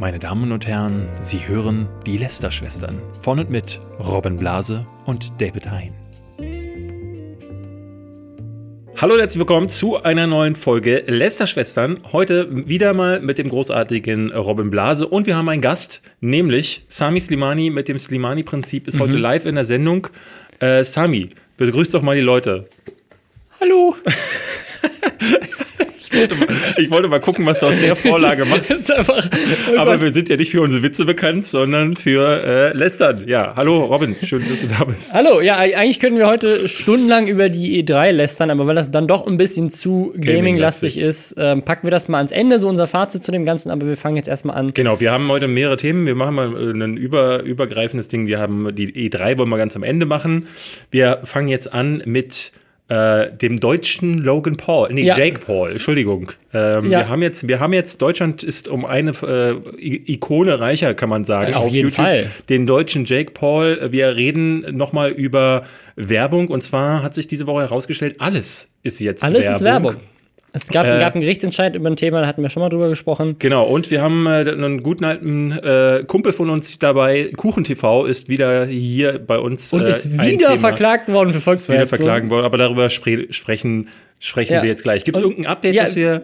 Meine Damen und Herren, Sie hören die Lester-Schwestern von und mit Robin Blase und David Hein. Hallo und herzlich willkommen zu einer neuen Folge Lester-Schwestern. Heute wieder mal mit dem großartigen Robin Blase und wir haben einen Gast, nämlich Sami Slimani mit dem Slimani-Prinzip ist heute live in der Sendung. Äh, Sami, begrüß doch mal die Leute. Hallo. Ich wollte, mal, ich wollte mal gucken, was du aus der Vorlage machst. Einfach. oh Aber Gott. wir sind ja nicht für unsere Witze bekannt, sondern für äh, Lästern. Ja, hallo Robin, schön, dass du da bist. Hallo, ja, eigentlich könnten wir heute stundenlang über die E3 lästern, aber weil das dann doch ein bisschen zu Gaming-lastig. ist, ähm, packen wir das mal ans Ende, so unser Fazit zu dem Ganzen, aber wir fangen jetzt erstmal an. Genau, wir haben heute mehrere Themen. Wir machen mal äh, ein über, übergreifendes Ding. Wir haben die E3 wollen wir ganz am Ende machen. Wir fangen jetzt an mit äh, dem deutschen Logan Paul, nee, Ja. Jake Paul, Entschuldigung. Ähm, Ja. Wir haben jetzt, wir haben jetzt, Deutschland ist um eine äh, Ikone reicher, kann man sagen. Äh, auf jeden Fall. Den deutschen Jake Paul. Wir reden nochmal über Werbung und zwar hat sich diese Woche herausgestellt, alles ist jetzt Alles Werbung. ist Werbung. Es gab, Äh, gab einen Gerichtsentscheid über ein Thema, da hatten wir schon mal drüber gesprochen. Genau, und wir haben äh, einen guten alten äh, Kumpel von uns dabei. Kuchen TV ist wieder hier bei uns. Und äh, ist ein wieder verklagt worden für Wieder Volksverhetzung. verklagen worden, aber darüber spre sprechen, sprechen Ja. wir jetzt gleich. Gibt es irgendein Update, ja, was wir.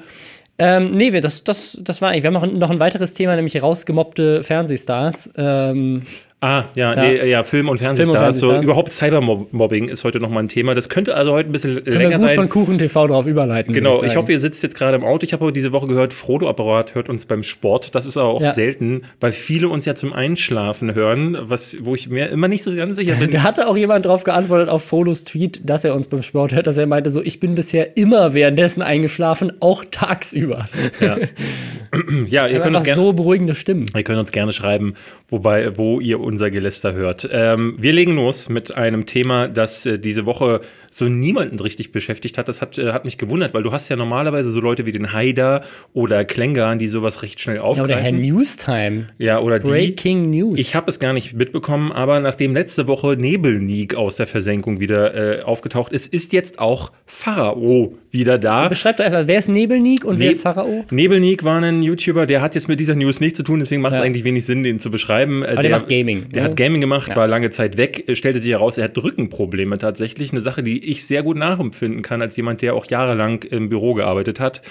Ähm, nee, wir, das, das, das war eigentlich. Wir haben noch, noch ein weiteres Thema, nämlich rausgemobbte Fernsehstars. Ähm, Ah, ja, Ja. Nee, ja Film- und Fernsehstars. So, Fernsehstars. überhaupt Cybermobbing ist heute nochmal ein Thema. Das könnte also heute ein bisschen können wir länger gut sein. von Kuchen TV drauf überleiten. Genau, ich sagen. hoffe, ihr sitzt jetzt gerade im Auto. Ich habe aber diese Woche gehört, Frodo-Apparat hört uns beim Sport. Das ist aber auch Ja. selten, weil viele uns ja zum Einschlafen hören, was, wo ich mir immer nicht so ganz sicher bin. Da hatte auch jemand drauf geantwortet auf Folos Tweet, dass er uns beim Sport hört, dass er meinte so, ich bin bisher immer währenddessen eingeschlafen, auch tagsüber. Ja, ja ihr könnt uns gerne. so beruhigende Stimmen. Ihr könnt uns gerne schreiben, wobei, wo ihr unser Geläster hört. Ähm, wir legen los mit einem Thema, das äh, diese Woche so niemanden richtig beschäftigt hat. Das hat, äh, hat mich gewundert, weil du hast ja normalerweise so Leute wie den Haider oder Klängern, die sowas recht schnell Ja, oder Herr aufgreifen. Newstime. Ja, oder die. Breaking News. Ich habe es gar nicht mitbekommen, aber nachdem letzte Woche Nebelnik aus der Versenkung wieder äh, aufgetaucht ist, ist jetzt auch Pharao wieder da. Beschreib doch erstmal, wer ist Nebelnik und wer Ne- ist Pharao? Nebelnik war ein YouTuber, der hat jetzt mit dieser News nichts zu tun, deswegen macht es Ja. eigentlich wenig Sinn, den zu beschreiben. Äh, Aber der macht Gaming, Der ne? hat Gaming gemacht, Ja. war lange Zeit weg, äh, stellte sich heraus, er hat Rückenprobleme tatsächlich. Eine Sache, die ich sehr gut nachempfinden kann, als jemand, der auch jahrelang im Büro gearbeitet hat.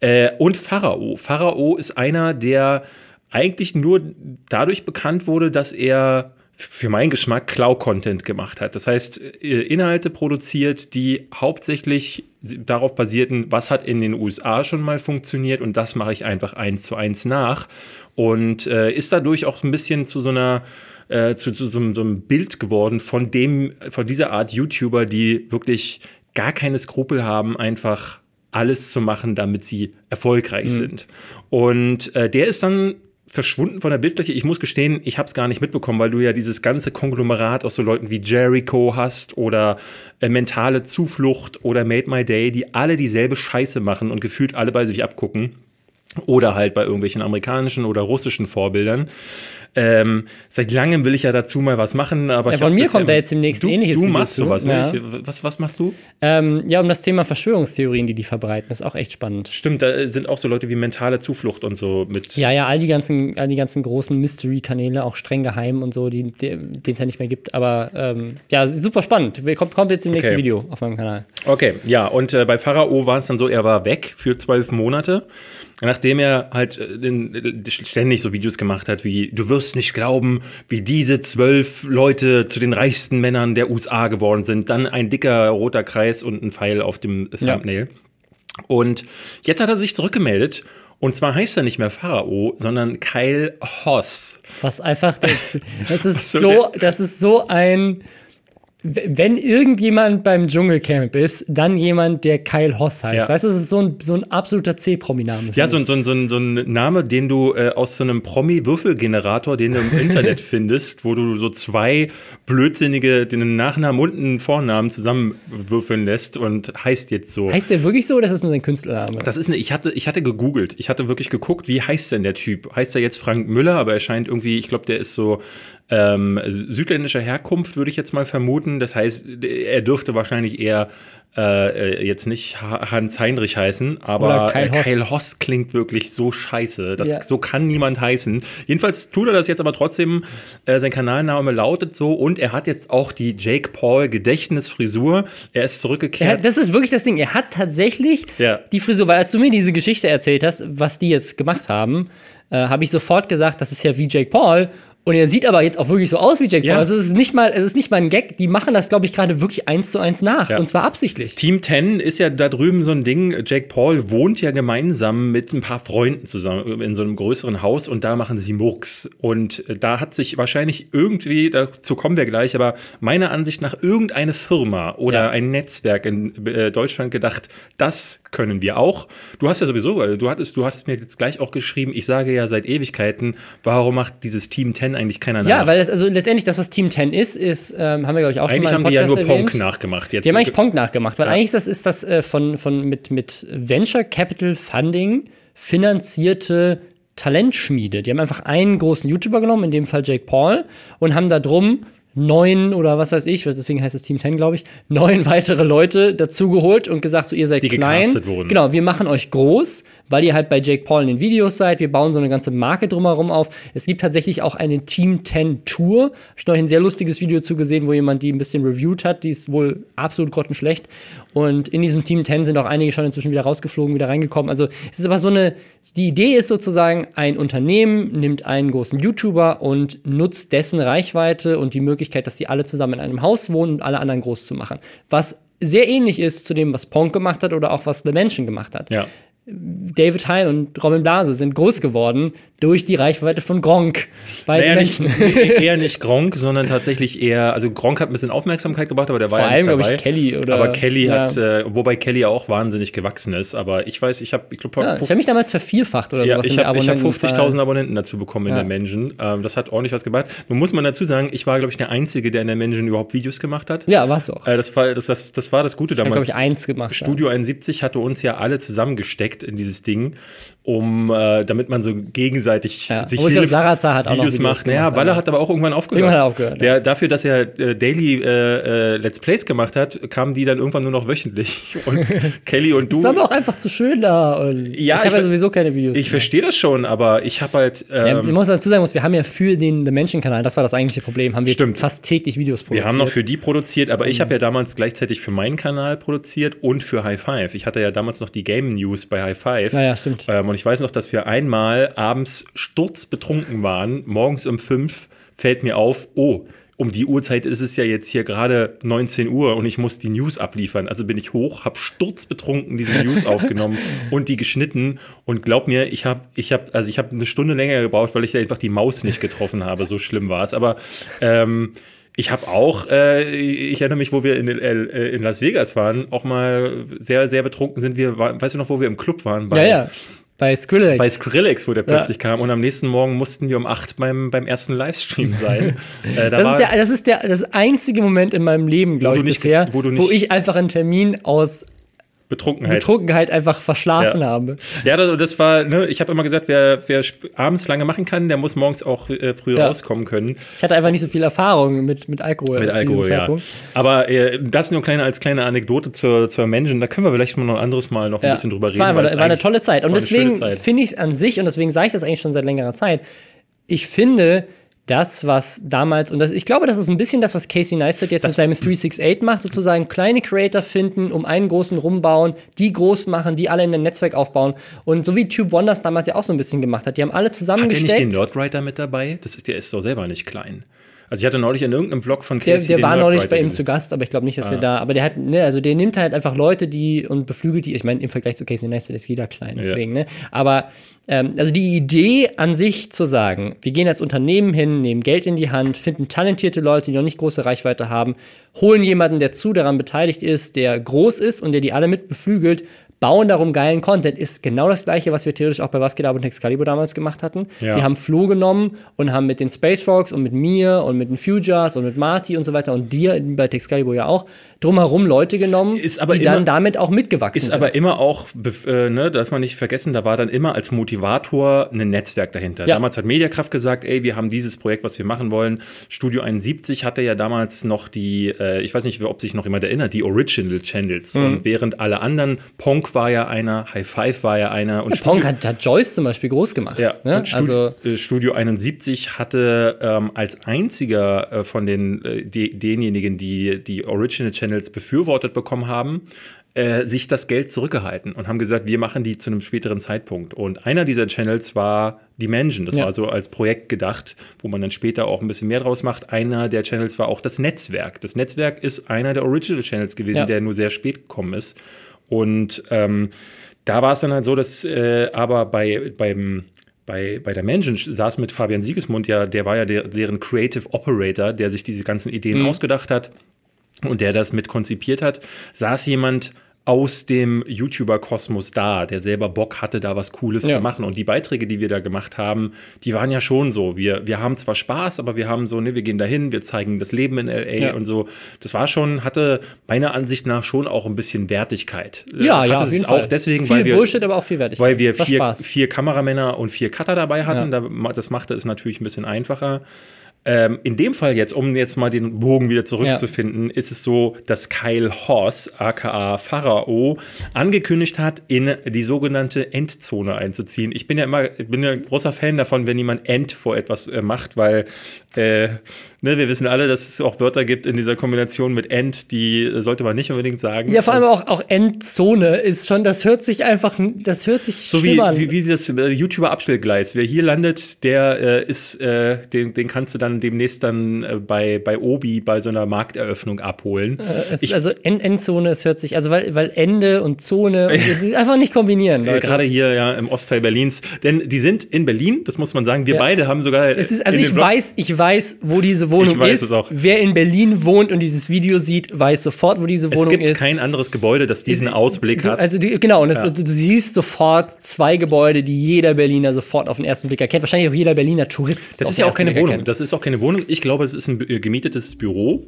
Äh, und Pharao. Pharao ist einer, der eigentlich nur dadurch bekannt wurde, dass er für meinen Geschmack Cloud-Content gemacht hat. Das heißt, äh, Inhalte produziert, die hauptsächlich darauf basierten, was hat in den USA schon mal funktioniert und das mache ich einfach eins zu eins nach. Und äh, ist dadurch auch ein bisschen zu so einer äh, zu, zu so, einem- so einem Bild geworden von dem, von dieser Art YouTuber, die wirklich gar keine Skrupel haben, einfach alles zu machen, damit sie erfolgreich sind. Und äh, der ist dann verschwunden von der Bildfläche. Ich muss gestehen, ich habe es gar nicht mitbekommen, weil du ja dieses ganze Konglomerat aus so Leuten wie Jericho hast oder äh, Mentale Zuflucht oder Made My Day, die alle dieselbe Scheiße machen und gefühlt alle bei sich abgucken. Oder halt bei irgendwelchen amerikanischen oder russischen Vorbildern. Ähm, seit langem will ich ja dazu mal was machen, aber Ja, von mir kommt da jetzt demnächst du, ähnliches Du Video machst zu. sowas, ne? Ich, was, was machst du? Ähm, ja, um das Thema Verschwörungstheorien, die die verbreiten, ist auch echt spannend. Stimmt, da sind auch so Leute wie mentale Zuflucht und so mit. Ja, ja, all die ganzen, all die ganzen großen Mystery-Kanäle, auch streng geheim und so, die, die, den es ja nicht mehr gibt. Aber ähm, ja, super spannend. Kommt, kommt jetzt im nächsten Okay. Video auf meinem Kanal. Okay, ja, und äh, bei Pharao war es dann so, er war weg für zwölf Monate, nachdem er halt äh, äh, ständig so Videos gemacht hat wie, du wirst nicht glauben, wie diese zwölf Leute zu den reichsten Männern der USA geworden sind. Dann ein dicker roter Kreis und ein Pfeil auf dem Thumbnail. Und jetzt hat er sich zurückgemeldet. Und zwar heißt er nicht mehr Pharao, sondern Kyle Hoss. Was einfach, das ist so, so, das ist so ein, wenn irgendjemand beim Dschungelcamp ist, dann jemand, der Kyle Hoss heißt. Ja. Weißt du, das ist so ein, so ein absoluter C-Promi-Name. Ja, so, ein- so, so, so ein Name, den du äh, aus so einem Promi-Würfelgenerator, den du im Internet findest, wo du so zwei blödsinnige, den Nachnamen und einen Vornamen zusammenwürfeln lässt und heißt jetzt so. Heißt der wirklich so oder ist das nur sein Künstlername? Das ist eine, ich hatte, ich hatte gegoogelt. Ich hatte wirklich geguckt, wie heißt denn der Typ? Heißt er jetzt Frank Müller, aber er scheint irgendwie, ich glaube, der ist so ähm, südländischer Herkunft, würde ich jetzt mal vermuten. Das heißt, er dürfte wahrscheinlich eher äh, jetzt nicht Hans Heinrich heißen, aber Kyle Hoss. Kyle Hoss klingt wirklich so scheiße. Das, ja. So kann niemand heißen. Jedenfalls tut er das jetzt aber trotzdem. Äh, sein Kanalname lautet so und er hat jetzt auch die Jake Paul Gedächtnisfrisur. Er ist zurückgekehrt. Hat, das ist wirklich das Ding. Er hat tatsächlich ja. die Frisur, weil als du mir diese Geschichte erzählt hast, was die jetzt gemacht haben, äh, habe ich sofort gesagt, das ist ja wie Jake Paul. Und er sieht aber jetzt auch wirklich so aus wie Jake ja. Paul. Also es ist nicht mal, es ist nicht mal ein Gag. Die machen das, glaube ich, gerade wirklich eins zu eins nach. Ja. Und zwar absichtlich. Team 10 ist ja da drüben so ein Ding. Jake Paul wohnt ja gemeinsam mit ein paar Freunden zusammen in so einem größeren Haus und da machen sie Murks. Und da hat sich wahrscheinlich irgendwie, dazu kommen wir gleich, aber meiner Ansicht nach irgendeine Firma oder ja. ein Netzwerk in äh, Deutschland gedacht, das können wir auch. Du hast ja sowieso, du hattest, du hattest mir jetzt gleich auch geschrieben, ich sage ja seit Ewigkeiten, warum macht dieses Team 10 eigentlich keiner nach? Ja, weil das, also letztendlich das, was Team 10 ist, ist, ähm, haben wir, glaube ich, auch eigentlich schon mal Eigentlich haben die ja nur erwähnt. Ponk nachgemacht. Jetzt die haben eigentlich Ponk nachgemacht, weil ja. eigentlich das ist das äh, von, von mit, mit Venture Capital Funding finanzierte Talentschmiede. Die haben einfach einen großen YouTuber genommen, in dem Fall Jake Paul, und haben da drum neun oder was weiß ich, deswegen heißt es Team 10, glaube ich, neun weitere Leute dazugeholt und gesagt, so ihr seid die klein. Wurden. Genau, wir machen euch groß, weil ihr halt bei Jake Paul in den Videos seid. Wir bauen so eine ganze Marke drumherum auf. Es gibt tatsächlich auch eine Team 10 Tour. Habe ich noch ein sehr lustiges Video zu gesehen, wo jemand die ein bisschen reviewed hat. Die ist wohl absolut grottenschlecht. Und in diesem Team 10 sind auch einige schon inzwischen wieder rausgeflogen, wieder reingekommen. Also es ist aber so eine, die Idee ist sozusagen, ein Unternehmen nimmt einen großen YouTuber und nutzt dessen Reichweite und die Möglichkeit, dass sie alle zusammen in einem Haus wohnen und alle anderen groß zu machen. Was sehr ähnlich ist zu dem, was Ponk gemacht hat oder auch was The Mansion gemacht hat. Ja. David Hein und Robin Blase sind groß geworden durch die Reichweite von Gronk. Bei naja, nicht, eher nicht Gronk, sondern tatsächlich eher, also Gronk hat ein bisschen Aufmerksamkeit gebracht, aber der war Vor ja nicht allem, dabei. Ich, Kelly oder, aber Kelly ja. hat, äh, wobei Kelly auch wahnsinnig gewachsen ist. Aber ich weiß, ich habe, ich glaube, ja, ich habe mich damals vervierfacht oder ja, sowas. Ich habe hab 50.000 Abonnenten dazu bekommen ja. in der Menschen. Ähm, das hat ordentlich was gebracht. Nun muss man dazu sagen, ich war, glaube ich, der Einzige, der in der Menschen überhaupt Videos gemacht hat. Ja, warst du auch. Äh, das, war, das, das, das war das Gute damals. Ich habe, glaube ich, eins gemacht. Studio 71 hatte uns ja alle zusammengesteckt in dieses Ding um äh, damit man so gegenseitig ja, sich hilft, glaub, hat auch Videos, Videos macht. Naja, Walle hat aber auch irgendwann aufgehört. Irgendwann hat aufgehört. Der, dafür, dass er äh, Daily äh, äh, Let's Plays gemacht hat, kamen die dann irgendwann nur noch wöchentlich. Und Kelly und du. Das ist aber auch einfach zu schön da. Und ja, ich habe ja sowieso keine Videos. Ich verstehe das schon, aber ich habe halt. Ähm, ja, ich muss dazu sagen, wir haben ja für den The Menschen-Kanal, das war das eigentliche Problem, haben wir stimmt. fast täglich Videos produziert. Wir haben noch für die produziert, aber mhm. ich habe ja damals gleichzeitig für meinen Kanal produziert und für High Five. Ich hatte ja damals noch die Game News bei High Five. Ja, ja stimmt. Ähm, und ich weiß noch, dass wir einmal abends sturzbetrunken waren, morgens um fünf fällt mir auf, oh, um die Uhrzeit ist es ja jetzt hier gerade 19 Uhr und ich muss die News abliefern. Also bin ich hoch, habe sturzbetrunken diese News aufgenommen und die geschnitten und glaub mir, ich habe ich habe also ich habe eine Stunde länger gebraucht, weil ich einfach die Maus nicht getroffen habe. So schlimm war es. Aber ähm, ich habe auch, äh, ich erinnere mich, wo wir in, äh, in Las Vegas waren, auch mal sehr, sehr betrunken sind wir. Weißt du noch, wo wir im Club waren? Bei, ja, ja. Bei Skrillex. Bei Skrillex, wo der plötzlich ja. kam. Und am nächsten Morgen mussten wir um acht beim, beim ersten Livestream sein. äh, da das, ist der, das ist der das einzige Moment in meinem Leben, glaube ich, bisher, wo, wo ich einfach einen Termin aus Betrunkenheit. Betrunkenheit einfach verschlafen ja. habe. Ja, das, das war, ne, ich habe immer gesagt, wer, wer abends lange machen kann, der muss morgens auch äh, früher ja. rauskommen können. Ich hatte einfach nicht so viel Erfahrung mit, mit Alkohol. Mit Alkohol, ja. Aber äh, das nur kleine, als kleine Anekdote zur, zur Menschen, da können wir vielleicht mal noch ein anderes Mal noch ein bisschen drüber reden. War, war, war eine tolle Zeit. Und deswegen finde ich es an sich, und deswegen sage ich das eigentlich schon seit längerer Zeit, ich finde, das, was damals, und das, ich glaube, das ist ein bisschen das, was Casey Neistat jetzt das mit seinem 368 macht, sozusagen kleine Creator finden, um einen großen rumbauen, die groß machen, die alle in ein Netzwerk aufbauen. Und so wie Tube Wonders damals ja auch so ein bisschen gemacht hat. Die haben alle zusammengesteckt. Hat der nicht den Nerdwriter mit dabei? Das ist, der ist doch selber nicht klein. Also ich hatte neulich in irgendeinem Vlog von Casey Der, der war neulich bei ihm zu Gast, aber ich glaube nicht, dass ah. er da. Aber der hat, ne, also der nimmt halt einfach Leute, die und beflügelt die. Ich meine, im Vergleich zu Casey Neistat ist jeder klein, deswegen, ja. ne? Aber ähm, also die Idee an sich zu sagen, wir gehen als Unternehmen hin, nehmen Geld in die Hand, finden talentierte Leute, die noch nicht große Reichweite haben, holen jemanden, der zu daran beteiligt ist, der groß ist und der die alle mit beflügelt, bauen darum geilen Content. Ist genau das gleiche, was wir theoretisch auch bei Basket und Excalibur damals gemacht hatten. Ja. Wir haben Flo genommen und haben mit den Space Frogs und mit mir und mit den Futures und mit Marty und so weiter und dir bei Excalibur ja auch drumherum Leute genommen, Ist aber die immer- dann damit auch mitgewachsen Ist sind. aber immer auch, äh, ne, darf man nicht vergessen, da war dann immer als Motivator ein Netzwerk dahinter. Ja. Damals hat Mediakraft gesagt, ey, wir haben dieses Projekt, was wir machen wollen. Studio 71 hatte ja damals noch die, äh, ich weiß nicht, ob sich noch jemand erinnert, die Original Channels. Mhm. Und während alle anderen, Ponk war ja einer, High Five war ja einer. Und Pong hat, hat Joyce zum Beispiel groß gemacht. Ja, ne? also äh, Studio 71 hatte ähm, als einziger äh, von den äh, die, denjenigen, die die Original Channels befürwortet bekommen haben, äh, sich das Geld zurückgehalten und haben gesagt, wir machen die zu einem späteren Zeitpunkt. Und einer dieser Channels war Dimension. Das Ja. war so als Projekt gedacht, wo man dann später auch ein bisschen mehr draus macht. Einer der Channels war auch das Netzwerk. Das Netzwerk ist einer der Original Channels gewesen, Ja. der nur sehr spät gekommen ist. Und ähm, da war es dann halt so, dass äh, aber bei, beim, bei, bei der Menschen saß mit Fabian Siegesmund ja, der war ja der, deren Creative Operator, der sich diese ganzen Ideen Mhm. ausgedacht hat und der das mit konzipiert hat, saß jemand aus dem YouTuber-Kosmos da, der selber Bock hatte, da was Cooles Ja. zu machen. Und die Beiträge, die wir da gemacht haben, die waren ja schon so. Wir, wir haben zwar Spaß, aber wir haben so, ne, wir gehen dahin, wir zeigen das Leben in LA Ja. und so. Das war schon, hatte meiner Ansicht nach schon auch ein bisschen Wertigkeit. ja, Äh, ja, hatte auf es jeden auch Fall. deswegen, viel weil wir, Bullshit, aber auch viel Wertigkeit. weil wir vier, vier Kameramänner und vier Cutter dabei hatten. Ma- das machte es natürlich ein bisschen einfacher. Ähm, in dem Fall jetzt, um jetzt mal den Bogen wieder zurückzufinden, ist es so, dass Kyle Hoss, aka Pharao, angekündigt hat, in die sogenannte Endzone einzuziehen. Ich bin ja immer, ich bin ja ein großer Fan davon, wenn jemand End vor etwas äh, macht, weil äh, ne, wir wissen alle, dass es auch Wörter gibt in dieser Kombination mit End, die äh, sollte man nicht unbedingt sagen. Ja, vor allem auch, auch Endzone ist schon, das hört sich einfach, das hört sich So wie, wie, wie das äh, YouTuber-Abstellgleis. Wer hier landet, der äh, ist, äh, den, den kannst du dann demnächst dann äh, bei, bei Obi bei so einer Markteröffnung abholen. es, ich- also End Endzone, es hört sich, also weil, weil Ende und Zone, und einfach nicht kombinieren, Äh, Leute. Gerade hier ja im Ostteil Berlins. Denn die sind in Berlin, das muss man sagen. Wir Ja. beide haben sogar. Es ist, also ich Vlogs- weiß, ich weiß, wo diese Wohnung Ich weiß ist. es auch. Wer in Berlin wohnt und dieses Video sieht, weiß sofort, wo diese Es Wohnung gibt ist. kein anderes Gebäude, das diesen Ausblick Du, hat. also die, genau, und das, Ja. du, du siehst sofort zwei Gebäude, die jeder Berliner sofort auf den ersten Blick erkennt. Wahrscheinlich auch jeder Berliner Tourist. das ist ja auch keine Wohnung. Das ist auch keine Wohnung. Ich glaube, es ist ein äh, gemietetes Büro.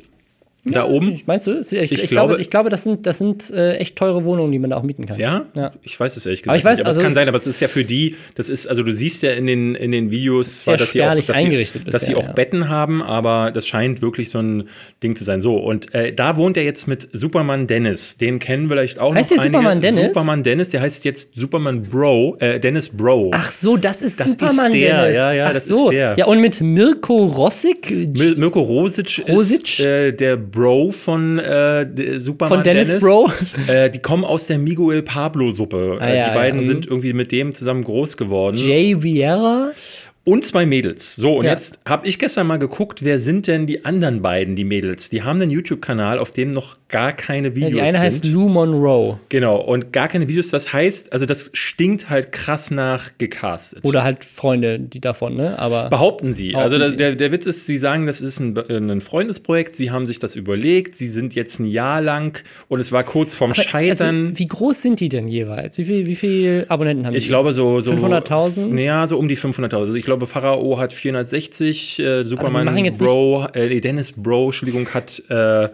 Da oben. Meinst du? Ich, ich, Ich glaube, glaube- ich glaube, das sind, das sind äh, echt teure Wohnungen, die man da auch mieten kann. Ja? Ja. Ich weiß es ehrlich gesagt Aber ich weiß, nicht. also es kann sein, aber es ist ja für die, das ist, also du siehst ja in den, in den Videos, Sehr dass sie auch, dass eingerichtet sie, dass sie auch ja. Betten haben, aber das scheint wirklich so ein Ding zu sein. So, und äh, da wohnt er jetzt mit Superman Dennis. Den kennen vielleicht auch Heißt noch der Superman Dennis? Superman Dennis, der heißt jetzt Superman Bro, äh, Dennis Bro. Ach so, das ist Das ist Superman der, Dennis. ja, ja, Ach das ist so. der. Ja, und mit Mirko Rossig, Mil Mirko Rosic, Rosic? ist äh, der Bro von äh, Superman Von Dennis Bro? Äh, die kommen aus der Miguel Pablo Suppe. Ah, äh, ja, die beiden ja, mhm. sind irgendwie mit dem zusammen groß geworden. Jay Vieira. Und zwei Mädels. So, und Ja. jetzt habe ich gestern mal geguckt, wer sind denn die anderen beiden, die Mädels? Die haben einen YouTube-Kanal, auf dem noch gar keine Ja, Videos die eine sind. heißt Lou Monroe. Genau, und gar keine Videos. Das heißt, also das stinkt halt krass nach gecastet. Oder halt Freunde, die davon, ne? Aber. Behaupten sie. Behaupten also das. Der, der Witz ist, sie sagen, das ist ein, ein Freundesprojekt. Sie haben sich das überlegt. Sie sind jetzt ein Jahr lang und es war kurz vorm Scheitern. Also, wie groß sind die denn jeweils? Wie viel, wie viel Abonnenten haben die? ich glaube so, so 500.000? Ja, so um die 500.000. Also ich glaube Pharao hat 460, äh, Superman Bro, äh, nee, Dennis Bro, Entschuldigung, hat äh,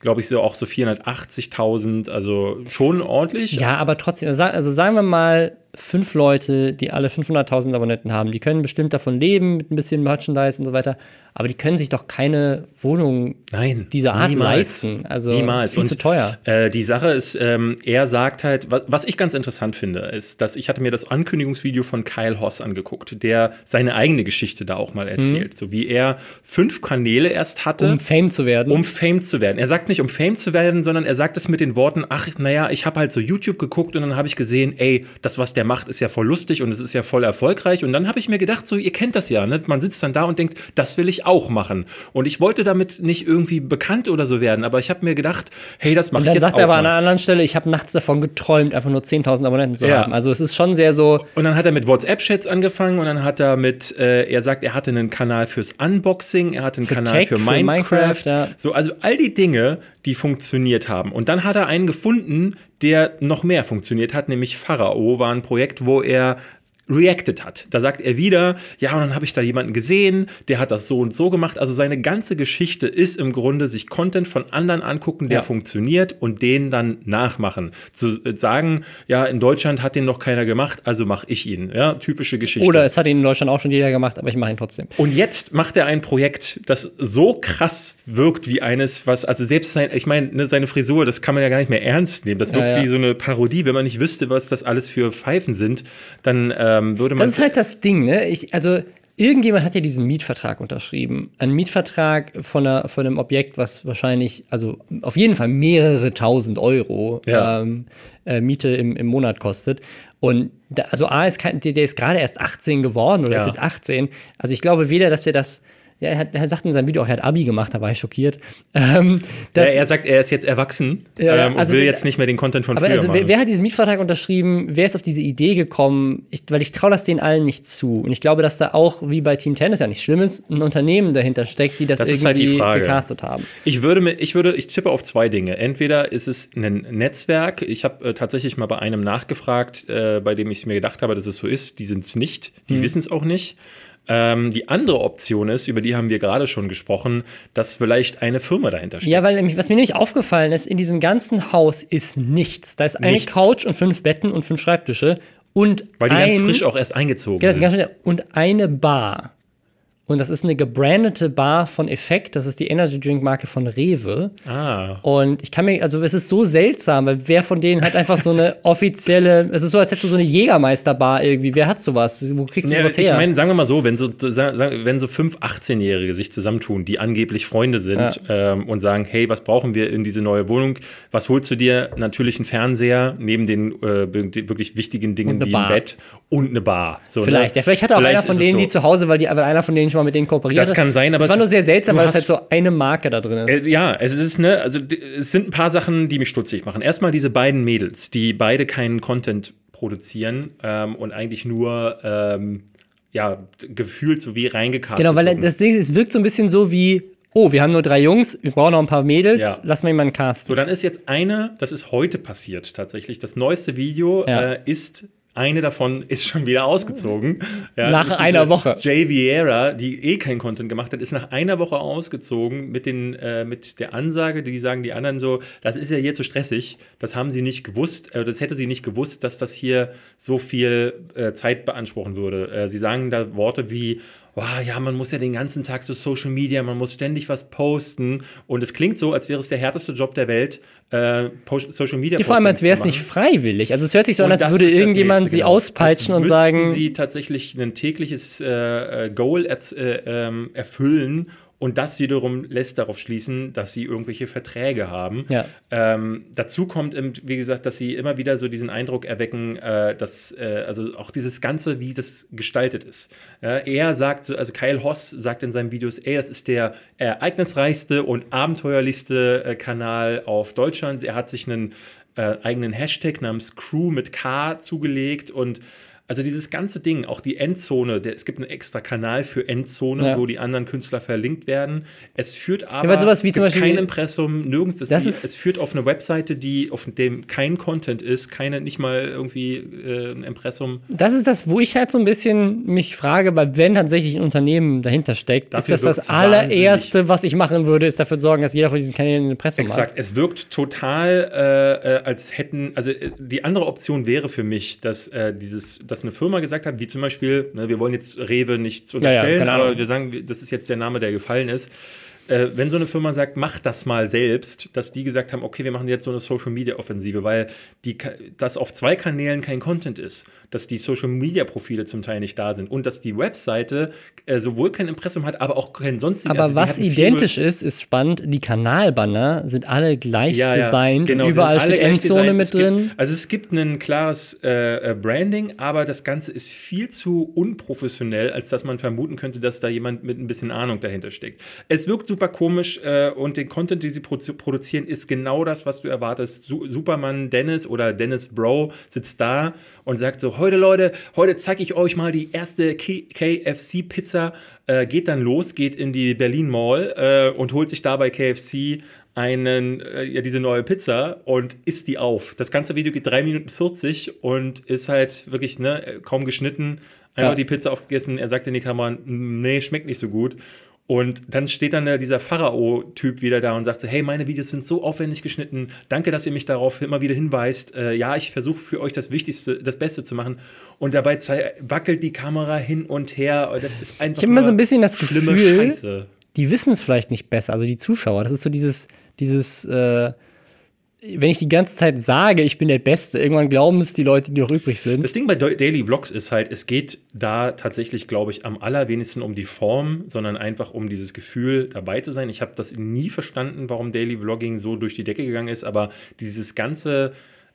glaube ich so auch so 480.000. Also schon ordentlich. Ja, aber trotzdem, also also sagen wir mal, fünf Leute, die alle 500.000 Abonnenten haben, die können bestimmt davon leben, mit ein bisschen Merchandise und so weiter, aber die können sich doch keine Wohnung Nein, dieser Art niemals. leisten. Also Niemals. viel Und, zu teuer. Äh, die Sache ist, ähm, er sagt halt, was, was ich ganz interessant finde, ist, dass ich hatte mir das Ankündigungsvideo von Kyle Hoss angeguckt, der seine eigene Geschichte da auch mal erzählt. So wie er fünf Kanäle erst hatte. Um Fame zu werden. um Fame zu werden. Er sagt nicht, um Fame zu werden, sondern er sagt es mit den Worten, ach, naja, ich habe halt so YouTube geguckt und dann habe ich gesehen, ey, das, was der macht, ist ja voll lustig und es ist ja voll erfolgreich. Und dann habe ich mir gedacht, so, ihr kennt das ja, ne? Man sitzt dann da und denkt, das will ich auch machen. Und ich wollte damit nicht irgendwie bekannt oder so werden, aber ich habe mir gedacht, hey, das mache und ich dann jetzt sagt auch er aber an mal. einer anderen Stelle, ich habe nachts davon geträumt, einfach nur 10.000 Abonnenten zu Ja. haben. Also es ist schon sehr so, Und dann hat er mit WhatsApp-Chats angefangen und dann hat er mit, äh, er sagt, er hatte einen Kanal fürs Unboxing, er hatte einen Kanal Tech, für für Minecraft. Minecraft, ja. So, also all die Dinge, die funktioniert haben. Und dann hat er einen gefunden, der noch mehr funktioniert hat, nämlich Pharao war ein Projekt, wo er reacted hat. Da sagt er wieder, ja, und dann habe ich da jemanden gesehen, der hat das so und so gemacht. Also seine ganze Geschichte ist im Grunde sich Content von anderen angucken, der Ja. funktioniert und den dann nachmachen. Zu äh, sagen, ja, in Deutschland hat den noch keiner gemacht, also mache ich ihn. Ja, typische Geschichte. Oder es hat ihn in Deutschland auch schon jeder gemacht, aber ich mache ihn trotzdem. Und jetzt macht er ein Projekt, das so krass wirkt wie eines, was, also selbst sein, ich meine, ne, seine Frisur, das kann man ja gar nicht mehr ernst nehmen. Das wirkt Ja, ja. wie so eine Parodie. Wenn man nicht wüsste, was das alles für Pfeifen sind, dann ähm, würde man. Das ist halt das Ding, ne? Ich, also, irgendjemand hat ja diesen Mietvertrag unterschrieben. Ein Mietvertrag von, einer, von einem Objekt, was wahrscheinlich, also auf jeden Fall mehrere tausend Euro Ja. ähm, äh, Miete im, im Monat kostet. Und da, also A ist kein, der, der ist gerade erst 18 geworden oder Ja. ist jetzt 18. Also ich glaube weder, dass er das. Ja, er, hat, er sagt in seinem Video auch, er hat Abi gemacht, da war ich schockiert. Ähm, ja, er sagt, er ist jetzt erwachsen Ja, ähm, also und will wir- jetzt nicht mehr den Content von Aber früher also, machen. wer, wer hat diesen Mietvertrag unterschrieben? Wer ist auf diese Idee gekommen? Ich, weil ich traue das denen allen nicht zu. Und ich glaube, dass da auch, wie bei Team Tennis ja nicht schlimm ist, ein Unternehmen dahinter steckt, die das, Das ist halt die irgendwie Frage. gecastet haben. Ich würde mir, ich würde, ich tippe auf zwei Dinge. Entweder ist es ein Netzwerk. Ich habe äh, tatsächlich mal bei einem nachgefragt, äh, bei dem ich es mir gedacht habe, dass es so ist. Die sind es nicht. Die Hm. wissen es auch nicht. Ähm, die andere Option ist, über die haben wir gerade schon gesprochen, dass vielleicht eine Firma dahinter steht. Ja, weil nämlich, was mir nämlich aufgefallen ist, in diesem ganzen Haus ist nichts. Da ist eine Nichts. Couch und fünf Betten und fünf Schreibtische und Weil die ein, ganz frisch auch erst eingezogen ist sind. und eine Bar. Und das ist eine gebrandete Bar von Effekt. Das ist die Energy Drink Marke von Rewe. Ah. Und ich kann mir, also es ist so seltsam, weil wer von denen hat einfach so eine offizielle, es ist so, als hättest du so eine Jägermeisterbar irgendwie. Wer hat sowas? Wo kriegst du Ja, sowas ich her? meine, sagen wir mal so, wenn so, wenn so fünf 18-Jährige sich zusammentun, die angeblich Freunde sind ähm, und sagen, hey, was brauchen wir in diese neue Wohnung? Was holst du dir? Natürlich einen Fernseher, neben den äh, wirklich wichtigen Dingen wie Bar. ein Bett und eine Bar. So, vielleicht. Ne? Ja, vielleicht hat auch einer Vielleicht von ist es denen, so. die zu Hause, weil, die, weil einer von denen schon mal mit denen kooperiert Das kann sein, aber Es war nur sehr seltsam, weil es halt so eine Marke da drin ist. Äh, ja, es ist, ne, also es sind ein paar Sachen, die mich stutzig machen. Erstmal diese beiden Mädels, die beide keinen Content produzieren ähm, und eigentlich nur ähm, ja, gefühlt so wie reingecastet Genau, weil wurden. das Ding ist, es wirkt so ein bisschen so wie, oh, wir haben nur drei Jungs, wir brauchen noch ein paar Mädels, Ja. lass mal jemanden casten. So, dann ist jetzt eine, das ist heute passiert tatsächlich. Das neueste Video Ja. äh, ist, eine davon ist schon wieder ausgezogen. Ja, Nach einer Woche. Jay Vieira, die eh keinen Content gemacht hat, ist nach einer Woche ausgezogen mit, den, äh, mit der Ansage, die sagen die anderen so, das ist ja hier zu stressig, das haben sie nicht gewusst, äh, das hätte sie nicht gewusst, dass das hier so viel äh, Zeit beanspruchen würde. Äh, sie sagen da Worte wie, oh, ja, man muss ja den ganzen Tag so Social Media, man muss ständig was posten und es klingt so, als wäre es der härteste Job der Welt, äh, Social Media Ja, vor allem, als wäre es zu nicht freiwillig. Also es hört sich so an, Und als das würde irgendjemand nächste, sie genau. auspeitschen als und sagen, sie tatsächlich ein tägliches äh, äh, Goal äh, ähm, erfüllen und das wiederum lässt darauf schließen, dass sie irgendwelche Verträge haben. Ja. Ähm, dazu kommt, eben, wie gesagt, dass sie immer wieder so diesen Eindruck erwecken, äh, dass äh, also auch dieses Ganze, wie das gestaltet ist. Ja, er sagt, so- also Kyle Hoss sagt in seinen Videos, ey, das ist der ereignisreichste und abenteuerlichste äh, Kanal auf Deutschland. Er hat sich einen äh, eigenen Hashtag namens Crew mit K zugelegt und also dieses ganze Ding, auch die Endzone, der, es gibt einen extra Kanal für Endzone, Ja. wo die anderen Künstler verlinkt werden. Es führt aber weil sowas wie zum Beispiel- kein Impressum, nirgends. Das Das ist- es führt auf eine Webseite, die auf dem kein Content ist, keine, nicht mal irgendwie äh, ein Impressum. Das ist das, wo ich halt so ein bisschen mich frage, weil wenn tatsächlich ein Unternehmen dahinter steckt, Dafür ist das das allererste, was ich machen würde, ist dafür sorgen, dass jeder von diesen Kanälen eine Presse Exakt, hat. es wirkt total, äh, äh, als hätten, also äh, die andere Option wäre für mich, dass äh, dieses, dass eine Firma gesagt hat, wie zum Beispiel, ne, wir wollen jetzt Rewe nichts ja, unterstellen, keine Ahnung. aber wir sagen, das ist jetzt der Name, der gefallen ist. Äh, wenn so eine Firma sagt, mach das mal selbst, dass die gesagt haben, okay, wir machen jetzt so eine Social Media Offensive, weil die, dass auf zwei Kanälen kein Content ist, dass die Social Media Profile zum Teil nicht da sind und dass die Webseite äh, sowohl kein Impressum hat, aber auch kein sonstiges. Aber also was identisch ist, ist spannend. Die Kanalbanner sind alle gleich ja, ja, designt. genau, und überall steht Endzone mit Es gibt, drin. Also es gibt ein klares äh, äh, Branding, aber das Ganze ist viel zu unprofessionell, als dass man vermuten könnte, dass da jemand mit ein bisschen Ahnung dahinter steckt. Es wirkt super komisch äh, und den Content, den sie produ produzieren, ist genau das, was du erwartest. Su Superman Dennis oder Dennis Bro sitzt da und sagt so, heute Leute, heute zeige ich euch mal die erste KFC-Pizza. Äh, geht dann los, geht in die Berlin Mall äh, und holt sich dabei KFC einen, äh, ja, diese neue Pizza und isst die auf. Das ganze Video geht 3 Minuten 40 und ist halt wirklich ne, kaum geschnitten. Einmal Ja. die Pizza aufgegessen, er sagt in die Kamera, nee, schmeckt nicht so gut. Und dann steht dann dieser Pharao-Typ wieder da und sagt so, hey, meine Videos sind so aufwendig geschnitten. Danke, dass ihr mich darauf immer wieder hinweist. Äh, ja, ich versuche für euch das Wichtigste, das Beste zu machen. Und dabei wackelt die Kamera hin und her. Das ist einfach Ich habe immer so ein bisschen das Gefühl, Scheiße. die wissen es vielleicht nicht besser, also die Zuschauer. Das ist so dieses, dieses, äh, wenn ich die ganze Zeit sage, ich bin der Beste, irgendwann glauben es die Leute, die noch übrig sind. Das Ding bei Daily Vlogs ist halt, es geht da tatsächlich, glaube ich, am allerwenigsten um die Form, sondern einfach um dieses Gefühl, dabei zu sein. Ich habe das nie verstanden, warum Daily Vlogging so durch die Decke gegangen ist, aber dieses ganze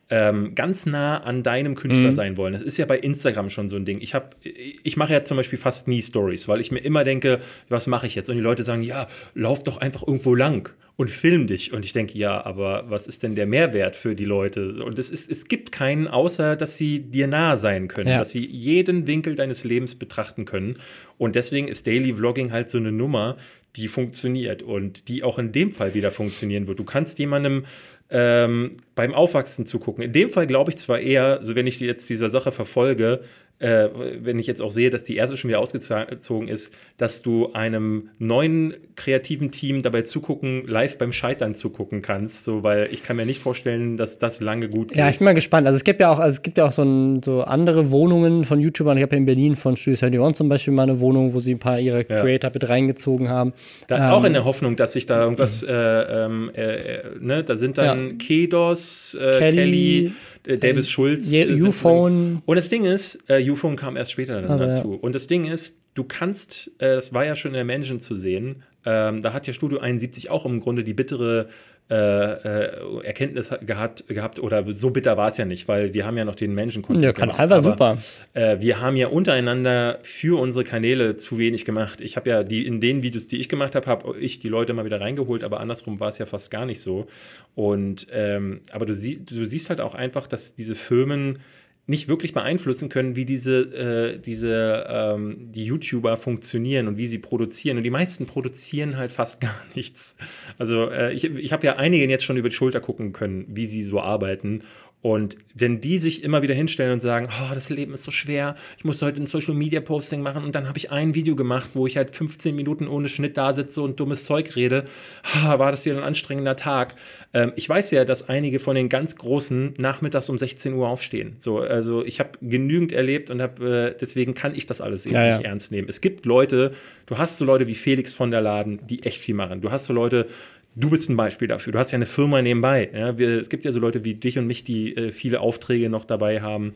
ähm, ganz nah an deinem Künstler sein wollen. Das ist ja bei Instagram schon so ein Ding. Ich habe, ich mache ja zum Beispiel fast nie Stories, weil ich mir immer denke, was mache ich jetzt? Und die Leute sagen, ja, lauf doch einfach irgendwo lang und film dich. Und ich denke, ja, aber was ist denn der Mehrwert für die Leute? Und es, ist, es gibt keinen, außer dass sie dir nahe sein können, Ja. dass sie jeden Winkel deines Lebens betrachten können. Und deswegen ist Daily Vlogging halt so eine Nummer, die funktioniert und die auch in dem Fall wieder funktionieren wird. Du kannst jemandem ähm, beim Aufwachsen zugucken. In dem Fall glaube ich zwar eher, so wenn ich jetzt dieser Sache verfolge, äh, wenn ich jetzt auch sehe, dass die erste schon wieder ausgezogen ist, dass du einem neuen kreativen Team dabei zugucken, live beim Scheitern zugucken kannst, so weil ich kann mir nicht vorstellen, dass das lange gut geht. Ja, ich bin mal gespannt. Also es gibt ja auch, also es gibt ja auch so, ein, so andere Wohnungen von YouTubern. Ich habe ja in Berlin von Studio 71 zum Beispiel mal eine Wohnung, wo sie ein paar ihrer Ja. Creator mit reingezogen haben. Da, auch Ähm, in der Hoffnung, dass sich da irgendwas, äh, ähm, äh, äh, ne, da sind dann Kedos, äh, Kelly, Kelly, äh, Davis Schulz. Uphone. Und das Ding ist, äh, Uphone kam erst später dann Also, ja. dazu. Und das Ding ist, du kannst, äh, das war ja schon in der Mansion zu sehen, ähm, da hat ja Studio 71 auch im Grunde die bittere äh, äh, Erkenntnis gehabt, gehabt, oder so bitter war es ja nicht, weil wir haben ja noch den Menschen-Content Ja, Kanal war super. äh, wir haben ja untereinander für unsere Kanäle zu wenig gemacht. Ich habe ja die in den Videos, die ich gemacht habe, habe ich die Leute mal wieder reingeholt, aber andersrum war es ja fast gar nicht so. Und ähm, aber du, sie, du siehst halt auch einfach, dass diese Firmen nicht wirklich beeinflussen können, wie diese, äh, diese ähm, die YouTuber funktionieren und wie sie produzieren. Und die meisten produzieren halt fast gar nichts. Also äh, ich, ich habe ja einigen jetzt schon über die Schulter gucken können, wie sie so arbeiten. Und wenn die sich immer wieder hinstellen und sagen, oh, das Leben ist so schwer, ich muss heute ein Social Media Posting machen und dann habe ich ein Video gemacht, wo ich halt 15 Minuten ohne Schnitt da sitze und dummes Zeug rede, ah, war das wieder ein anstrengender Tag. Ähm, ich weiß ja, dass einige von den ganz Großen nachmittags um 16 Uhr aufstehen. So, also ich habe genügend erlebt und habe, äh, deswegen kann ich das alles eben Ja, ja. nicht ernst nehmen. Es gibt Leute, du hast so Leute wie Felix von der Laden, die echt viel machen. Du hast so Leute, Du bist ein Beispiel dafür. Du hast ja eine Firma nebenbei. Ja? Wir, es gibt ja so Leute wie dich und mich, die äh, viele Aufträge noch dabei haben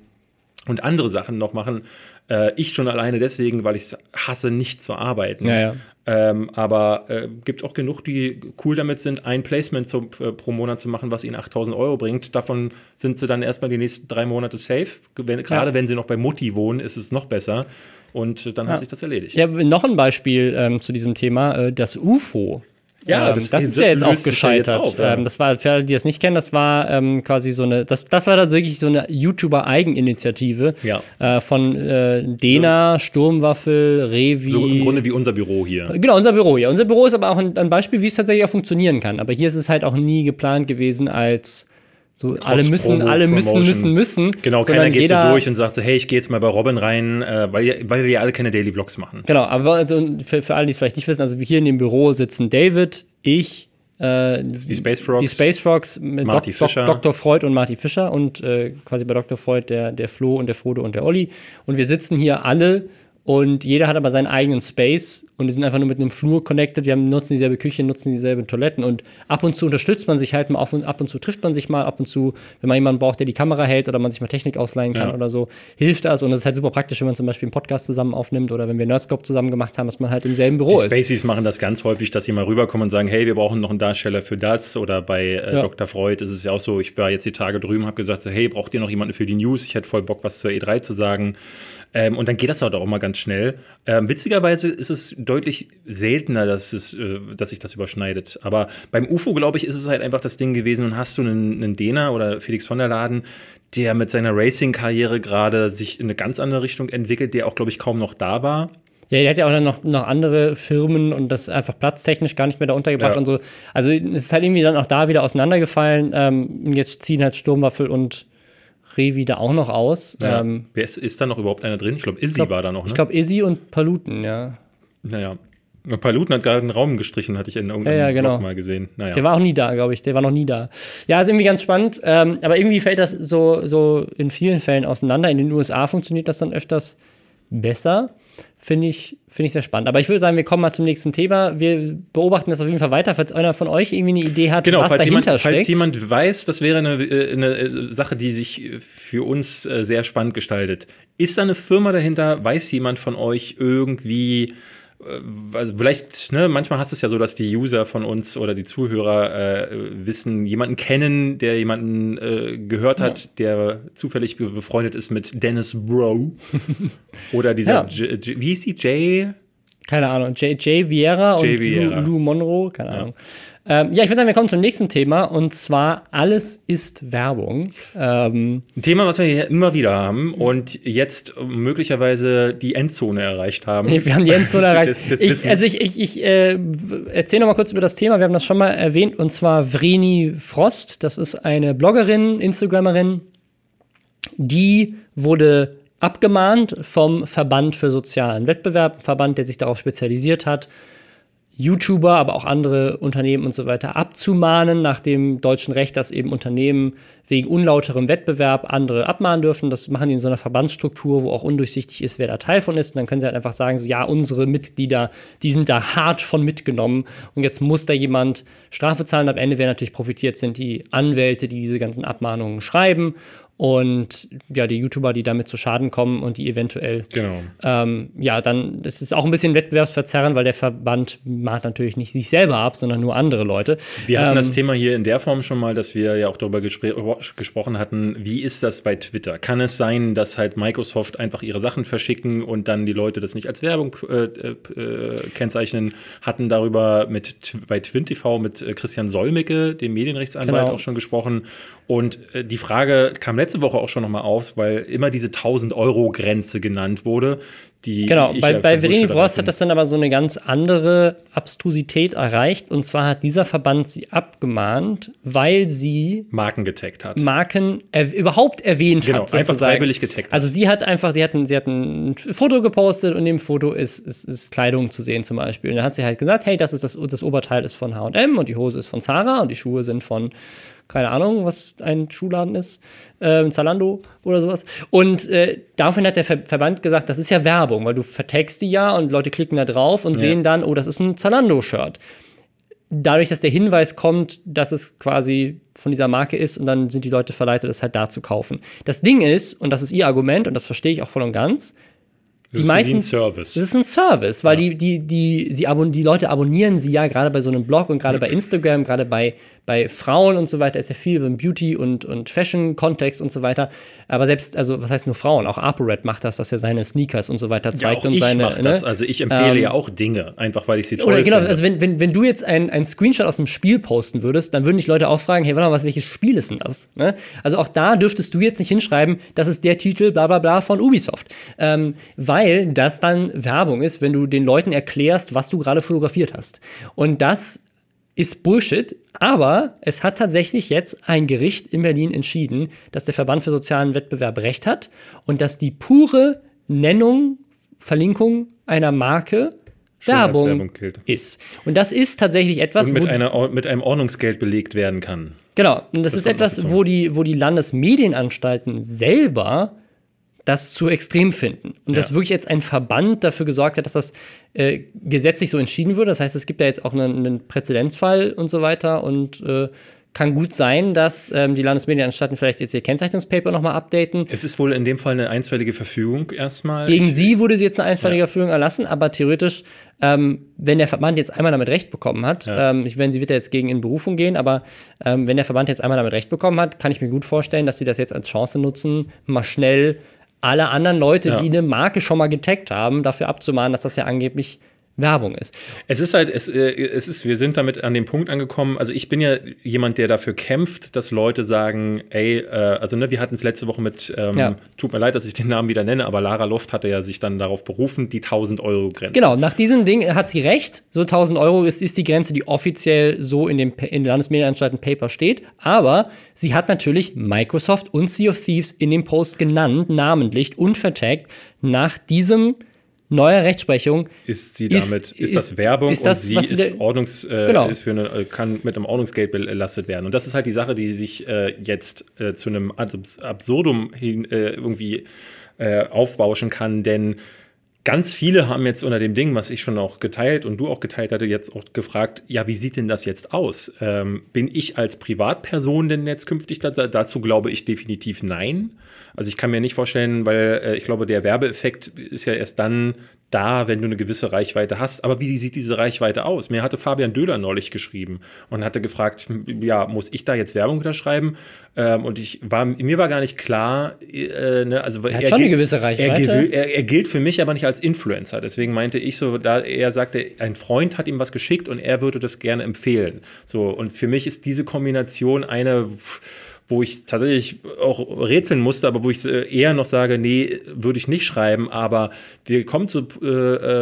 und andere Sachen noch machen. Äh, ich schon alleine deswegen, weil ich es hasse, nicht zu arbeiten. Ja, ja. Ähm, aber äh, gibt auch genug, die cool damit sind, ein Placement zum, äh, pro Monat zu machen, was ihnen 8000 Euro bringt. Davon sind sie dann erstmal die nächsten drei Monate safe. Wenn, Gerade wenn sie noch bei Mutti wohnen, ist es noch besser. Und äh, dann Ja. hat sich das erledigt. Habe noch ein Beispiel ähm, zu diesem Thema, äh, das UFO. Ja, ähm, das- das, ist das ja jetzt auch jetzt gescheitert. auf, ja. ähm, das war, für alle, die das nicht kennen, das war ähm, quasi so eine, das, das war tatsächlich so eine YouTuber-Eigeninitiative Ja. äh, von äh, Dena, Sturmwaffel, Revi. So im Grunde wie unser Büro hier. Genau, unser Büro hier. Unser Büro ist aber auch ein, ein Beispiel, wie es tatsächlich auch funktionieren kann. Aber hier ist es halt auch nie geplant gewesen als so alle müssen, alle müssen, müssen, müssen. Genau, keiner geht jeder, so durch und sagt so, hey, ich gehe jetzt mal bei Robin rein, äh, weil, ihr- weil wir alle keine Daily Vlogs machen. Genau, aber also für, für alle, die es vielleicht nicht wissen, also hier in dem Büro sitzen David, ich, äh, Die Space Frogs. die Space Frogs mit Marty Dok- Dok- Fischer. Dr. Freud und Marty Fischer und äh, quasi bei Dr. Freud der, der Flo und der Frodo und der Olli. Und wir sitzen hier alle und jeder hat aber seinen eigenen Space und die sind einfach nur mit einem Flur connected. Wir haben, nutzen dieselbe Küche, nutzen dieselben Toiletten und ab und zu unterstützt man sich halt mal auf und ab und zu trifft man sich mal, ab und zu, wenn man jemanden braucht, der die Kamera hält oder man sich mal Technik ausleihen kann Ja. oder so, hilft das. Und das ist halt super praktisch, wenn man zum Beispiel einen Podcast zusammen aufnimmt oder wenn wir Nerdscope zusammen gemacht haben, dass man halt im selben Büro Die ist. Spaceys machen das ganz häufig, dass sie mal rüberkommen und sagen, hey, wir brauchen noch einen Darsteller für das. Oder bei äh, Ja. Dr. Freud ist es ja auch so, ich war jetzt die Tage drüben, habe gesagt, so, hey, braucht ihr noch jemanden für die News? Ich hätte voll Bock, was zur E3 zu sagen. Ähm, und dann geht das halt auch mal ganz schnell. Ähm, witzigerweise ist es deutlich seltener, dass, es, äh, dass sich das überschneidet. Aber beim UFO, glaube ich, ist es halt einfach das Ding gewesen, und hast du einen, einen Dena oder Felix von der Laden, der mit seiner Racing-Karriere gerade sich in eine ganz andere Richtung entwickelt, der auch, glaube ich, kaum noch da war. Ja, der hat ja auch dann noch, noch andere Firmen und das einfach platztechnisch gar nicht mehr da untergebracht Ja. und so. Also es ist halt irgendwie dann auch da wieder auseinandergefallen. Ähm, jetzt ziehen halt Sturmwaffel und Revi da auch noch aus. Ja. Ähm, Wer ist, ist da noch überhaupt einer drin? Ich glaube, Izzy glaub- war da noch, ne? Ich glaube, Izzy und Paluten, ja. naja. Paluten hat gerade einen Raum gestrichen, hatte ich in irgendeinem Ja, ja, genau. Mal gesehen. Naja. Der war auch nie da, glaube ich. Der war noch nie da. Ja, ist irgendwie ganz spannend. Ähm, aber irgendwie fällt das so, so in vielen Fällen auseinander. In den USA funktioniert das dann öfters besser. Finde ich, finde ich sehr spannend. Aber ich würde sagen, wir kommen mal zum nächsten Thema. Wir beobachten das auf jeden Fall weiter. Falls einer von euch irgendwie eine Idee hat, Genau, was falls jemand, dahinter steckt. falls jemand weiß, das wäre eine, äh, eine äh, Sache, die sich äh, für uns sehr spannend gestaltet. Ist da eine Firma dahinter? Weiß jemand von euch irgendwie, also vielleicht, ne, manchmal hast es ja so, dass die User von uns oder die Zuhörer äh, wissen, jemanden kennen, der jemanden äh, gehört hat, der zufällig be- befreundet ist mit Dennis Bro. oder dieser, Ja. J, J, wie hieß die, Jay? Keine Ahnung, Jay, Jay Vieira Jay und Vieira. Lou, Lou Monroe, keine Ahnung. Ähm, ja, ich würde sagen, wir kommen zum nächsten Thema und zwar alles ist Werbung. Ähm, Ein Thema, was wir hier immer wieder haben und jetzt möglicherweise die Endzone erreicht haben. wir haben die Endzone erreicht. Des, des ich, also ich, ich, ich äh, erzähle noch mal kurz über das Thema. Wir haben das schon mal erwähnt und zwar Vreni Frost. Das ist eine Bloggerin, Instagrammerin, die wurde abgemahnt vom Verband für sozialen Wettbewerb, Verband, der sich darauf spezialisiert hat, YouTuber, aber auch andere Unternehmen und so weiter abzumahnen nach dem deutschen Recht, dass eben Unternehmen wegen unlauterem Wettbewerb andere abmahnen dürfen. Das machen die in so einer Verbandsstruktur, wo auch undurchsichtig ist, wer da Teil von ist. Und dann können sie halt einfach sagen, so, ja, unsere Mitglieder, die sind da hart von mitgenommen und jetzt muss da jemand Strafe zahlen. Am Ende, wer natürlich profitiert, sind die Anwälte, die diese ganzen Abmahnungen schreiben und ja, die YouTuber, die damit zu Schaden kommen und die eventuell Genau. ähm, ja, dann ist es auch ein bisschen wettbewerbsverzerrend, weil der Verband mahnt natürlich nicht sich selber ab, sondern nur andere Leute. Wir hatten Ähm, das Thema hier in der Form schon mal, dass wir ja auch darüber gespr gesprochen hatten, wie ist das bei Twitter? Kann es sein, dass halt Microsoft einfach ihre Sachen verschicken und dann die Leute das nicht als Werbung äh, äh, kennzeichnen? Hatten darüber mit bei TwinTV mit äh, Christian Solmecke, dem Medienrechtsanwalt, Genau. auch schon gesprochen. Und äh, die Frage kam letzte Woche auch schon noch mal auf, weil immer diese 1000 Euro Grenze genannt wurde. Die Genau, bei, ja bei Vereni halte. hat das dann aber so eine ganz andere Abstrusität erreicht. Und zwar hat dieser Verband sie abgemahnt, weil sie Marken getaggt hat. Marken er überhaupt erwähnt Genau, hat. einfach sozusagen. freiwillig getaggt. Also sie hat einfach, sie hat ein, sie hat ein Foto gepostet und in dem Foto ist, ist, ist Kleidung zu sehen zum Beispiel. Und dann hat sie halt gesagt, hey, das ist das, das Oberteil ist von H&M und die Hose ist von Zara und die Schuhe sind von keine Ahnung, was ein Schuhladen ist, ähm, Zalando oder sowas. Und äh, daraufhin hat der Ver Verband gesagt, das ist ja Werbung, weil du vertext die ja und Leute klicken da drauf und Ja. sehen dann, oh, das ist ein Zalando-Shirt dadurch, dass der Hinweis kommt, dass es quasi von dieser Marke ist und dann sind die Leute verleitet, es halt da zu kaufen. Das Ding ist, und das ist ihr Argument, und das verstehe ich auch voll und ganz, ist für die meisten- ein Service. das ist ein Service, weil die, die, die, sie abon die Leute abonnieren sie ja gerade bei so einem Blog und gerade bei Instagram, gerade bei, bei Frauen und so weiter, ist ja viel im Beauty- und, und Fashion-Kontext und so weiter. Aber selbst, also was heißt nur Frauen? Auch ApoRed macht das, dass er seine Sneakers und so weiter Ja, zeigt auch und seine. mache das. ne? Also ich empfehle Ähm, ja auch Dinge, einfach weil ich sie toll Oder genau, finde. also wenn, wenn, wenn du jetzt ein, ein Screenshot aus dem Spiel posten würdest, dann würden dich Leute auch fragen, hey, warte mal, was, welches Spiel ist denn das? Ne? Also auch da dürftest du jetzt nicht hinschreiben, das ist der Titel, bla bla bla von Ubisoft. Ähm, weil das dann Werbung ist, wenn du den Leuten erklärst, was du gerade fotografiert hast. Und das ist Bullshit, aber es hat tatsächlich jetzt ein Gericht in Berlin entschieden, dass der Verband für sozialen Wettbewerb recht hat und dass die pure Nennung, Verlinkung einer Marke Werbung, ist. Und das ist tatsächlich etwas, und mit, wo, einer, mit einem Ordnungsgeld belegt werden kann. genau, und das, ist kommt noch etwas, wo die, wo die Landesmedienanstalten selber das zu extrem finden. Und dass Ja. wirklich jetzt ein Verband dafür gesorgt hat, dass das äh, gesetzlich so entschieden wird. Das heißt, es gibt ja jetzt auch einen, einen Präzedenzfall und so weiter und äh, kann gut sein, dass ähm, die Landesmedienanstalten vielleicht jetzt ihr Kennzeichnungspaper nochmal updaten. Es ist wohl in dem Fall eine einstweilige Verfügung erstmal. Gegen sie wurde sie jetzt eine einstweilige Führung erlassen, aber theoretisch, ähm, wenn der Verband jetzt einmal damit Recht bekommen hat, Ja. ähm, ich wenn sie wird ja jetzt gegen in Berufung gehen, aber ähm, wenn der Verband jetzt einmal damit Recht bekommen hat, kann ich mir gut vorstellen, dass sie das jetzt als Chance nutzen, mal schnell alle anderen Leute, Ja. die eine Marke schon mal getaggt haben, dafür abzumahnen, dass das ja angeblich Werbung ist. Es ist halt, es, äh, es ist, wir sind damit an dem Punkt angekommen. Also ich bin ja jemand, der dafür kämpft, dass Leute sagen, ey, äh, also ne, wir hatten es letzte Woche mit, ähm, Ja. tut mir leid, dass ich den Namen wieder nenne, aber Lara Loft hatte ja sich dann darauf berufen, die 1000 Euro Grenze. Genau, nach diesem Ding hat sie recht. So 1000 Euro ist, ist die Grenze, die offiziell so in dem in Landesmedienanstalten Paper steht. Aber sie hat natürlich Microsoft und Sea of Thieves in dem Post genannt, namentlich und vertagt. Nach diesem neuer Rechtsprechung Ist sie damit, ist, ist- das Werbung ist das, und sie ist, Ordnungs, äh, Genau. ist für eine, äh, kann mit einem Ordnungsgeld belastet werden. Und das ist halt die Sache, die sich äh, jetzt äh, zu einem Abs Absurdum hin, äh, irgendwie äh, aufbauschen kann, denn ganz viele haben jetzt unter dem Ding, was ich schon auch geteilt und du auch geteilt hatte, jetzt auch gefragt, ja, wie sieht denn das jetzt aus? Ähm, bin ich als Privatperson denn jetzt künftig da, dazu glaube ich definitiv nein. Also ich kann mir nicht vorstellen, weil äh, ich glaube, der Werbeeffekt ist ja erst dann da, wenn du eine gewisse Reichweite hast. Aber wie sieht diese Reichweite aus? Mir hatte Fabian Döhler neulich geschrieben und hatte gefragt, ja, muss ich da jetzt Werbung unterschreiben? Ähm, und ich war, mir war gar nicht klar, äh, ne, also hat schon eine gilt- gewisse Reichweite. Er, er, er gilt für mich aber nicht als Influencer. Deswegen meinte ich so, da er sagte, ein Freund hat ihm was geschickt und er würde das gerne empfehlen. So und für mich ist diese Kombination eine wo ich tatsächlich auch rätseln musste, aber wo ich äh, eher noch sage, nee, würde ich nicht schreiben, aber wir kommen zu, äh,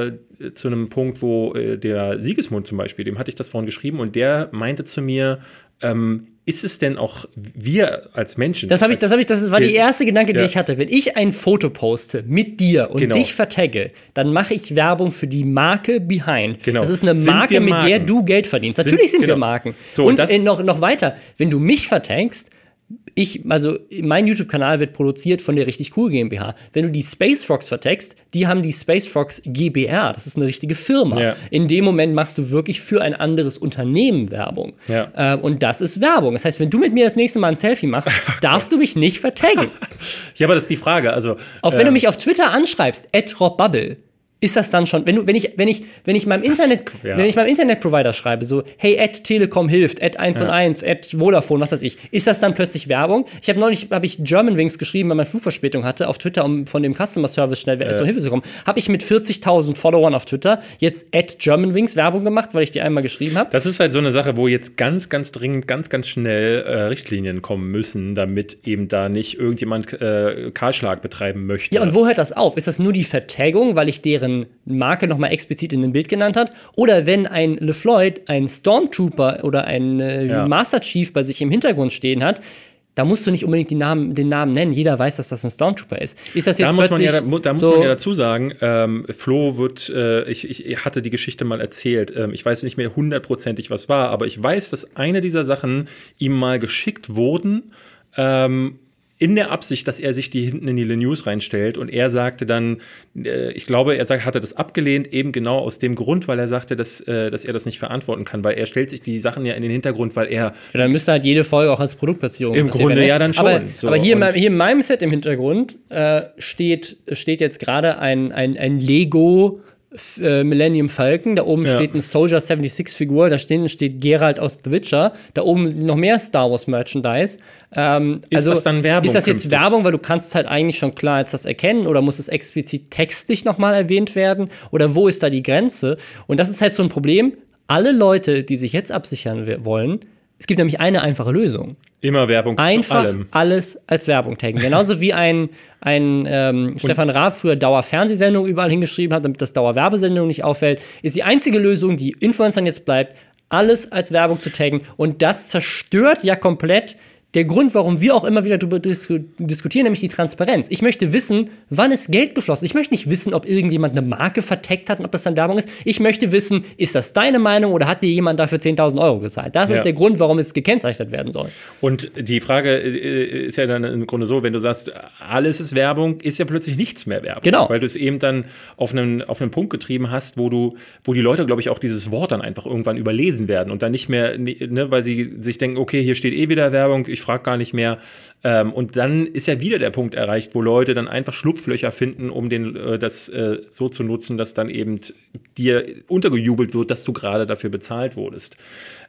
äh, zu einem Punkt, wo äh, der Siegesmund zum Beispiel, dem hatte ich das vorhin geschrieben und der meinte zu mir, ähm, ist es denn auch wir als Menschen? Das habe ich, das habe ich, das war Wir- die erste Gedanke, den Ja. ich hatte. Wenn ich ein Foto poste mit dir und Genau. dich vertagge, dann mache ich Werbung für die Marke Behind. Genau. Das ist eine Sind Marke, wir mit der du Geld verdienst. Natürlich sind wir genau. Marken. So, und äh, noch, noch weiter, wenn du mich vertagst, ich, also mein YouTube-Kanal wird produziert von der richtig cool GmbH. Wenn du die Space Frogs vertagst, die haben die Space Frogs GbR. Das ist eine richtige Firma. Ja. In dem Moment machst du wirklich für ein anderes Unternehmen Werbung. Ja. Äh, und das ist Werbung. Das heißt, wenn du mit mir das nächste Mal ein Selfie machst, darfst du mich nicht vertaggen. ja, aber das ist die Frage. Also, Auch wenn du ähm, mich auf Twitter anschreibst, @robbubble, ist das dann schon, wenn du, wenn ich, wenn ich, wenn ich meinem Internet, ja. wenn ich meinem Internetprovider schreibe, so, hey, at Telekom hilft, at 1 und 1, at Vodafone, was weiß ich, ist das dann plötzlich Werbung? Ich habe neulich, habe ich Germanwings geschrieben, weil man Flugverspätung hatte, auf Twitter, um von dem Customer Service schnell zur Hilfe zu kommen. Habe ich mit 40.000 Followern auf Twitter jetzt at Germanwings Werbung gemacht, weil ich die einmal geschrieben habe? Das ist halt so eine Sache, wo jetzt ganz, ganz dringend, ganz, ganz schnell äh, Richtlinien kommen müssen, damit eben da nicht irgendjemand äh, Kahlschlag betreiben möchte. Ja, und wo hört das auf? Ist das nur die Vertagung, weil ich deren Marke nochmal explizit in dem Bild genannt hat? Oder wenn ein LeFloid ein Stormtrooper oder ein äh, Ja. Master Chief bei sich im Hintergrund stehen hat, da musst du nicht unbedingt Namen, den Namen nennen. Jeder weiß, dass das ein Stormtrooper ist. Ist das jetzt da muss, man ja, da, da muss so, man ja dazu sagen, ähm, Flo wird, äh, ich, ich, ich hatte die Geschichte mal erzählt, ähm, ich weiß nicht mehr hundertprozentig, was war, aber ich weiß, dass eine dieser Sachen ihm mal geschickt wurden, ähm, in der Absicht, dass er sich die hinten in die News reinstellt und er sagte dann, äh, ich glaube, er sagt, hatte das abgelehnt, eben genau aus dem Grund, weil er sagte, dass, äh, dass er das nicht verantworten kann, weil er stellt sich die Sachen ja in den Hintergrund, weil er Ja, dann müsste halt jede Folge auch als Produktplatzierung Im Grunde werden, ja dann schon. Aber, So, aber hier, in meinem, hier in meinem Set im Hintergrund äh, steht, steht jetzt gerade ein, ein, ein Lego äh, Millennium Falcon. Da oben Ja. steht eine Soldier 76 Figur. Da stehen, steht Geralt aus The Witcher. Da oben noch mehr Star Wars Merchandise. Ähm, Ist das dann Werbung Ist das jetzt künftig? Werbung, weil du kannst halt eigentlich schon klar jetzt das erkennen oder muss es explizit textlich nochmal erwähnt werden? Oder wo ist da die Grenze? Und das ist halt so ein Problem. Alle Leute, die sich jetzt absichern wollen, es gibt nämlich eine einfache Lösung. immer Werbung zu Einfach allem. alles als Werbung taggen. Genauso wie ein, ein ähm, Stefan Raab früher Dauerfernsehsendung überall hingeschrieben hat, damit das Dauerwerbesendung nicht auffällt, ist die einzige Lösung, die Influencern jetzt bleibt, alles als Werbung zu taggen. Und das zerstört ja komplett der Grund, warum wir auch immer wieder darüber disku diskutieren, nämlich die Transparenz. Ich möchte wissen, wann ist Geld geflossen. Ich möchte nicht wissen, ob irgendjemand eine Marke verteckt hat und ob das dann Werbung ist. Ich möchte wissen, ist das deine Meinung oder hat dir jemand dafür 10.000 Euro gezahlt? Das Ja. ist der Grund, warum es gekennzeichnet werden soll. Und die Frage äh, ist ja dann im Grunde so, wenn du sagst, alles ist Werbung, ist ja plötzlich nichts mehr Werbung. Genau. Weil du es eben dann auf einen, auf einen Punkt getrieben hast, wo du, wo die Leute, glaube ich, auch dieses Wort dann einfach irgendwann überlesen werden und dann nicht mehr, ne, weil sie sich denken, okay, hier steht eh wieder Werbung, ich frage gar nicht mehr. Ähm, und dann ist ja wieder der Punkt erreicht, wo Leute dann einfach Schlupflöcher finden, um den, äh, das äh, so zu nutzen, dass dann eben dir untergejubelt wird, dass du gerade dafür bezahlt wurdest.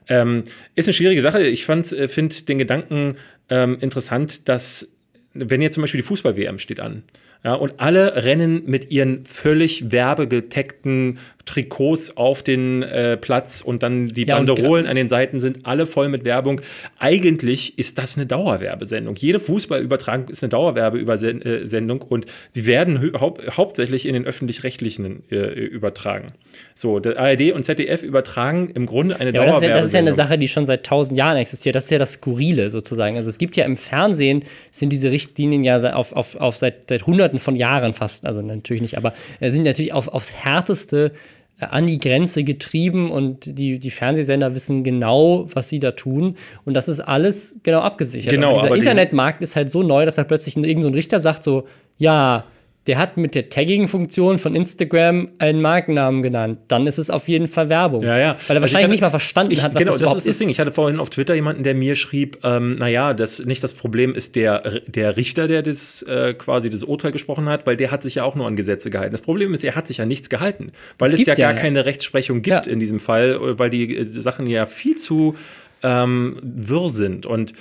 Ähm, ist eine schwierige Sache. Ich äh, finde den Gedanken ähm, interessant, dass, wenn jetzt zum Beispiel die Fußball-WM steht an, ja, und alle rennen mit ihren völlig werbegeteckten Trikots auf den äh, Platz und dann die Ja, Banderolen an den Seiten sind alle voll mit Werbung. Eigentlich ist das eine Dauerwerbesendung. Jede Fußballübertragung ist eine Dauerwerbesendung und sie werden hau hau hauptsächlich in den öffentlich-rechtlichen äh, übertragen. So, der ARD und ZDF übertragen im Grunde eine Ja, aber das ist ja, das ist ja eine Dauerwerbesendung. Sache, die schon seit tausend Jahren existiert. Das ist ja das Skurrile sozusagen. Also es gibt ja im Fernsehen, sind diese Richtlinien ja auf, auf, auf seit, seit hunderten von Jahren fast, also natürlich nicht, aber äh, sind natürlich auf, aufs Härteste an die Grenze getrieben und die, die Fernsehsender wissen genau, was sie da tun. Und das ist alles genau abgesichert. Genau, aber dieser aber Internetmarkt ist halt so neu, dass halt plötzlich irgendein so ein Richter sagt so, ja, der hat mit der Tagging-Funktion von Instagram einen Markennamen genannt. Dann ist es auf jeden Fall Werbung. Ja, ja. Weil er Also ich wahrscheinlich hatte- nicht mal verstanden Ich, hat, was genau, das das, überhaupt ist das ist. Ding. Ich hatte vorhin auf Twitter jemanden, der mir schrieb, ähm, naja, das nicht das Problem ist der, der Richter, der das äh, quasi das Urteil gesprochen hat, weil der hat sich ja auch nur an Gesetze gehalten. Das Problem ist, er hat sich ja nichts gehalten, weil Es es, ja gibt ja- gar keine Rechtsprechung gibt Ja. in diesem Fall, äh, weil die äh, Sachen ja viel zu ähm, wirr sind und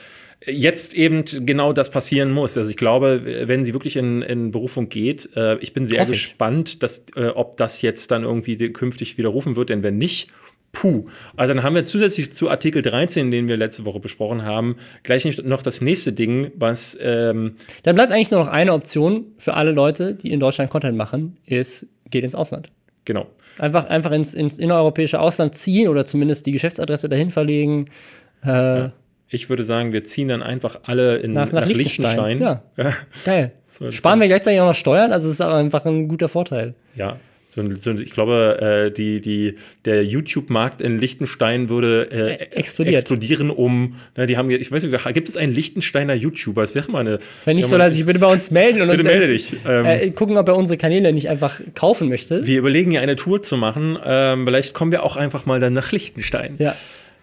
jetzt eben genau das passieren muss. Also ich glaube, wenn sie wirklich in, in Berufung geht, äh, ich bin sehr Hoffe ich. gespannt, dass, äh, ob das jetzt dann irgendwie künftig widerrufen wird, denn wenn nicht, puh. Also dann haben wir zusätzlich zu Artikel 13, den wir letzte Woche besprochen haben, gleich noch das nächste Ding, was ähm, Dann bleibt eigentlich nur noch eine Option für alle Leute, die in Deutschland Content machen, ist, geht ins Ausland. genau. Einfach, einfach ins, ins innereuropäische Ausland ziehen oder zumindest die Geschäftsadresse dahin verlegen. Äh, Ich würde sagen, wir ziehen dann einfach alle in, Nach- nach Liechtenstein. Ja. Geil. So, Sparen wir gleichzeitig auch noch Steuern, also es ist auch einfach ein guter Vorteil. Ja. So, so, ich glaube, äh, die, die, der YouTube-Markt in Liechtenstein würde äh, explodiert. explodieren um, na, die haben, ich weiß nicht, gibt es einen Liechtensteiner YouTuber? Das wäre mal eine. Wenn nicht, soll mal- er sich bitte bei uns melden und Bitte uns melde dich. Ähm, äh, gucken, ob er unsere Kanäle nicht einfach kaufen möchte. wir überlegen ja eine Tour zu machen. Ähm, vielleicht kommen wir auch einfach mal dann nach Liechtenstein. Ja.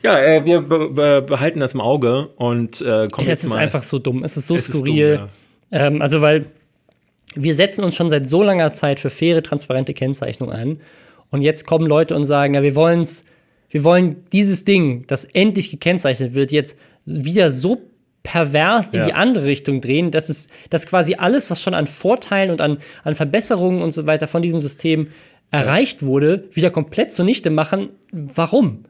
Ja, äh, wir be be behalten das im Auge und äh, kommen Es jetzt ist mal. einfach so dumm. Es ist so Es ist dumm, skurril. ja. ähm, also, weil wir setzen uns schon seit so langer Zeit für faire, transparente Kennzeichnung ein. Und jetzt kommen Leute und sagen, ja, wir wollen's, wir wollen dieses Ding, das endlich gekennzeichnet wird, jetzt wieder so pervers in Ja. die andere Richtung drehen, dass es, dass quasi alles, was schon an Vorteilen und an, an Verbesserungen und so weiter von diesem System erreicht wurde, wieder komplett zunichte machen. Warum?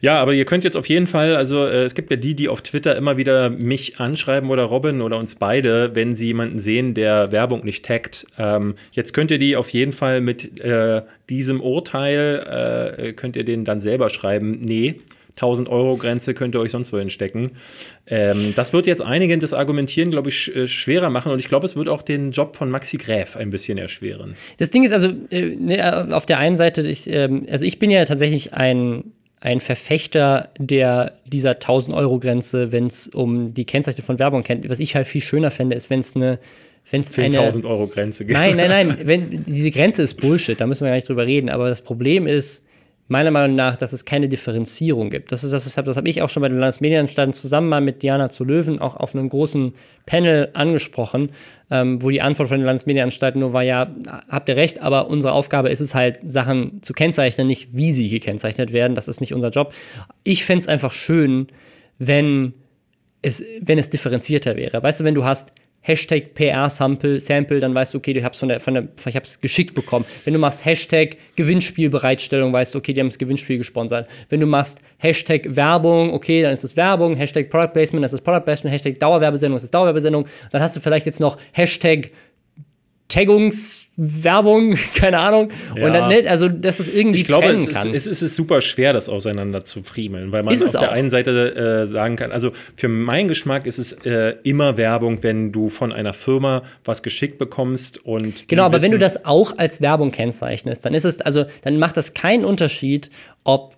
Ja, aber ihr könnt jetzt auf jeden Fall, also äh, es gibt ja die, die auf Twitter immer wieder mich anschreiben oder Robin oder uns beide, wenn sie jemanden sehen, der Werbung nicht taggt. Ähm, jetzt könnt ihr die auf jeden Fall mit äh, diesem Urteil, äh, könnt ihr den dann selber schreiben, nee. 1000 Euro Grenze könnt ihr euch sonst wohin stecken. Ähm, das wird jetzt einigen das Argumentieren, glaube ich, sch äh, schwerer machen und ich glaube, es wird auch den Job von Maxi Gräf ein bisschen erschweren. Das Ding ist also, äh, ne, auf der einen Seite, ich, ähm, also ich bin ja tatsächlich ein, ein Verfechter der dieser 1000-Euro-Grenze, wenn es um die Kennzeichnung von Werbung geht. Was ich halt viel schöner fände, ist, wenn es eine, wenn es eine 10.000 Euro Grenze gibt. Nein, nein, nein. Wenn, diese Grenze ist Bullshit, da müssen wir gar nicht drüber reden. Aber das Problem ist, meiner Meinung nach, dass es keine Differenzierung gibt. Das ist das, das habe ich auch schon bei den Landesmedienanstalten zusammen mal mit Diana zu Löwen auch auf einem großen Panel angesprochen, ähm, wo die Antwort von den Landesmedienanstalten nur war, ja, habt ihr recht, aber unsere Aufgabe ist es halt, Sachen zu kennzeichnen, nicht wie sie gekennzeichnet werden. Das ist nicht unser Job. Ich fände es einfach schön, wenn es, wenn es differenzierter wäre. Weißt du, wenn du hast Hashtag PR-Sample, Sample, dann weißt du, okay, du hab's von der, von der, ich hab's geschickt bekommen. Wenn du machst Hashtag Gewinnspielbereitstellung, weißt du, okay, die haben das Gewinnspiel gesponsert. Wenn du machst Hashtag Werbung, okay, dann ist es Werbung, Hashtag Product Placement, das ist Product Placement, Hashtag Dauerwerbesendung, das ist Dauerwerbesendung. Dann hast du vielleicht jetzt noch Hashtag Taggungswerbung, keine Ahnung. Ja. Und dann, ne, also, dass es irgendwie Ich glaube, trennen es es, ist, es ist super schwer, das auseinander zu friemeln, weil man auf der auch. einen Seite äh, sagen kann, also für meinen Geschmack ist es äh, immer Werbung, wenn du von einer Firma was geschickt bekommst und Genau, aber wenn du wissen- das auch als Werbung kennzeichnest, dann ist es, also, dann macht das keinen Unterschied, ob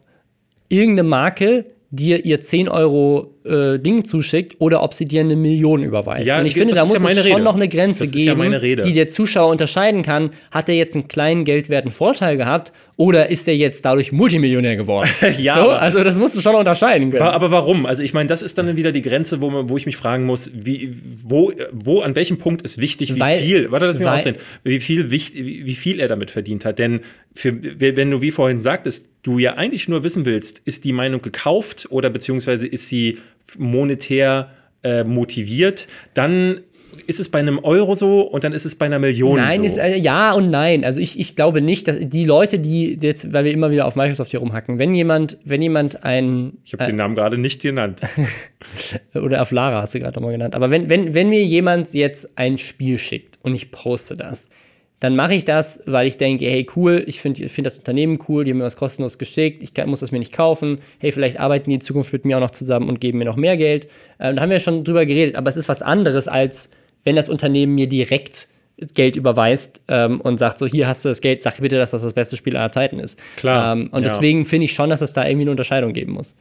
irgendeine Marke dir ihr 10 Euro äh, Ding zuschickt oder ob sie dir eine Million überweist. Ja, Und ich finde, da ist ja muss es schon noch eine Grenze Das ja geben, Rede. die der Zuschauer unterscheiden kann. Hat er jetzt einen kleinen geldwerten Vorteil gehabt oder ist er jetzt dadurch Multimillionär geworden? Ja, so, also das musst du schon unterscheiden können. Aber warum? Also ich meine, das ist dann wieder die Grenze, wo, man, wo ich mich fragen muss, wie, wo, wo, an welchem Punkt ist wichtig, wie Weil- viel, warte, lass mich weil- ausreden, wie viel, wie wie viel er damit verdient hat. Denn für, wenn du, wie vorhin sagtest, du ja eigentlich nur wissen willst, ist die Meinung gekauft oder beziehungsweise ist sie monetär äh, motiviert, dann ist es bei einem Euro so und dann ist es bei einer Million Nein, so? ist, äh, ja und nein. Also ich, ich glaube nicht, dass die Leute, die jetzt, weil wir immer wieder auf Microsoft hier rumhacken, wenn jemand, wenn jemand ein ich habe den Namen gerade nicht genannt. oder auf Lara hast du gerade nochmal genannt, aber wenn, wenn, wenn mir jemand jetzt ein Spiel schickt und ich poste das, dann mache ich das, weil ich denke, hey, cool, ich finde find das Unternehmen cool, die haben mir was kostenlos geschickt, ich kann, muss das mir nicht kaufen, hey, vielleicht arbeiten die in Zukunft mit mir auch noch zusammen und geben mir noch mehr Geld. Ähm, da haben wir schon drüber geredet, aber es ist was anderes, als wenn das Unternehmen mir direkt Geld überweist ähm, und sagt so, hier hast du das Geld, sag bitte, dass das das beste Spiel aller Zeiten ist. Klar, Ähm, und ja. deswegen finde ich schon, dass es da irgendwie eine Unterscheidung geben muss.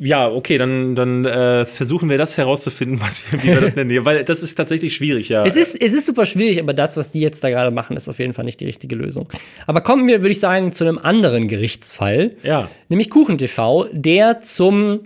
Ja, okay, dann, dann äh, versuchen wir das herauszufinden, was wir, wie wir das nennen. Weil das ist tatsächlich schwierig, ja. Es ist, es ist super schwierig, aber das, was die jetzt da gerade machen, ist auf jeden Fall nicht die richtige Lösung. Aber kommen wir, würde ich sagen, zu einem anderen Gerichtsfall, ja. nämlich KuchenTV, der zum,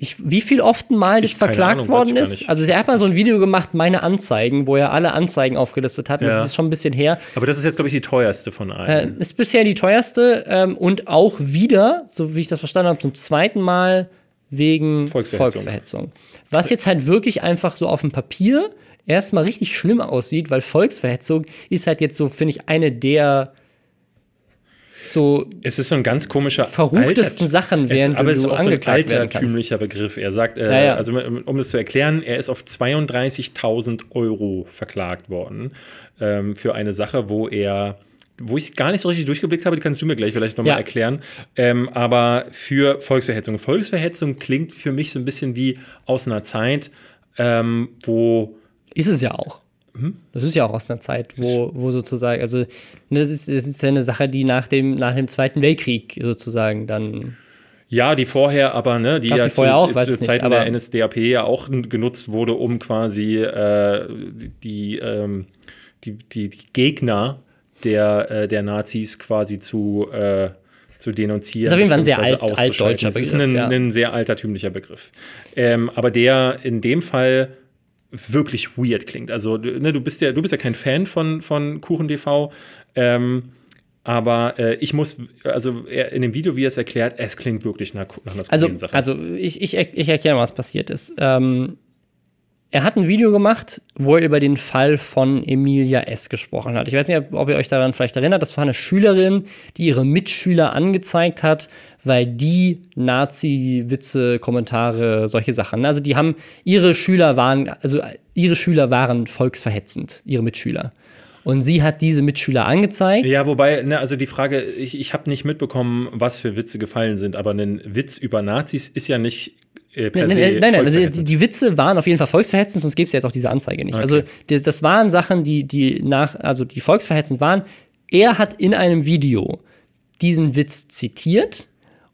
ich, wie viel oft Mal jetzt verklagt Ahnung, worden ist. Also er hat mal so ein Video gemacht, meine Anzeigen, wo er alle Anzeigen aufgelistet hat. Ja. Das ist schon ein bisschen her. Aber das ist jetzt, glaube ich, die teuerste von allen. Äh, ist bisher die teuerste ähm, und auch wieder, so wie ich das verstanden habe, zum zweiten Mal wegen Volksverhetzung. Volksverhetzung. Was jetzt halt wirklich einfach so auf dem Papier erstmal richtig schlimm aussieht, weil Volksverhetzung ist halt jetzt so, finde ich, eine der so es ist so ein ganz komischer verruchtesten altert- Sachen, während es, aber du es ist auch so ein altertümlicher Begriff. Er sagt, äh, Ja, ja. also um das zu erklären, er ist auf 32.000 Euro verklagt worden ähm, für eine Sache, wo er wo ich gar nicht so richtig durchgeblickt habe, die kannst du mir gleich vielleicht nochmal Ja. erklären. Ähm, aber für Volksverhetzung. Volksverhetzung klingt für mich so ein bisschen wie aus einer Zeit, ähm, wo Ist es ja auch. Mhm. Das ist ja auch aus einer Zeit, wo, wo sozusagen, also ne, das ist, das ist ja eine Sache, die nach dem, nach dem Zweiten Weltkrieg sozusagen dann Ja, die vorher aber, ne, die Gab's ja vorher auch? zu, Weiß zu nicht, Zeiten aber- der NSDAP ja auch genutzt wurde, um quasi äh, die, ähm, die, die, die Gegner der, äh, der Nazis quasi zu, äh, zu denunzieren. Ist auf jeden Fall ein sehr alt- altdeutscher auszuschalten. Das ist Begriff, ein, ja. ein sehr altertümlicher Begriff. Ähm, aber der in dem Fall wirklich weird klingt. Also, du- ne, du bist ja, du bist ja kein Fan von, von KuchenTV. Ähm, aber äh, ich muss, also in dem Video, wie er es erklärt, es klingt wirklich nach, nach einer Also, Sache. also ich, ich, ich erkläre mal, was passiert ist. Ähm, er hat ein Video gemacht, wo er über den Fall von Emilia S. gesprochen hat. Ich weiß nicht, ob ihr euch daran vielleicht erinnert. Das war eine Schülerin, die ihre Mitschüler angezeigt hat, weil die Nazi-Witze, Kommentare, solche Sachen. Also die haben, ihre Schüler waren, also ihre Schüler waren volksverhetzend, ihre Mitschüler. Und sie hat diese Mitschüler angezeigt. Ja, wobei, ne, also die Frage, ich, ich habe nicht mitbekommen, was für Witze gefallen sind, aber ein Witz über Nazis ist ja nicht äh, Nein, nein, nein, also die, die Witze waren auf jeden Fall volksverhetzend, sonst gäbe es ja jetzt auch diese Anzeige nicht. Okay. Also das, das waren Sachen, die, die nach, also die volksverhetzend waren. Er hat in einem Video diesen Witz zitiert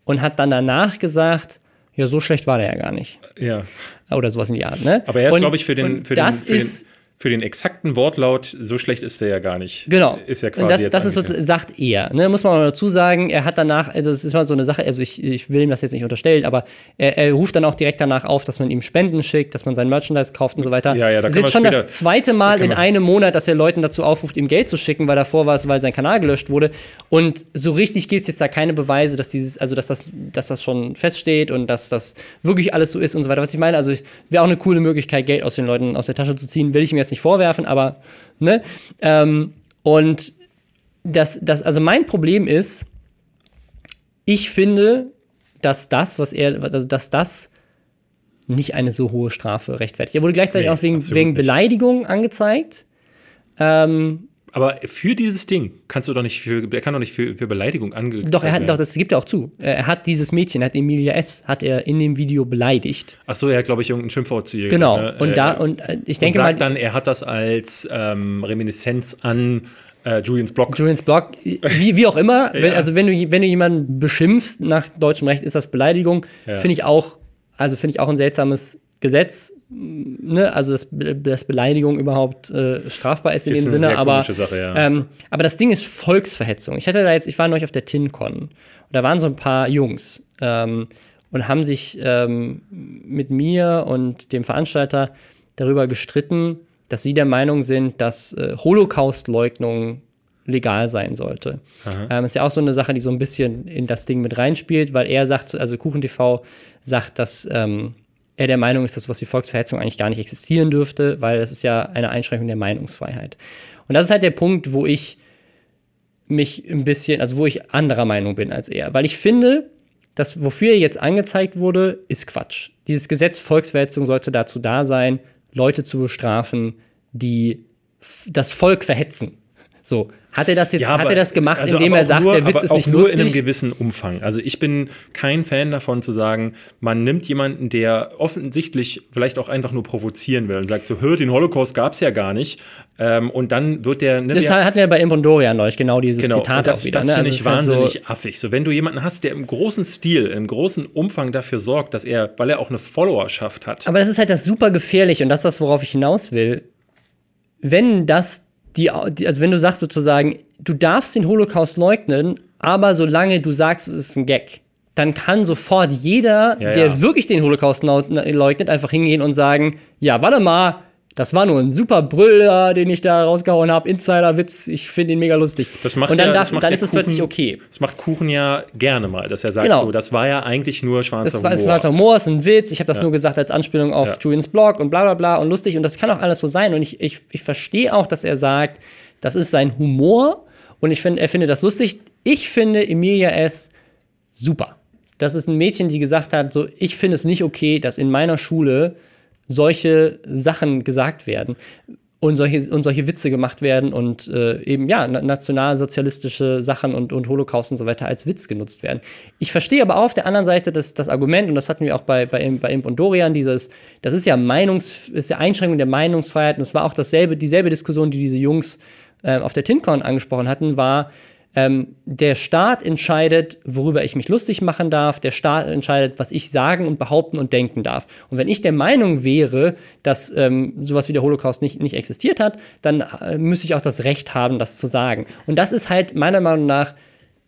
und hat dann danach gesagt, ja, so schlecht war der ja gar nicht. ja. Oder sowas in die Art, ne? Aber er ist, glaube ich, für den, für, den, das den, ist, für den exakten Wortlaut, so schlecht ist der ja gar nicht. Genau. Ist ja quasi und das, jetzt das ist so, sagt er. Ne? Muss man mal dazu sagen, er hat danach, also es ist mal so eine Sache, also ich, ich will ihm das jetzt nicht unterstellen, aber er, er ruft dann auch direkt danach auf, dass man ihm Spenden schickt, dass man sein Merchandise kauft und so weiter. Ja, ja, da das ist jetzt schon später- das zweite Mal in einem Monat, dass er Leuten dazu aufruft, ihm Geld zu schicken, weil davor war es, weil sein Kanal gelöscht wurde. Und so richtig gibt es jetzt da keine Beweise, dass dieses, also dass das, dass das schon feststeht und dass das wirklich alles so ist und so weiter. Was ich meine, also wäre auch eine coole Möglichkeit, Geld aus den Leuten aus der Tasche zu ziehen, will ich ihm jetzt nicht vorwerfen, aber ne? Ähm, und das, das, also mein Problem ist, ich finde, dass das, was er, also dass das nicht eine so hohe Strafe rechtfertigt. Er wurde gleichzeitig Nee, auch wegen, wegen nicht. Beleidigung angezeigt. Ähm, Aber für dieses Ding kannst du doch nicht für, er kann doch nicht für, für Beleidigung angezeigt doch, er hat, werden. doch, das gibt er auch zu. Er hat dieses Mädchen, hat Emilia S., hat er in dem Video beleidigt. Ach so, er hat, glaube ich, irgendein Schimpfwort zu ihr Genau. gesagt. ne? Und Äh, da, und äh, ich und denke mal, sagt dann, er hat das als ähm, Reminiszenz an äh, Julians Blog. Julians Blog, wie, wie auch immer, wenn, Ja. also wenn du, wenn du jemanden beschimpfst nach deutschem Recht, ist das Beleidigung. Ja. Finde ich auch, also finde ich auch ein seltsames Gesetz, ne? also dass, dass Beleidigung überhaupt äh, strafbar ist in Ist dem Sinne, aber, Sache, ja. ähm, aber das Ding ist Volksverhetzung. Ich hatte da jetzt, ich war neulich auf der TinCon und da waren so ein paar Jungs ähm, und haben sich ähm, mit mir und dem Veranstalter darüber gestritten, dass sie der Meinung sind, dass äh, Holocaust-Leugnung legal sein sollte. Ähm, ist ja auch so eine Sache, die so ein bisschen in das Ding mit reinspielt, weil er sagt, also KuchenTV sagt, dass, ähm, er der Meinung ist, dass sowas wie Volksverhetzung eigentlich gar nicht existieren dürfte, weil das ist ja eine Einschränkung der Meinungsfreiheit. Und das ist halt der Punkt, wo ich mich ein bisschen, also wo ich anderer Meinung bin als er. Weil ich finde, das, wofür er jetzt angezeigt wurde, ist Quatsch. Dieses Gesetz Volksverhetzung sollte dazu da sein, Leute zu bestrafen, die das Volk verhetzen. So, hat er das jetzt, ja, hat er das gemacht, also indem er sagt, nur, der Witz ist nicht nur lustig? nur in einem gewissen Umfang. Also ich bin kein Fan davon zu sagen, man nimmt jemanden, der offensichtlich vielleicht auch einfach nur provozieren will und sagt so, hör, den Holocaust gab es ja gar nicht. Ähm, und dann wird der. Ne, das der, hatten wir bei Impondorian neulich, genau dieses genau, Zitat das, auch wieder. Das ne? finde also ich wahnsinnig halt so affig. So, wenn du jemanden hast, der im großen Stil, im großen Umfang dafür sorgt, dass er, weil er auch eine Followerschaft hat. Aber das ist halt das super gefährlich und das ist das, worauf ich hinaus will. Wenn das die, also wenn du sagst sozusagen, du darfst den Holocaust leugnen, aber solange du sagst, es ist ein Gag, dann kann sofort jeder, ja, der ja. wirklich den Holocaust leugnet, einfach hingehen und sagen, ja, warte mal, das war nur ein super Brüller, den ich da rausgehauen habe. Insider-Witz, ich finde ihn mega lustig. Das macht und dann, ja, darf, dann ist es plötzlich okay. Das macht Kuchen ja gerne mal, dass er sagt, genau. so, das war ja eigentlich nur schwarzer Humor. Es war Humor, ist ein Witz. Ich habe das ja. nur gesagt als Anspielung auf ja. Julians Blog und bla bla bla und lustig. Und das kann auch alles so sein. Und ich, ich, ich verstehe auch, dass er sagt, das ist sein Humor und ich finde, er findet das lustig. Ich finde Emilia S. super. Das ist ein Mädchen, die gesagt hat, so, ich finde es nicht okay, dass in meiner Schule solche Sachen gesagt werden und solche, und solche Witze gemacht werden und äh, eben ja, nationalsozialistische Sachen und, und Holocaust und so weiter als Witz genutzt werden. Ich verstehe aber auch auf der anderen Seite das, das Argument, und das hatten wir auch bei, bei, bei Imp und Dorian, dieses, das ist ja Meinungs, ist ja Einschränkung der Meinungsfreiheit und es war auch dasselbe, dieselbe Diskussion, die diese Jungs äh, auf der TinCon angesprochen hatten, war, ähm, der Staat entscheidet, worüber ich mich lustig machen darf. Der Staat entscheidet, was ich sagen und behaupten und denken darf. Und wenn ich der Meinung wäre, dass ähm, sowas wie der Holocaust nicht, nicht existiert hat, dann äh, müsste ich auch das Recht haben, das zu sagen. Und das ist halt meiner Meinung nach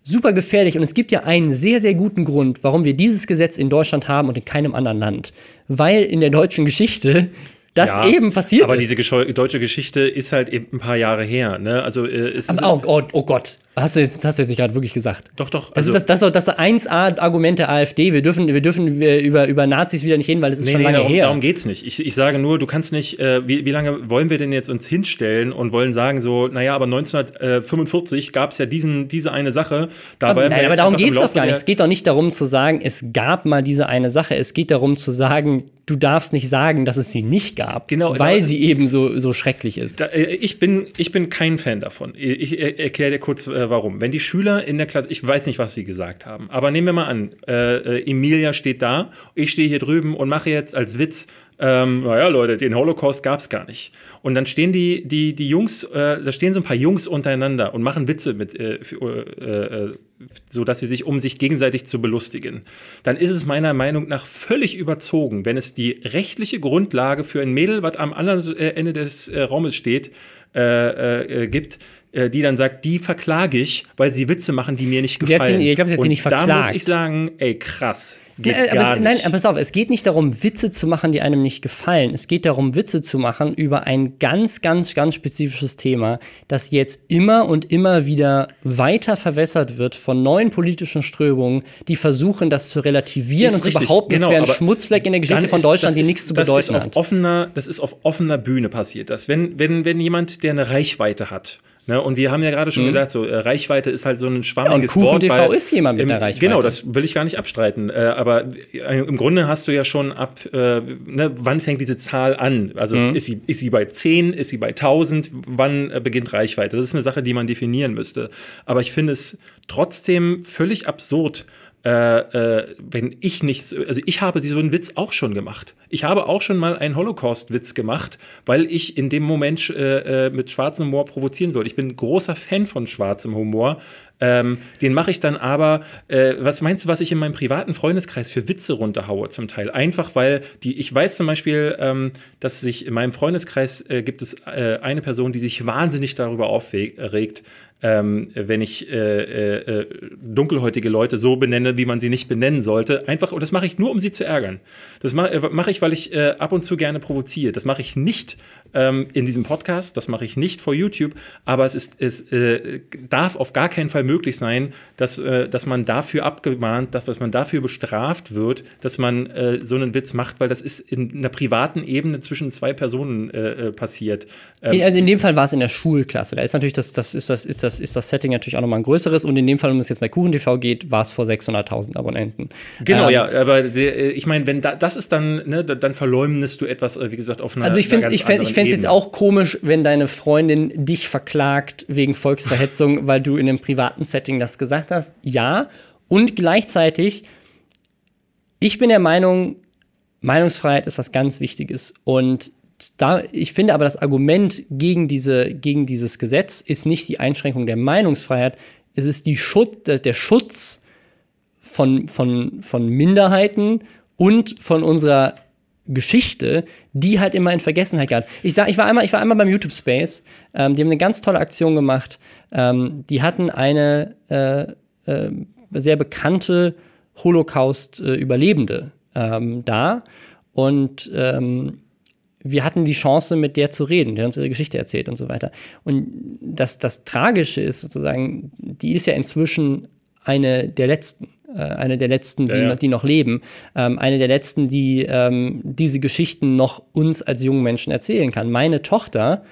super gefährlich. Und es gibt ja einen sehr, sehr guten Grund, warum wir dieses Gesetz in Deutschland haben und in keinem anderen Land. Weil in der deutschen Geschichte das ja, eben passiert aber ist. Aber diese deutsche Geschichte ist halt eben ein paar Jahre her. Ne? Also, äh, es aber, oh, oh, oh, Gott, Hast du jetzt, hast du jetzt nicht gerade wirklich gesagt? Doch, doch. Das also, ist das, das, das, das 1A-Argument der AfD. Wir dürfen, wir dürfen über, über Nazis wieder nicht reden, weil es ist nee, schon nee, lange darum, her. Darum geht's nicht. Ich, ich sage nur, du kannst nicht, äh, wie, wie lange wollen wir denn jetzt uns hinstellen und wollen sagen so, naja, aber 1945 gab es ja diesen, diese eine Sache. Dabei aber, nein, aber darum geht es doch gar nicht. Es geht doch nicht darum zu sagen, es gab mal diese eine Sache. Es geht darum zu sagen, du darfst nicht sagen, dass es sie nicht gab, genau, weil da, sie eben so, so schrecklich ist. Da, äh, ich, bin, ich bin kein Fan davon. Ich, ich erkläre dir kurz, äh, warum. Wenn die Schüler in der Klasse, ich weiß nicht, was sie gesagt haben, aber nehmen wir mal an, äh, äh, Emilia steht da, ich stehe hier drüben und mache jetzt als Witz, ähm, naja, Leute, den Holocaust gab es gar nicht. Und dann stehen die, die, die Jungs, äh, da stehen so ein paar Jungs untereinander und machen Witze mit, äh, für, äh, äh so dass sie sich, um sich gegenseitig zu belustigen. Dann ist es meiner Meinung nach völlig überzogen, wenn es die rechtliche Grundlage für ein Mädel, was am anderen äh, Ende des Raumes steht, gibt, die dann sagt, die verklage ich, weil sie Witze machen, die mir nicht gefallen. Sie, ich glaube, sie hat sie nicht verklagt. Da muss ich sagen, ey, krass. Geht nein, gar aber, nein, aber pass auf, es geht nicht darum, Witze zu machen, die einem nicht gefallen. Es geht darum, Witze zu machen über ein ganz, ganz, ganz spezifisches Thema, das jetzt immer und immer wieder weiter verwässert wird von neuen politischen Strömungen, die versuchen, das zu relativieren und richtig, zu behaupten, genau, es wäre ein Schmutzfleck in der Geschichte von Deutschland, ist, die nichts zu bedeuten das hat. Offener, das ist auf offener Bühne passiert. Dass wenn, wenn, wenn jemand, der eine Reichweite hat, Ne? Und wir haben ja gerade schon mhm. gesagt, so äh, Reichweite ist halt so ein schwammiges ja, und Wort. TV ist jemand mit im, der Reichweite. Genau, das will ich gar nicht abstreiten. Äh, aber äh, im Grunde hast du ja schon ab, ne, wann fängt diese Zahl an? Also mhm. ist, sie, ist sie bei 10, ist sie bei 1000? Wann beginnt Reichweite? Das ist eine Sache, die man definieren müsste. Aber ich finde es trotzdem völlig absurd, äh, äh, wenn ich nicht, also ich habe so einen Witz auch schon gemacht. Ich habe auch schon mal einen Holocaust-Witz gemacht, weil ich in dem Moment äh, äh, mit schwarzem Humor provozieren wollte. Ich bin großer Fan von schwarzem Humor. Ähm, den mache ich dann aber, äh, was meinst du, was ich in meinem privaten Freundeskreis für Witze runterhaue zum Teil? Einfach weil die, ich weiß zum Beispiel, ähm, dass sich in meinem Freundeskreis äh, gibt es äh, eine Person, die sich wahnsinnig darüber aufregt, ähm, wenn ich äh, äh, dunkelhäutige Leute so benenne, wie man sie nicht benennen sollte. Einfach, und das mache ich nur, um sie zu ärgern. Das mache äh, mach ich, weil ich äh, ab und zu gerne provoziere. Das mache ich nicht ähm, in diesem Podcast, das mache ich nicht vor YouTube, aber es, ist, es äh, darf auf gar keinen Fall möglich sein, dass, äh, dass man dafür abgemahnt, dass, dass man dafür bestraft wird, dass man so einen Witz macht, weil das ist in einer privaten Ebene zwischen zwei Personen passiert. Ähm, also in dem Fall war es in der Schulklasse. Da ist natürlich das, das ist das, ist das, ist das Setting natürlich auch nochmal ein größeres. Und in dem Fall, um es jetzt bei KuchenTV geht, war es vor 600.000 Abonnenten. Genau, ähm, ja. Aber der, ich meine, wenn da, das ist dann, ne, dann verleumdest du etwas, wie gesagt, auf einer Also ich finde es ich find, ich jetzt auch komisch, wenn deine Freundin dich verklagt wegen Volksverhetzung, weil du in einem privaten Setting das gesagt hast. Ja. Und gleichzeitig, ich bin der Meinung, Meinungsfreiheit ist was ganz Wichtiges. Und da, ich finde aber, das Argument gegen, diese, gegen dieses Gesetz ist nicht die Einschränkung der Meinungsfreiheit, es ist die Schutz, der Schutz von, von, von Minderheiten und von unserer Geschichte, die halt immer in Vergessenheit gab. Ich sag, ich war einmal, ich war einmal beim YouTube Space. Ähm, die haben eine ganz tolle Aktion gemacht. Ähm, die hatten eine äh, äh, sehr bekannte Holocaust-Überlebende ähm, da und ähm, wir hatten die Chance, mit der zu reden, der uns ihre Geschichte erzählt und so weiter. Und das, das Tragische ist sozusagen, die ist ja inzwischen eine der letzten, äh, eine der letzten, die, ja, ja. Noch, die noch leben, ähm, eine der letzten, die ähm, diese Geschichten noch uns als jungen Menschen erzählen kann. Meine Tochter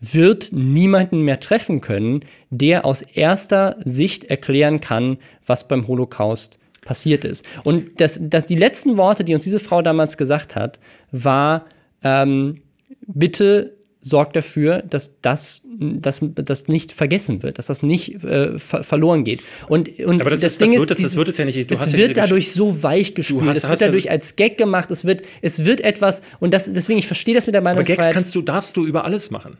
wird niemanden mehr treffen können, der aus erster Sicht erklären kann, was beim Holocaust passiert ist. Und das, das, die letzten Worte, die uns diese Frau damals gesagt hat, war, ähm, bitte sorgt dafür, dass das, dass, das nicht vergessen wird, dass das nicht äh, ver verloren geht. Und, und Aber das, das ist, Ding das wird, ist, das, wird es ja nicht. Du es wird dadurch so weich gespielt, hast, es wird dadurch ja als Gag gemacht, es wird, es wird etwas, und das, deswegen, ich verstehe das mit der Meinungsfreiheit. Aber Gags kannst du, darfst du über alles machen.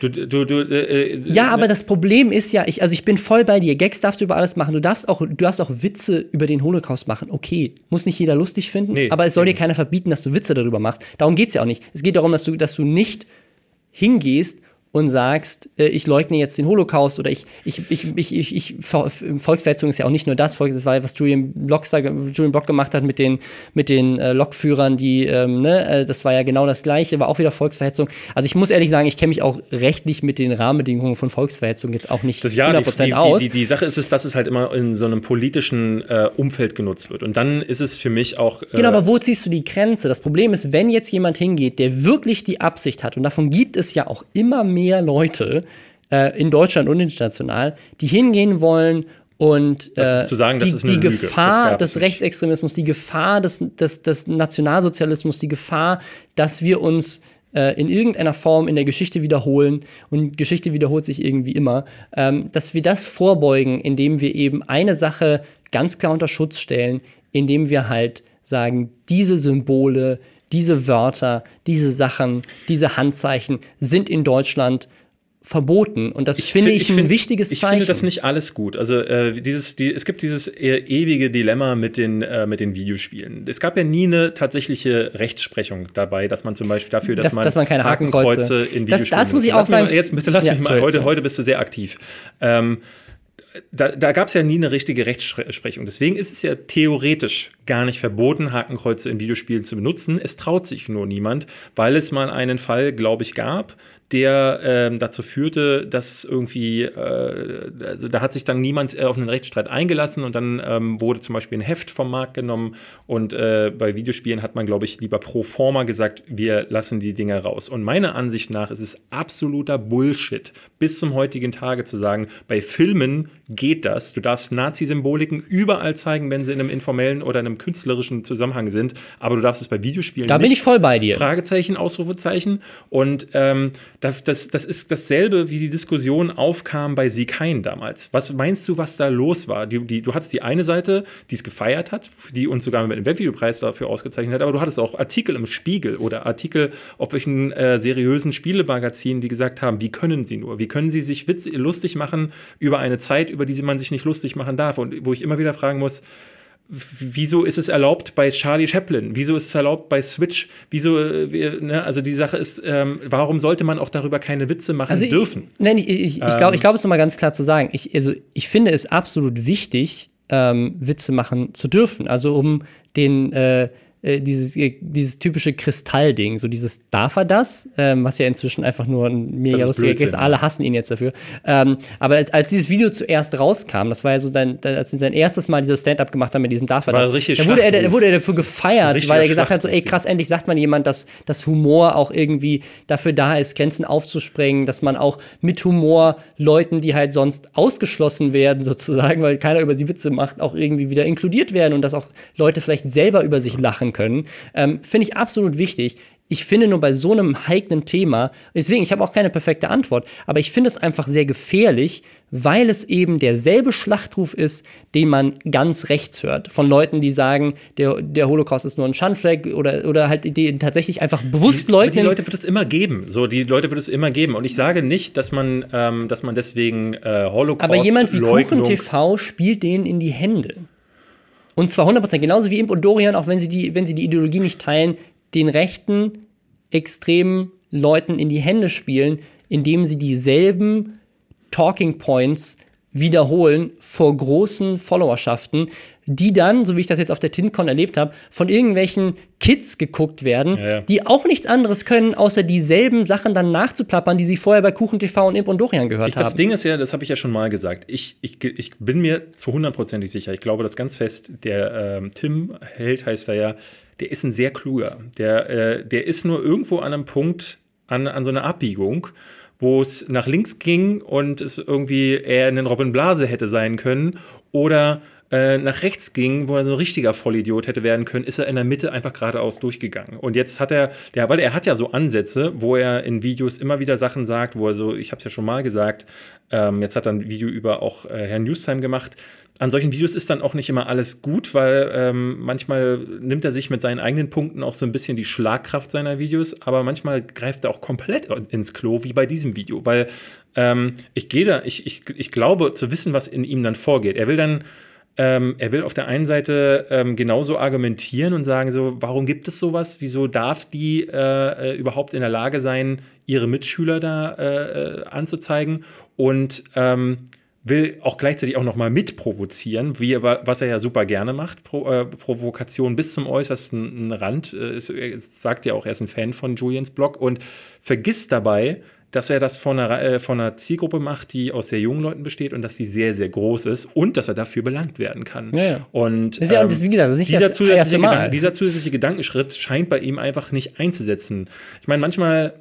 Du, du, du, äh, äh, ja, aber das Problem ist ja, ich, also ich bin voll bei dir. Gags darfst du über alles machen. Du darfst auch, du darfst auch Witze über den Holocaust machen. Okay, muss nicht jeder lustig finden, nee, aber es soll dir keiner verbieten, dass du Witze darüber machst. Darum geht es ja auch nicht. Es geht darum, dass du, dass du nicht hingehst und sagst, äh, ich leugne jetzt den Holocaust oder ich, ich, ich, ich, ich, ich Volksverhetzung ist ja auch nicht nur das, das war, was Julian Block, Julian Block gemacht hat mit den, mit den äh, Lokführern, die, ähm, ne, äh, das war ja genau das Gleiche, war auch wieder Volksverhetzung. Also ich muss ehrlich sagen, ich kenne mich auch rechtlich mit den Rahmenbedingungen von Volksverhetzung jetzt auch nicht das, ja, 100% die, die, aus. Die, die, die, Sache ist es, dass es halt immer in so einem politischen äh, Umfeld genutzt wird. Und dann ist es für mich auch. Äh genau, aber wo ziehst du die Grenze? Das Problem ist, wenn jetzt jemand hingeht, der wirklich die Absicht hat, und davon gibt es ja auch immer mehr mehr Leute äh, in Deutschland und international, die hingehen wollen und äh, sagen, die, die Gefahr des Rechtsextremismus, die Gefahr des, des, des Nationalsozialismus, die Gefahr, dass wir uns äh, in irgendeiner Form in der Geschichte wiederholen und Geschichte wiederholt sich irgendwie immer, ähm, dass wir das vorbeugen, indem wir eben eine Sache ganz klar unter Schutz stellen, indem wir halt sagen, diese Symbole, diese Wörter, diese Sachen, diese Handzeichen sind in Deutschland verboten. Und das ich finde ich, ein find, wichtiges ich Zeichen. Ich finde das nicht alles gut. Also äh, dieses, die, es gibt dieses e ewige Dilemma mit den, äh, mit den Videospielen. Es gab ja nie eine tatsächliche Rechtsprechung dabei, dass man zum Beispiel dafür, dass, das, man, dass man keine Hakenkreuze, Hakenkreuze in Videospielen Das, das muss ich auch sagen. Jetzt bitte lass ja, mich mal. Heute, heute bist du sehr aktiv. Ähm, da, da gab es ja nie eine richtige Rechtsprechung. Deswegen ist es ja theoretisch gar nicht verboten, Hakenkreuze in Videospielen zu benutzen. Es traut sich nur niemand, weil es mal einen Fall, glaube ich, gab, der ähm, dazu führte, dass irgendwie, äh, also da hat sich dann niemand äh, auf einen Rechtsstreit eingelassen und dann ähm, wurde zum Beispiel ein Heft vom Markt genommen und äh, bei Videospielen hat man, glaube ich, lieber pro forma gesagt, wir lassen die Dinger raus. Und meiner Ansicht nach ist es absoluter Bullshit, bis zum heutigen Tage zu sagen, bei Filmen geht das. Du darfst Nazi-Symboliken überall zeigen, wenn sie in einem informellen oder einem künstlerischen Zusammenhang sind, aber du darfst es bei Videospielen da nicht. Da bin ich voll bei dir. Fragezeichen, Ausrufezeichen. Und ähm, das, das, das ist dasselbe, wie die Diskussion aufkam bei Sieg Hein damals. Was meinst du, was da los war? Die, die, du hattest die eine Seite, die es gefeiert hat, die uns sogar mit dem Webvideopreis dafür ausgezeichnet hat, aber du hattest auch Artikel im Spiegel oder Artikel auf welchen äh, seriösen Spielemagazinen, die gesagt haben, wie können sie nur? Wie können sie sich witz lustig machen über eine Zeit, über die man sich nicht lustig machen darf? Und wo ich immer wieder fragen muss, wieso ist es erlaubt bei Charlie Chaplin? Wieso ist es erlaubt bei Switch? Wieso, äh, ne? also die Sache ist, ähm, warum sollte man auch darüber keine Witze machen also dürfen? Ich, nein, ich, ich, ähm, ich glaube, ich glaub, es ist nochmal ganz klar zu sagen. Ich, also, ich finde es absolut wichtig, ähm, Witze machen zu dürfen. Also um den äh, äh, dieses, äh, dieses typische Kristallding, so dieses darf er das, ähm, was ja inzwischen einfach nur ein mega lustiger ist. Alle hassen ihn jetzt dafür. Ähm, aber als, als dieses Video zuerst rauskam, das war ja so dein, als sie sein erstes Mal dieses Stand-up gemacht haben mit diesem darf er das, da wurde er, da wurde er dafür gefeiert, weil er gesagt hat, so ey krass, endlich sagt man jemand, dass, dass Humor auch irgendwie dafür da ist, Grenzen aufzusprengen, dass man auch mit Humor Leuten, die halt sonst ausgeschlossen werden, sozusagen, weil keiner über sie Witze macht, auch irgendwie wieder inkludiert werden und dass auch Leute vielleicht selber über sich lachen können. Ähm, Finde ich absolut wichtig. Ich finde nur bei so einem heiklen Thema, deswegen, ich habe auch keine perfekte Antwort, aber ich finde es einfach sehr gefährlich, weil es eben derselbe Schlachtruf ist, den man ganz rechts hört. Von Leuten, die sagen, der, der Holocaust ist nur ein Schandfleck oder, oder halt die tatsächlich einfach bewusst leugnen. Die Leute wird es immer geben. So, die Leute wird es immer geben. Und ich sage nicht, dass man, ähm, dass man deswegen äh, Holocaust. Aber jemand wie Kuchen TV spielt denen in die Hände. Und zwar 100%, genauso wie Imp und Dorian, auch wenn sie, die, wenn sie die Ideologie nicht teilen, den rechten, extremen Leuten in die Hände spielen, indem sie dieselben Talking Points wiederholen vor großen Followerschaften, die dann, so wie ich das jetzt auf der TinCon erlebt habe, von irgendwelchen Kids geguckt werden, ja, ja. die auch nichts anderes können, außer dieselben Sachen dann nachzuplappern, die sie vorher bei Kuchen TV und Imp und Dorian gehört ich, haben. Das Ding ist ja, das habe ich ja schon mal gesagt, ich, ich, ich bin mir zu hundertprozentig sicher, ich glaube das ganz fest, der ähm, Tim Held heißt er ja, der ist ein sehr kluger. Der, äh, der ist nur irgendwo an einem Punkt, an, an so einer Abbiegung, wo es nach links ging und es irgendwie eher in Robin Blase hätte sein können oder äh, nach rechts ging, wo er so ein richtiger Vollidiot hätte werden können, ist er in der Mitte einfach geradeaus durchgegangen. Und jetzt hat er, der, weil er hat ja so Ansätze, wo er in Videos immer wieder Sachen sagt, wo er so, ich habe es ja schon mal gesagt, ähm, jetzt hat er ein Video über auch äh, Herrn Newstime gemacht, an solchen Videos ist dann auch nicht immer alles gut, weil ähm, manchmal nimmt er sich mit seinen eigenen Punkten auch so ein bisschen die Schlagkraft seiner Videos, aber manchmal greift er auch komplett ins Klo, wie bei diesem Video, weil ähm, ich gehe da, ich, ich, ich glaube zu wissen, was in ihm dann vorgeht. Er will dann ähm, er will auf der einen Seite ähm, genauso argumentieren und sagen so, warum gibt es sowas? Wieso darf die äh, äh überhaupt in der Lage sein, ihre Mitschüler da äh, äh anzuzeigen? Und ähm, will auch gleichzeitig auch noch mal mitprovozieren, wie was er ja super gerne macht, Pro, äh, Provokation bis zum äußersten Rand. Äh, ist, sagt ja auch, er ist ein Fan von Julians Blog und vergisst dabei, dass er das von einer, äh, von einer Zielgruppe macht, die aus sehr jungen Leuten besteht und dass sie sehr, sehr groß ist und dass er dafür belangt werden kann. Ja, ja. Und ja, ähm, das, wie gesagt, dieser, zusätzliche Gedanken, dieser zusätzliche Gedankenschritt scheint bei ihm einfach nicht einzusetzen. Ich meine, manchmal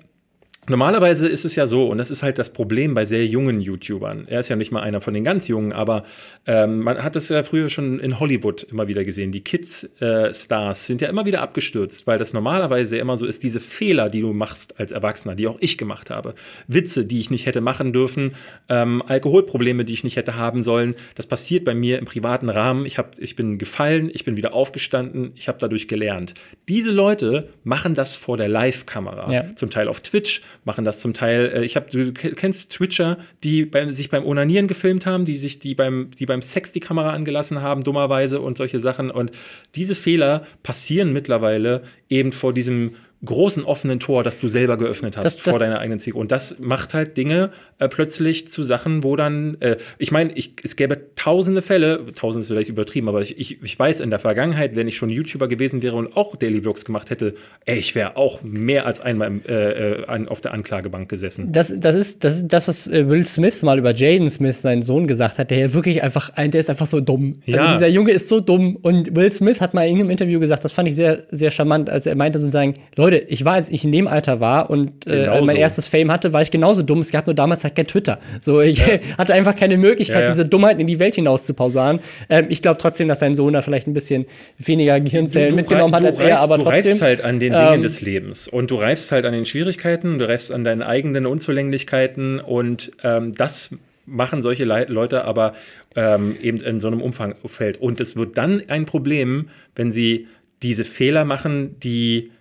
Normalerweise ist es ja so, und das ist halt das Problem bei sehr jungen YouTubern. Er ist ja nicht mal einer von den ganz Jungen, aber ähm, man hat es ja früher schon in Hollywood immer wieder gesehen. Die Kids-Stars äh, sind ja immer wieder abgestürzt, weil das normalerweise immer so ist, diese Fehler, die du machst als Erwachsener, die auch ich gemacht habe, Witze, die ich nicht hätte machen dürfen, ähm, Alkoholprobleme, die ich nicht hätte haben sollen, das passiert bei mir im privaten Rahmen. Ich, hab, ich bin gefallen, ich bin wieder aufgestanden, ich habe dadurch gelernt. Diese Leute machen das vor der Live-Kamera, ja. zum Teil auf Twitch machen das zum Teil. Äh, ich habe, du kennst Twitcher, die beim, sich beim Onanieren gefilmt haben, die sich, die beim, die beim Sex die Kamera angelassen haben, dummerweise und solche Sachen. Und diese Fehler passieren mittlerweile eben vor diesem großen offenen Tor, das du selber geöffnet hast das, vor das deiner eigenen Zielgruppe. Und das macht halt Dinge äh, plötzlich zu Sachen, wo dann, äh, ich meine, es gäbe tausende Fälle, tausend ist vielleicht übertrieben, aber ich, ich, ich weiß in der Vergangenheit, wenn ich schon YouTuber gewesen wäre und auch Daily Vlogs gemacht hätte, ey, ich wäre auch mehr als einmal im, äh, äh an, auf der Anklagebank gesessen. Das, das, ist, das ist das, was äh, Will Smith mal über Jaden Smith, seinen Sohn, gesagt hat, der ja wirklich einfach, der ist einfach so dumm. Also ja. Also dieser Junge ist so dumm. Und Will Smith hat mal in einem Interview gesagt, das fand ich sehr, sehr charmant, als er meinte sozusagen, Leute, Leute, ich war, als ich in dem Alter war und äh, mein erstes Fame hatte, war ich genauso dumm. Es gab nur damals halt kein Twitter. So, ich ja. hatte einfach keine Möglichkeit, ja, ja. diese Dummheiten in die Welt hinaus zu pausaren. Ähm, ich glaube trotzdem, dass sein Sohn da vielleicht ein bisschen weniger Gehirnzellen du, du mitgenommen hat als reifst, er, aber du trotzdem. Du reifst halt an den Dingen ähm, des Lebens und du reifst halt an den Schwierigkeiten, du reifst an deinen eigenen Unzulänglichkeiten und ähm, das machen solche Le Leute aber ähm, eben in so einem Umfangfeld. Und es wird dann ein Problem, wenn sie diese Fehler machen, die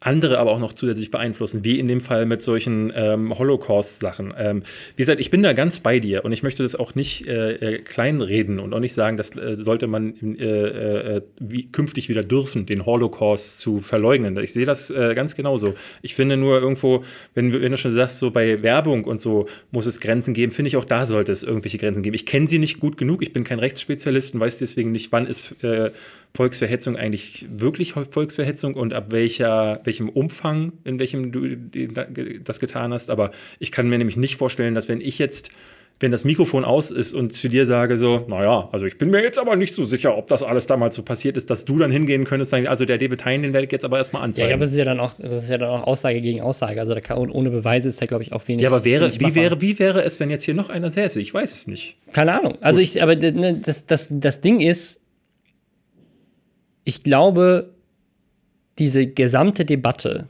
andere aber auch noch zusätzlich beeinflussen, wie in dem Fall mit solchen ähm, Holocaust-Sachen. Ähm, wie gesagt, ich bin da ganz bei dir und ich möchte das auch nicht äh, äh kleinreden und auch nicht sagen, das äh, sollte man äh, äh, wie, künftig wieder dürfen, den Holocaust zu verleugnen. Ich sehe das äh, ganz genauso. Ich finde nur irgendwo, wenn, wenn, du schon sagst, so bei Werbung und so muss es Grenzen geben, finde ich auch da sollte es irgendwelche Grenzen geben. Ich kenne sie nicht gut genug, ich bin kein Rechtsspezialist und weiß deswegen nicht, wann ist Volksverhetzung eigentlich wirklich Volksverhetzung und ab welcher, welchem Umfang, in welchem du das getan hast. Aber ich kann mir nämlich nicht vorstellen, dass wenn ich jetzt wenn das Mikrofon aus ist und zu dir sage so, naja, also ich bin mir jetzt aber nicht so sicher, ob das alles damals so passiert ist, dass du dann hingehen könntest, sagen, also der David Hein, den werde ich jetzt aber erstmal anzeigen. Ja, aber das ist ja dann auch, das ist ja dann auch Aussage gegen Aussage. Also kann, ohne Beweise ist da, glaube ich, auch wenig. Ja, aber wäre, wie wäre, wie wäre es, wenn jetzt hier noch einer säße? Ich weiß es nicht. Keine Ahnung. Also Gut. ich, aber ne, das, das, das Ding ist, ich glaube, diese gesamte Debatte,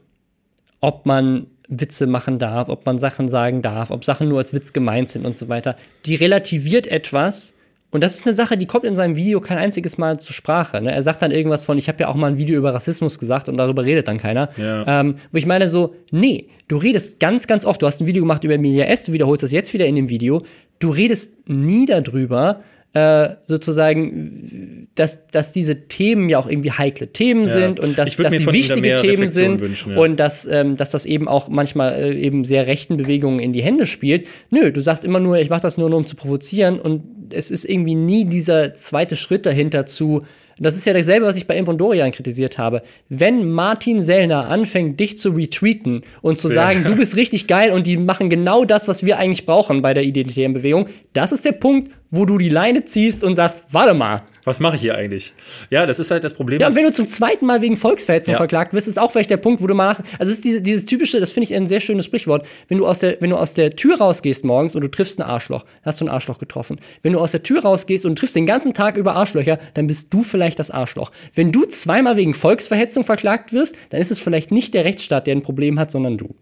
ob man Witze machen darf, ob man Sachen sagen darf, ob Sachen nur als Witz gemeint sind und so weiter, die relativiert etwas. Und das ist eine Sache, die kommt in seinem Video kein einziges Mal zur Sprache. Ne? Er sagt dann irgendwas von, ich habe ja auch mal ein Video über Rassismus gesagt und darüber redet dann keiner. Ja. Ähm, wo ich meine so, nee, du redest ganz, ganz oft, du hast ein Video gemacht über Emilia S., du wiederholst das jetzt wieder in dem Video, du redest nie darüber, äh, sozusagen, dass, dass diese Themen ja auch irgendwie heikle Themen ja. sind und dass, dass sie wichtige Themen sind wünschen, ja. und dass, ähm, dass das eben auch manchmal äh, eben sehr rechten Bewegungen in die Hände spielt. Nö, du sagst immer nur, ich mache das nur, nur um zu provozieren und es ist irgendwie nie dieser zweite Schritt dahinter zu, das ist ja dasselbe, was ich bei Dorian kritisiert habe. Wenn Martin Sellner anfängt, dich zu retweeten und zu sagen, ja. du bist richtig geil und die machen genau das, was wir eigentlich brauchen bei der identitären Bewegung, das ist der Punkt, wo du die Leine ziehst und sagst, warte mal, was mache ich hier eigentlich? Ja, das ist halt das Problem. Ja, und wenn du zum zweiten Mal wegen Volksverhetzung ja. verklagt wirst, ist auch vielleicht der Punkt, wo du mal nach. Also, es ist diese, dieses typische, das finde ich ein sehr schönes Sprichwort. Wenn du, aus der, wenn du aus der Tür rausgehst morgens und du triffst ein Arschloch, hast du ein Arschloch getroffen. Wenn du aus der Tür rausgehst und triffst den ganzen Tag über Arschlöcher, dann bist du vielleicht das Arschloch. Wenn du zweimal wegen Volksverhetzung verklagt wirst, dann ist es vielleicht nicht der Rechtsstaat, der ein Problem hat, sondern du.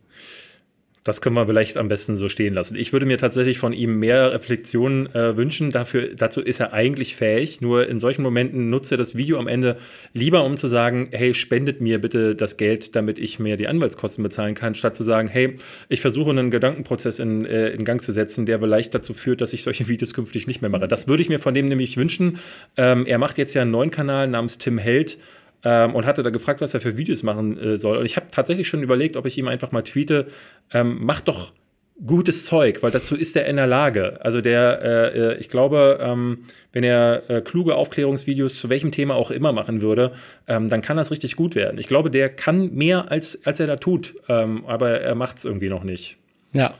Das können wir vielleicht am besten so stehen lassen. Ich würde mir tatsächlich von ihm mehr Reflexion äh, wünschen. Dafür, dazu ist er eigentlich fähig. Nur in solchen Momenten nutzt er das Video am Ende lieber, um zu sagen, hey, spendet mir bitte das Geld, damit ich mir die Anwaltskosten bezahlen kann, statt zu sagen, hey, ich versuche einen Gedankenprozess in, äh, in Gang zu setzen, der vielleicht dazu führt, dass ich solche Videos künftig nicht mehr mache. Das würde ich mir von dem nämlich wünschen. Ähm, er macht jetzt ja einen neuen Kanal namens Tim Held ähm, und hatte da gefragt, was er für Videos machen äh, soll. Und ich habe tatsächlich schon überlegt, ob ich ihm einfach mal tweete, ähm, mach doch gutes Zeug, weil dazu ist er in der Lage. Also der, äh, äh, ich glaube, ähm, wenn er äh, kluge Aufklärungsvideos zu welchem Thema auch immer machen würde, ähm, dann kann das richtig gut werden. Ich glaube, der kann mehr, als, als er da tut, ähm, aber er macht es irgendwie noch nicht. Ja.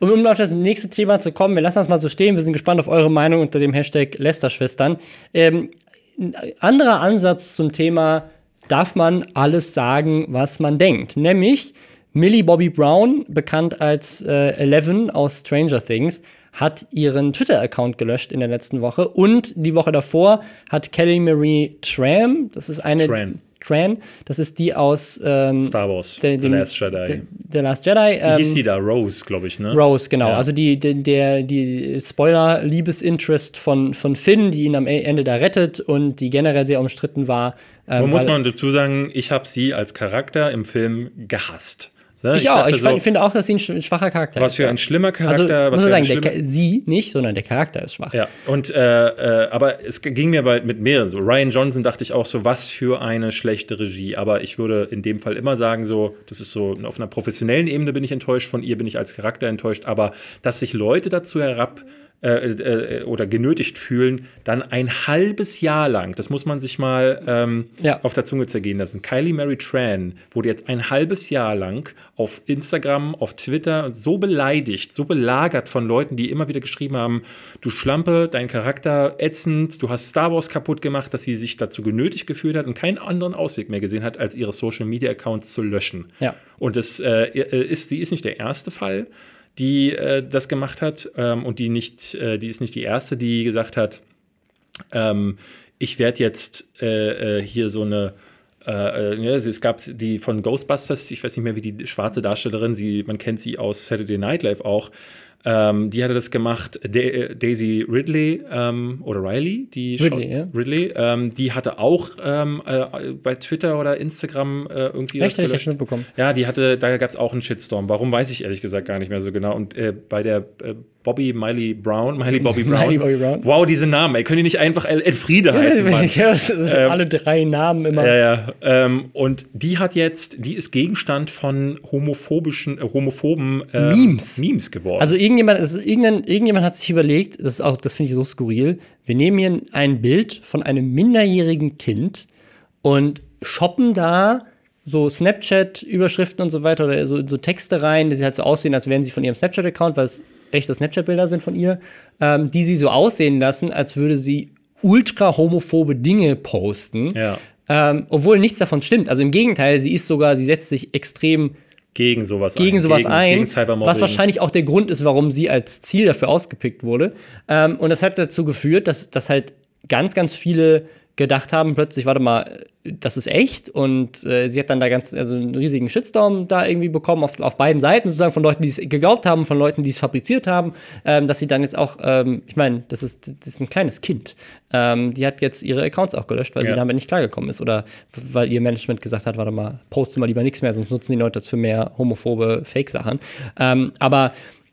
Um, um auf das nächste Thema zu kommen, wir lassen das mal so stehen. Wir sind gespannt auf eure Meinung unter dem Hashtag Lästerschwestern. Ähm, ein anderer Ansatz zum Thema, darf man alles sagen, was man denkt? Nämlich Millie Bobby Brown, bekannt als äh, Eleven aus Stranger Things, hat ihren Twitter-Account gelöscht in der letzten Woche und die Woche davor hat Kelly Marie Tram, das ist eine Tran. Tran. Das ist die aus ähm, Star Wars, der, The Last Jedi. Der, Last Jedi. Ähm, Wie hieß sie da? Rose, glaube ich, ne? Rose, genau. Ja. Also die, die, der, die Spoiler-Liebesinterest von, von Finn, die ihn am Ende da rettet und die generell sehr umstritten war. Ähm, muss man dazu sagen, ich habe sie als Charakter im Film gehasst. Ne? Ich, ich, auch. Ich so, finde auch, dass sie ein schwacher Charakter was ist. Was für ein schlimmer Charakter. Also, muss man sagen, der, sie nicht, sondern der Charakter ist schwach. Ja, und äh, äh, aber es ging mir bald mit mehreren so. Ryan Johnson dachte ich auch so, was für eine schlechte Regie. Aber ich würde in dem Fall immer sagen, so, das ist so, auf einer professionellen Ebene bin ich enttäuscht, von ihr bin ich als Charakter enttäuscht, aber dass sich Leute dazu herab äh, äh, oder genötigt fühlen, dann ein halbes Jahr lang, das muss man sich mal ähm, ja. auf der Zunge zergehen lassen. Kylie Mary Tran wurde jetzt ein halbes Jahr lang auf Instagram, auf Twitter so beleidigt, so belagert von Leuten, die immer wieder geschrieben haben, du Schlampe, dein Charakter ätzend, du hast Star Wars kaputt gemacht, dass sie sich dazu genötigt gefühlt hat und keinen anderen Ausweg mehr gesehen hat, als ihre Social Media Accounts zu löschen. Ja. Und das äh, ist, sie ist nicht der erste Fall die äh, das gemacht hat ähm, und die nicht, äh, die ist nicht die erste, die gesagt hat, ähm, ich werde jetzt äh, äh hier so eine äh, äh, es gab die von Ghostbusters, ich weiß nicht mehr, wie die schwarze Darstellerin, sie, man kennt sie aus Saturday Night Live auch, Ähm, die hatte das gemacht. Da Daisy Ridley ähm, oder Riley, die Ridley, ja. Ridley ähm, die hatte auch ähm, äh, bei Twitter oder Instagram äh, irgendwie Echt, was gelöscht. schon mitbekommen. Ja, die hatte, da gab es auch einen Shitstorm. Warum weiß ich ehrlich gesagt gar nicht mehr so genau. Und äh, bei der äh, Bobby Miley Brown, Miley Bobby Brown. Miley Bobby Brown. Wow, diese Namen, ey, können die nicht einfach El Elfriede heißen, Mann? ja, das sind Ähm, alle drei Namen immer. Ja, ja. Ähm, und die hat jetzt, die ist Gegenstand von homophobischen, äh, homophoben ähm, Memes. Memes geworden. Also irgendjemand, es ist irgendein, irgendjemand hat sich überlegt, das ist auch, das finde ich so skurril, wir nehmen hier ein Bild von einem minderjährigen Kind und shoppen da so Snapchat-Überschriften und so weiter oder so, so Texte rein, die sie halt so aussehen, als wären sie von ihrem Snapchat-Account, weil es echte Snapchat-Bilder sind von ihr, ähm, die sie so aussehen lassen, als würde sie ultra homophobe Dinge posten. ja. Ähm, obwohl nichts davon stimmt. Also im Gegenteil, sie ist sogar, sie setzt sich extrem gegen sowas gegen ein. sowas gegen, ein, Gegen was wahrscheinlich auch der Grund ist, warum sie als Ziel dafür ausgepickt wurde. Ähm, und das hat dazu geführt, dass, dass halt ganz, ganz viele gedacht haben, plötzlich, warte mal, das ist echt. Und äh, sie hat dann da ganz, also einen riesigen Shitstorm da irgendwie bekommen, auf, auf beiden Seiten sozusagen, von Leuten, die es geglaubt haben, von Leuten, die es fabriziert haben, ähm, dass sie dann jetzt auch, ähm, ich meine, das ist, das ist ein kleines Kind. Ähm, die hat jetzt ihre Accounts auch gelöscht, weil Ja. sie damit nicht klargekommen ist. Oder weil ihr Management gesagt hat, warte mal, poste mal lieber nichts mehr, sonst nutzen die Leute das für mehr homophobe Fake-Sachen. Ähm, aber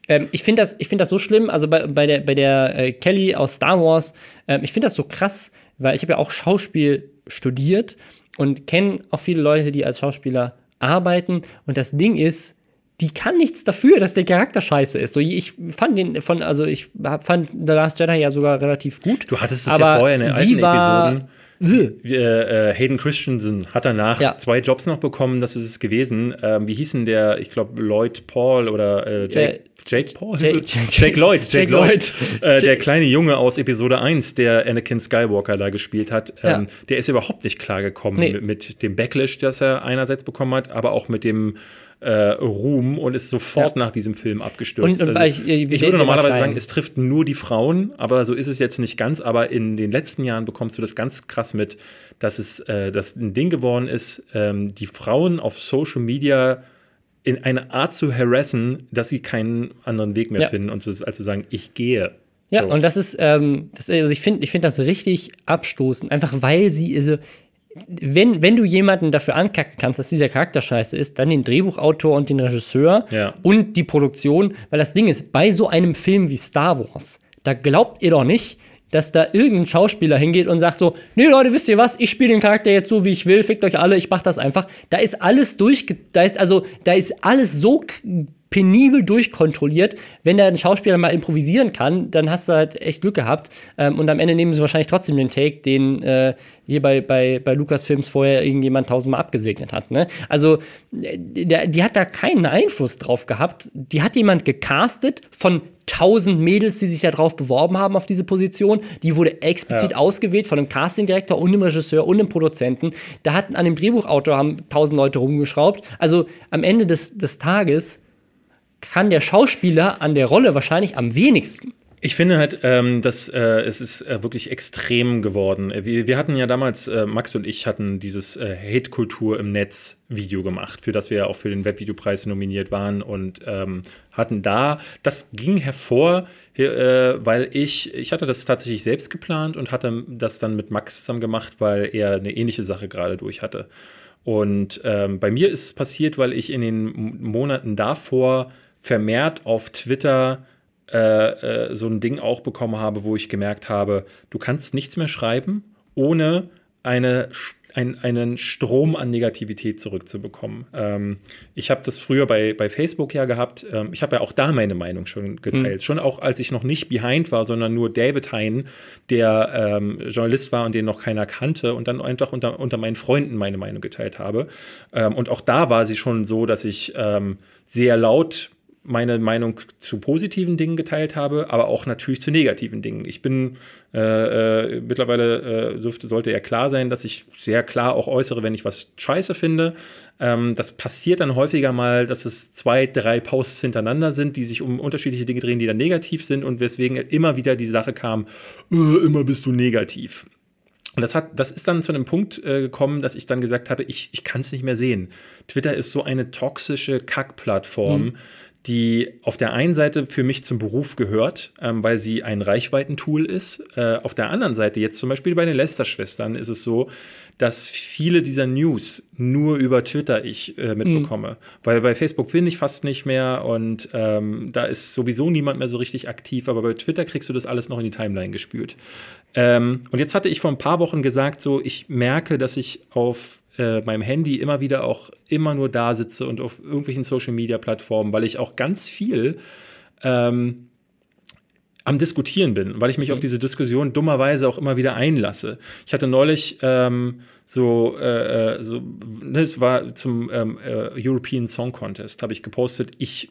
ähm, ich finde das, ich find das so schlimm, also bei, bei der, bei der äh, Kelly aus Star Wars, ähm, ich finde das so krass, weil ich habe ja auch Schauspiel studiert und kenne auch viele Leute, die als Schauspieler arbeiten. Und das Ding ist, die kann nichts dafür, dass der Charakter scheiße ist. So, ich fand den von, also ich fand The Last Jedi ja sogar relativ gut. Du hattest es ja vorher in den sie alten war, Episoden. Äh, äh, Hayden Christensen hat danach Ja. zwei Jobs noch bekommen, das ist es gewesen. Ähm, wie hießen der, ich glaube, Lloyd Paul oder äh, Jake, Äh, Jake Paul? Jake- Jake Lloyd. Jake, Jake Lloyd. Lloyd. Äh, der kleine Junge aus Episode 1, der Anakin Skywalker da gespielt hat, ähm, Ja. der ist überhaupt nicht klargekommen Nee. mit, mit dem Backlash, das er einerseits bekommen hat, aber auch mit dem äh, Ruhm und ist sofort Ja. nach diesem Film abgestürzt. Und- und also, ich- ich- ich der- würde normalerweise sagen, es trifft nur die Frauen, aber so ist es jetzt nicht ganz. Aber in den letzten Jahren bekommst du das ganz krass mit, dass es äh, dass ein Ding geworden ist, ähm, die Frauen auf Social Media in eine Art zu harassen, dass sie keinen anderen Weg mehr Ja. finden und zu, als zu sagen, ich gehe. Ja, So. und das ist, ähm, das, also ich finde ich find das richtig abstoßend, einfach weil sie, also, wenn, wenn du jemanden dafür ankacken kannst, dass dieser Charakter scheiße ist, dann den Drehbuchautor und den Regisseur Ja. und die Produktion, weil das Ding ist, bei so einem Film wie Star Wars, da glaubt ihr doch nicht, dass da irgendein Schauspieler hingeht und sagt so, nee Leute, wisst ihr was, ich spiele den Charakter jetzt so, wie ich will, fickt euch alle, ich mach das einfach. Da ist alles durchge... Da ist also, da ist alles so penibel durchkontrolliert. Wenn ein Schauspieler mal improvisieren kann, dann hast du halt echt Glück gehabt. Ähm, und am Ende nehmen sie wahrscheinlich trotzdem den Take, den äh, hier bei, bei, bei Lucasfilms vorher irgendjemand tausendmal abgesegnet hat. Ne? Also, äh, der, die hat da keinen Einfluss drauf gehabt. Die hat jemand gecastet von tausend Mädels, die sich da drauf beworben haben auf diese Position. Die wurde explizit Ja. ausgewählt von einem Castingdirektor und einem Regisseur und einem Produzenten. Da hatten an dem Drehbuchautor haben tausend Leute rumgeschraubt. Also am Ende des, des Tages kann der Schauspieler an der Rolle wahrscheinlich am wenigsten. Ich finde halt, ähm, dass äh, es ist äh, wirklich extrem geworden. Äh, Wir, wir hatten ja damals, äh, Max und ich hatten dieses äh, Hate-Kultur im Netz Video gemacht, für das wir ja auch für den Webvideopreis nominiert waren und ähm, hatten da, das ging hervor, äh, weil ich, ich hatte das tatsächlich selbst geplant und hatte das dann mit Max zusammen gemacht, weil er eine ähnliche Sache gerade durch hatte. Und ähm, bei mir ist es passiert, weil ich in den Monaten davor vermehrt auf Twitter äh, äh, so ein Ding auch bekommen habe, wo ich gemerkt habe, du kannst nichts mehr schreiben, ohne eine, ein, einen Strom an Negativität zurückzubekommen. Ähm, ich habe das früher bei, bei Facebook ja gehabt. Ähm, ich habe ja auch da meine Meinung schon geteilt. Schon auch als ich noch nicht behind war, sondern nur David Hein, der ähm, Journalist war und den noch keiner kannte und dann einfach unter, unter meinen Freunden meine Meinung geteilt habe. Ähm, und auch da war sie schon so, dass ich ähm, sehr laut meine Meinung zu positiven Dingen geteilt habe, aber auch natürlich zu negativen Dingen. Ich bin äh, äh, mittlerweile äh, sollte ja klar sein, dass ich sehr klar auch äußere, wenn ich was scheiße finde. Ähm, das passiert dann häufiger mal, dass es zwei, drei Posts hintereinander sind, die sich um unterschiedliche Dinge drehen, die dann negativ sind und weswegen immer wieder die Sache kam, äh, immer bist du negativ. Und das, hat, das ist dann zu einem Punkt äh, gekommen, dass ich dann gesagt habe, ich, ich kann es nicht mehr sehen. Twitter ist so eine toxische Kackplattform, die auf der einen Seite für mich zum Beruf gehört, ähm, weil sie ein Reichweitentool ist. Äh, auf der anderen Seite, jetzt zum Beispiel bei den Lester-Schwestern, ist es so, dass viele dieser News nur über Twitter ich äh, mitbekomme. Mhm. Weil bei Facebook bin ich fast nicht mehr und ähm, da ist sowieso niemand mehr so richtig aktiv, aber bei Twitter kriegst du das alles noch in die Timeline gespült. Ähm, und jetzt hatte ich vor ein paar Wochen gesagt, so ich merke, dass ich auf äh, meinem Handy immer wieder auch immer nur da sitze und auf irgendwelchen Social Media Plattformen, weil ich auch ganz viel ähm, am Diskutieren bin, weil ich mich mhm. auf diese Diskussion dummerweise auch immer wieder einlasse. Ich hatte neulich ähm, so, äh, äh so ne, es war zum ähm, äh, European Song Contest, habe ich gepostet, ich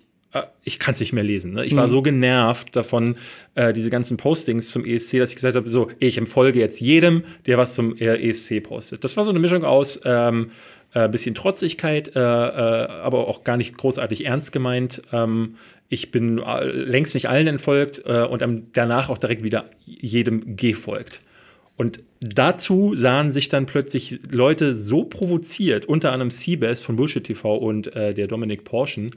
ich kann es nicht mehr lesen. Ne? Ich war mhm. so genervt davon, äh, diese ganzen Postings zum ESC, dass ich gesagt habe, so, ich empfolge jetzt jedem, der was zum ESC postet. Das war so eine Mischung aus ähm, äh, bisschen Trotzigkeit, äh, äh, aber auch gar nicht großartig ernst gemeint. Ähm, ich bin äh, längst nicht allen entfolgt und danach auch direkt wieder jedem gefolgt. Und dazu sahen sich dann plötzlich Leute so provoziert, unter anderem Seabass von Bullshit TV und äh, der Dominik Porschen,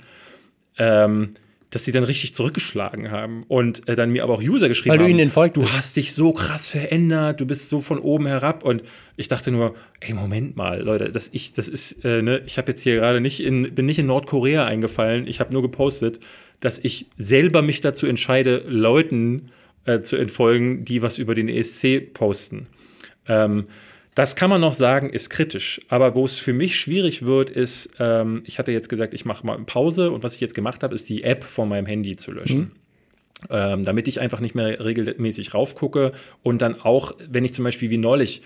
ähm, dass sie dann richtig zurückgeschlagen haben und äh, dann mir aber auch User geschrieben Weil du ihnen folgt du hast dich so krass verändert, du bist so von oben herab und ich dachte nur, ey Moment mal, Leute, das ich das ist äh, ne, ich habe jetzt hier gerade nicht in bin nicht in Nordkorea eingefallen, ich habe nur gepostet, dass ich selber mich dazu entscheide, Leuten äh, zu entfolgen, die was über den ESC posten. Ähm, das kann man noch sagen, ist kritisch. Aber wo es für mich schwierig wird, ist, ähm, ich hatte jetzt gesagt, ich mache mal eine Pause und was ich jetzt gemacht habe, ist die App von meinem Handy zu löschen. Mhm. Ähm, damit ich einfach nicht mehr regelmäßig raufgucke und dann auch, wenn ich zum Beispiel wie neulich,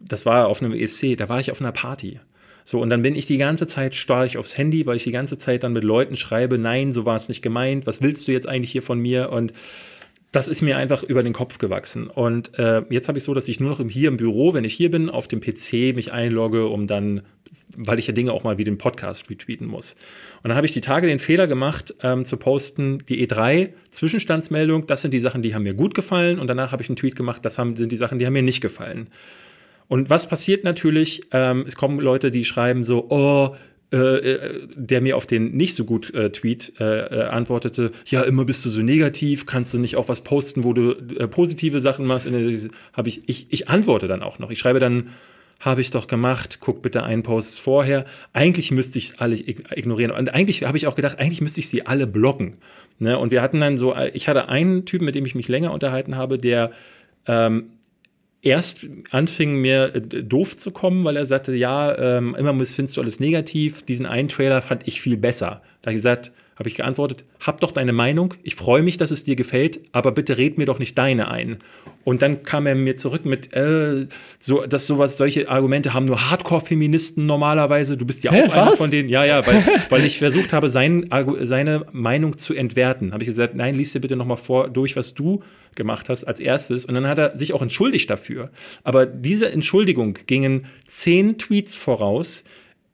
das war auf einem ESC, da war ich auf einer Party. So, und dann bin ich die ganze Zeit stark aufs Handy, weil ich die ganze Zeit dann mit Leuten schreibe, nein, so war es nicht gemeint, was willst du jetzt eigentlich hier von mir? Und das ist mir einfach über den Kopf gewachsen. Und äh, jetzt habe ich so, dass ich nur noch hier im Büro, wenn ich hier bin, auf dem PC mich einlogge, um dann, weil ich ja Dinge auch mal wie den Podcast retweeten muss. Und dann habe ich die Tage den Fehler gemacht, ähm, zu posten, die E3 Zwischenstandsmeldung, das sind die Sachen, die haben mir gut gefallen. Und danach habe ich einen Tweet gemacht, das haben, sind die Sachen, die haben mir nicht gefallen. Und was passiert natürlich? Ähm, es kommen Leute, die schreiben so, oh, äh, äh, der mir auf den nicht so gut äh, Tweet äh, äh, antwortete, ja, immer bist du so negativ, kannst du nicht auch was posten, wo du positive Sachen machst? Habe ich, ich, ich antworte dann auch noch. Ich schreibe dann, habe ich doch gemacht, guck bitte einen Post vorher. Eigentlich müsste ich alle ignorieren. Und eigentlich habe ich auch gedacht, eigentlich müsste ich sie alle blocken. Ne? Und wir hatten dann so, ich hatte einen Typen, mit dem ich mich länger unterhalten habe, der ähm, erst anfing mir äh, doof zu kommen, weil er sagte, ja, ähm, immer findest du alles negativ. Diesen einen Trailer fand ich viel besser. Da habe ich gesagt, habe ich geantwortet, hab doch deine Meinung. Ich freue mich, dass es dir gefällt, aber bitte red mir doch nicht deine ein. Und dann kam er mir zurück mit, äh, so, dass sowas, solche Argumente haben nur Hardcore-Feministen normalerweise. Du bist ja auch einer von denen. Ja, ja, weil, weil ich versucht habe, sein, seine Meinung zu entwerten. Habe ich gesagt, nein, lies dir bitte nochmal vor, durch, was du gemacht hast als erstes. Und dann hat er sich auch entschuldigt dafür. Aber diese Entschuldigung gingen zehn Tweets voraus,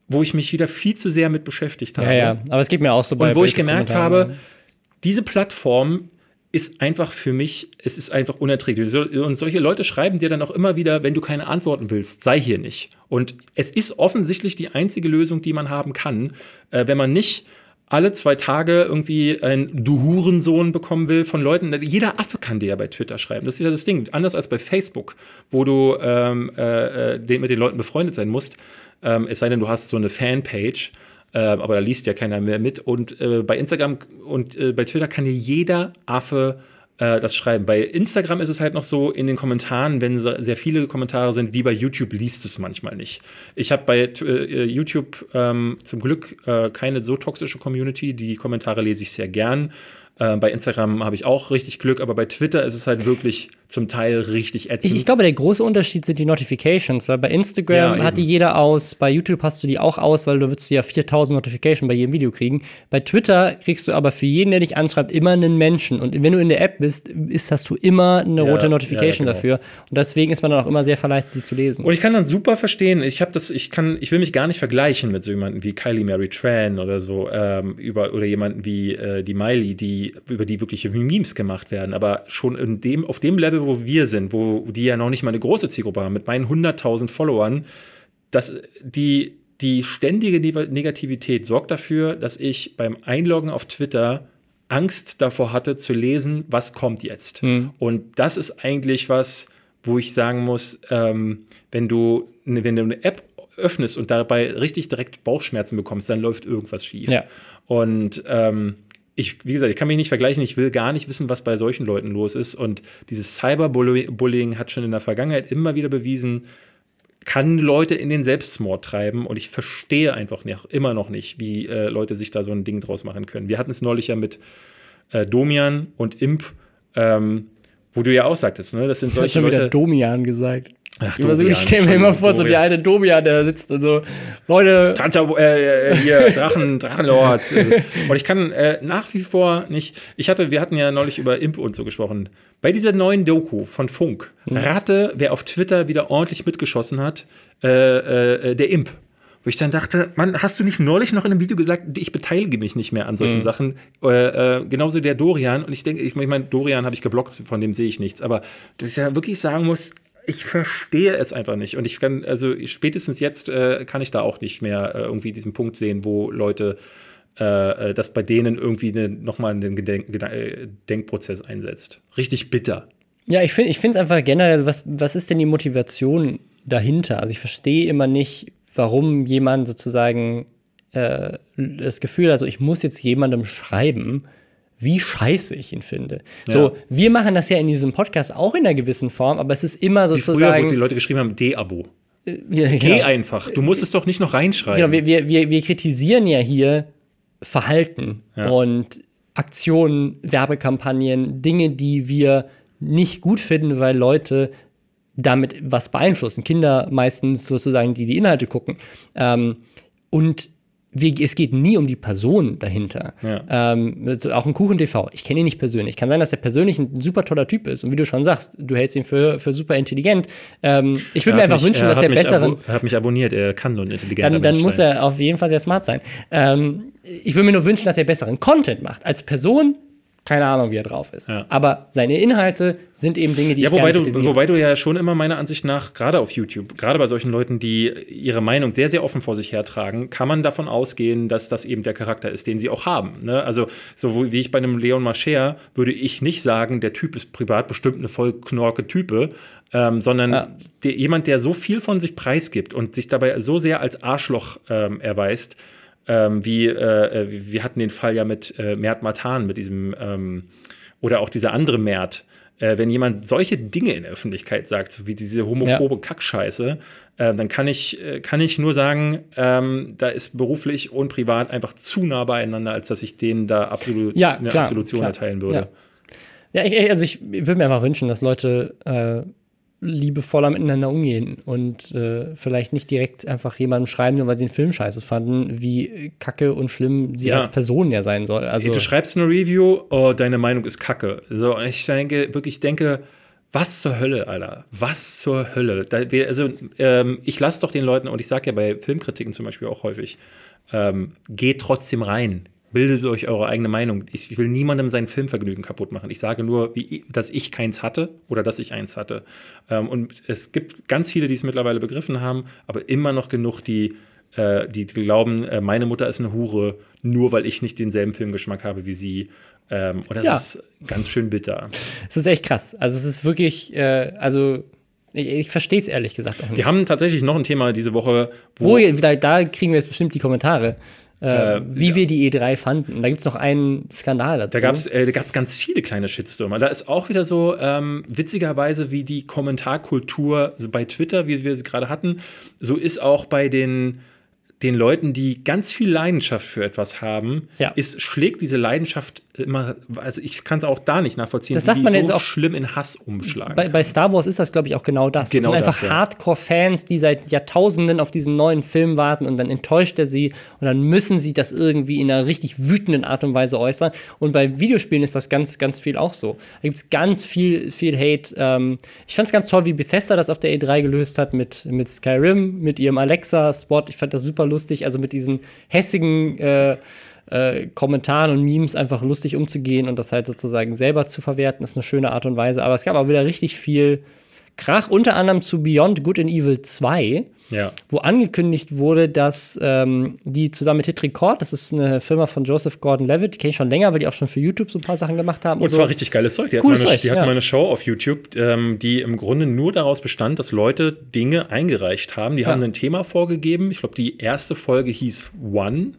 wo ich mich wieder viel zu sehr mit beschäftigt habe. Ja, ja, aber es geht mir auch so bei Und wo ich gemerkt habe, diese Plattform ist einfach für mich, es ist einfach unerträglich. Und solche Leute schreiben dir dann auch immer wieder, wenn du keine Antworten willst, sei hier nicht. Und es ist offensichtlich die einzige Lösung, die man haben kann, äh, wenn man nicht alle zwei Tage irgendwie ein Du Hurensohn bekommen will von Leuten. Jeder Affe kann dir ja bei Twitter schreiben. Das ist ja das Ding. Anders als bei Facebook, wo du ähm, äh, äh mit den Leuten befreundet sein musst. Ähm, es sei denn, du hast so eine Fanpage. Äh, aber da liest ja keiner mehr mit. Und äh, bei Instagram und äh, bei Twitter kann dir jeder Affe äh, das schreiben. Bei Instagram ist es halt noch so in den Kommentaren, wenn sehr viele Kommentare sind, wie bei YouTube liest du es manchmal nicht. Ich habe bei äh, YouTube ähm, zum Glück äh, keine so toxische Community. Die Kommentare lese ich sehr gern. Äh, bei Instagram habe ich auch richtig Glück, aber bei Twitter ist es halt wirklich zum Teil richtig ätzend. Ich, ich glaube, der große Unterschied sind die Notifications, weil bei Instagram ja, hat die jeder aus, bei YouTube hast du die auch aus, weil du würdest ja 4000 Notifications bei jedem Video kriegen. Bei Twitter kriegst du aber für jeden, der dich anschreibt, immer einen Menschen. Und wenn du in der App bist, ist, hast du immer eine ja, rote Notification ja, genau. dafür. Und deswegen ist man dann auch immer sehr verleitet, die zu lesen. Und ich kann dann super verstehen, ich habe das, ich kann, ich will mich gar nicht vergleichen mit so jemandem wie Kylie Mary Tran oder so, ähm, über, oder jemanden wie äh, die Miley, die, über die wirkliche Memes gemacht werden. Aber schon in dem, auf dem Level, wo wir sind, wo die ja noch nicht mal eine große Zielgruppe haben, mit meinen 100.000 Followern, dass die die ständige Negativität sorgt dafür, dass ich beim Einloggen auf Twitter Angst davor hatte zu lesen, was kommt jetzt. Mhm. Und das ist eigentlich was, wo ich sagen muss, ähm, wenn du ne, wenn du eine App öffnest und dabei richtig direkt Bauchschmerzen bekommst, dann läuft irgendwas schief. Ja. Und ähm, ich, wie gesagt, ich kann mich nicht vergleichen, ich will gar nicht wissen, was bei solchen Leuten los ist. Und dieses Cyberbullying hat schon in der Vergangenheit immer wieder bewiesen, kann Leute in den Selbstmord treiben. Und ich verstehe einfach nicht, immer noch nicht, wie äh, Leute sich da so ein Ding draus machen können. Wir hatten es neulich ja mit äh, Domian und Imp, ähm, wo du ja auch sagtest, ne? Das sind solche ich schon Leute. wieder Domian gesagt. Ach, Domian, ich stelle mir immer vor, so die alte Domian, der sitzt und so, Leute, Tanzer, äh, äh, hier, Drachen, Drachenlord. und ich kann äh, nach wie vor nicht. Ich hatte, wir hatten ja neulich über Imp und so gesprochen. Bei dieser neuen Doku von Funk, rate, wer auf Twitter wieder ordentlich mitgeschossen hat, äh, äh, der Imp. Wo ich dann dachte, Mann, hast du nicht neulich noch in einem Video gesagt, ich beteilige mich nicht mehr an solchen Sachen? Äh, äh, genauso der Dorian. Und ich denke, ich meine, Dorian habe ich geblockt, von dem sehe ich nichts. Aber dass ich ja wirklich sagen muss, ich verstehe es einfach nicht. Und ich kann, also spätestens jetzt äh, kann ich da auch nicht mehr äh, irgendwie diesen Punkt sehen, wo Leute, äh, äh, dass bei denen irgendwie eine, nochmal einen Gedenk äh, Denkprozess einsetzt. Richtig bitter. Ja, ich finde es einfach generell, was, was ist denn die Motivation dahinter? Also ich verstehe immer nicht, warum jemand sozusagen äh, das Gefühl also ich muss jetzt jemandem schreiben, wie scheiße ich ihn finde. So, wir machen das ja in diesem Podcast auch in einer gewissen Form, aber es ist immer Wie früher, wo sozusagen. die Leute geschrieben haben, D-Abo. ja, Geh genau. einfach. Du musst es doch nicht noch reinschreiben. Genau, wir, wir, wir, wir kritisieren ja hier Verhalten Ja. und Aktionen, Werbekampagnen, Dinge, die wir nicht gut finden, weil Leute damit was beeinflussen. Kinder meistens sozusagen, die die Inhalte gucken. Ähm, und wir, es geht nie um die Person dahinter. Ja. Ähm, auch ein Kuchen-TV. Ich kenne ihn nicht persönlich. Kann sein, dass er persönlich ein super toller Typ ist. Und wie du schon sagst, du hältst ihn für, für super intelligent. Ähm, ich würde mir einfach mich- wünschen, dass er besseren. Er hat mich abonniert, er kann nur ein intelligenter Dann, dann Mensch muss sein. er auf jeden Fall sehr smart sein. Ähm, ich würde mir nur wünschen, dass er besseren Content macht. Als Person, keine Ahnung, wie er drauf ist. Ja. Aber seine Inhalte sind eben Dinge, die Ja, ich wobei gerne du, wobei du ja schon immer meiner Ansicht nach, gerade auf YouTube, gerade bei solchen Leuten, die ihre Meinung sehr, sehr offen vor sich hertragen, kann man davon ausgehen, dass das eben der Charakter ist, den sie auch haben. Ne? Also, so wie ich bei einem Leon Mascher würde ich nicht sagen, der Typ ist privat bestimmt eine voll knorke Type, ähm, sondern Ja. der, jemand, der so viel von sich preisgibt und sich dabei so sehr als Arschloch ähm, erweist, ähm, wie äh, äh, wir hatten den Fall ja mit äh, Mert Matan, mit diesem ähm, oder auch dieser andere Mert. Äh, wenn jemand solche Dinge in der Öffentlichkeit sagt, so wie diese homophobe Kackscheiße, äh, dann kann ich, äh, kann ich nur sagen, ähm, da ist beruflich und privat einfach zu nah beieinander, als dass ich denen da absolut Ja, eine klar, Absolution klar. erteilen würde. Ja, ich, also ich würde mir einfach wünschen, dass Leute äh, liebevoller miteinander umgehen und äh, vielleicht nicht direkt einfach jemandem schreiben, nur weil sie einen Film scheiße fanden, wie kacke und schlimm sie Ja. als Person ja sein soll. Also Du schreibst eine Review, oh, deine Meinung ist kacke. So, und ich denke, wirklich denke, was zur Hölle, Alter? Was zur Hölle? Da, wir, also, ähm, ich lasse doch den Leuten, und ich sage ja bei Filmkritiken zum Beispiel auch häufig, ähm, geht trotzdem rein. Bildet euch eure eigene Meinung. Ich will niemandem sein Filmvergnügen kaputt machen. Ich sage nur, wie, dass ich keins hatte oder dass ich eins hatte. Ähm, und es gibt ganz viele, die es mittlerweile begriffen haben, aber immer noch genug, die, äh, die glauben, äh, meine Mutter ist eine Hure, nur weil ich nicht denselben Filmgeschmack habe wie sie. Ähm, und das Ja. ist ganz schön bitter. es ist echt krass. Also es ist wirklich, äh, also ich, ich verstehe es ehrlich gesagt auch nicht. Wir haben tatsächlich noch ein Thema diese Woche, Wo, da, da kriegen wir jetzt bestimmt die Kommentare, äh, wie wir die E3 fanden. Da gibt es noch einen Skandal dazu. Da gab es äh, da gab's ganz viele kleine Shitstürmer. Da ist auch wieder so ähm, witzigerweise, wie die Kommentarkultur so bei Twitter, wie wir sie gerade hatten, so ist auch bei den, den Leuten, die ganz viel Leidenschaft für etwas haben, Ja. ist, schlägt diese Leidenschaft immer, also ich kann es auch da nicht nachvollziehen, Das sagt die man so jetzt auch- schlimm in Hass umschlagen. Bei, bei Star Wars ist das, glaube ich, auch genau das. Genau das sind einfach ja. Hardcore-Fans, die seit Jahrtausenden auf diesen neuen Film warten und dann enttäuscht er sie und dann müssen sie das irgendwie in einer richtig wütenden Art und Weise äußern. Und bei Videospielen ist das ganz, ganz viel auch so. Da gibt es ganz viel, viel Hate. Ähm, ich fand es ganz toll, wie Bethesda das auf der E3 gelöst hat mit, mit Skyrim, mit ihrem Alexa-Spot. Ich fand das super lustig, also mit diesen hässigen äh, äh, Kommentaren und Memes einfach lustig umzugehen und das halt sozusagen selber zu verwerten, ist eine schöne Art und Weise. Aber es gab auch wieder richtig viel Krach, unter anderem zu Beyond Good and Evil 2. Ja. wo angekündigt wurde, dass ähm, die zusammen mit Hit Record, das ist eine Firma von Joseph Gordon-Levitt, die kenne ich schon länger, weil die auch schon für YouTube so ein paar Sachen gemacht haben. Und so. zwar richtig geiles Zeug. Die Cooles hatten, mal eine, Zeug, die hatten ja. mal eine Show auf YouTube, ähm, die im Grunde nur daraus bestand, dass Leute Dinge eingereicht haben. Die haben Ja. ein Thema vorgegeben. Ich glaube, die erste Folge hieß One.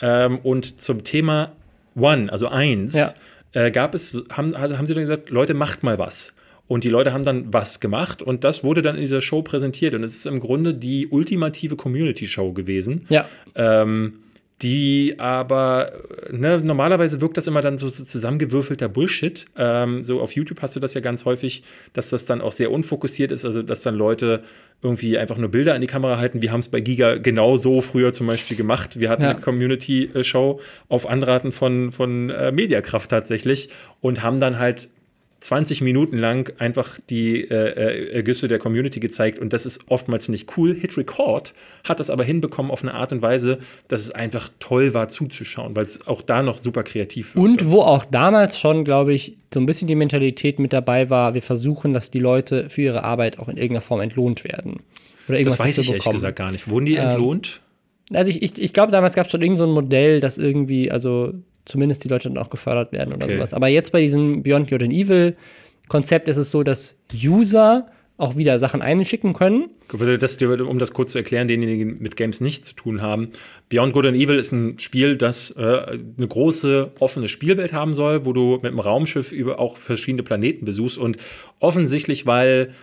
Ähm, und zum Thema One, also eins, Ja. äh, gab es, haben, haben sie dann gesagt, Leute, macht mal was. Und die Leute haben dann was gemacht und das wurde dann in dieser Show präsentiert. Und es ist im Grunde die ultimative Community-Show gewesen. Ja. Ähm, die aber, ne, normalerweise wirkt das immer dann so, so zusammengewürfelter Bullshit. Ähm, so auf YouTube hast du das ja ganz häufig, dass das dann auch sehr unfokussiert ist, also dass dann Leute irgendwie einfach nur Bilder in die Kamera halten. Wir haben es bei Giga genau so früher zum Beispiel gemacht. Wir hatten Ja. eine Community-Show auf Anraten von, von äh, Mediakraft tatsächlich und haben dann halt 20 Minuten lang einfach die äh, äh, Ergüsse der Community gezeigt und das ist oftmals nicht cool. Hit Record hat das aber hinbekommen auf eine Art und Weise, dass es einfach toll war zuzuschauen, weil es auch da noch super kreativ wirkte. Und wo auch damals schon, glaube ich, so ein bisschen die Mentalität mit dabei war, wir versuchen, dass die Leute für ihre Arbeit auch in irgendeiner Form entlohnt werden. Oder irgendwas das weiß ich ehrlich gesagt gar nicht. Wurden die entlohnt? Also ich, ich, ich glaube, damals gab es schon irgend so ein Modell, dass irgendwie, also zumindest die Leute dann auch gefördert werden oder Okay. sowas. Aber jetzt bei diesem Beyond Good and Evil Konzept ist es so, dass User auch wieder Sachen einschicken können. Also Das, um das kurz zu erklären, denjenigen die mit Games nichts zu tun haben. Beyond Good and Evil ist ein Spiel, das äh, eine große offene Spielwelt haben soll, wo du mit einem Raumschiff über auch verschiedene Planeten besuchst und offensichtlich, weil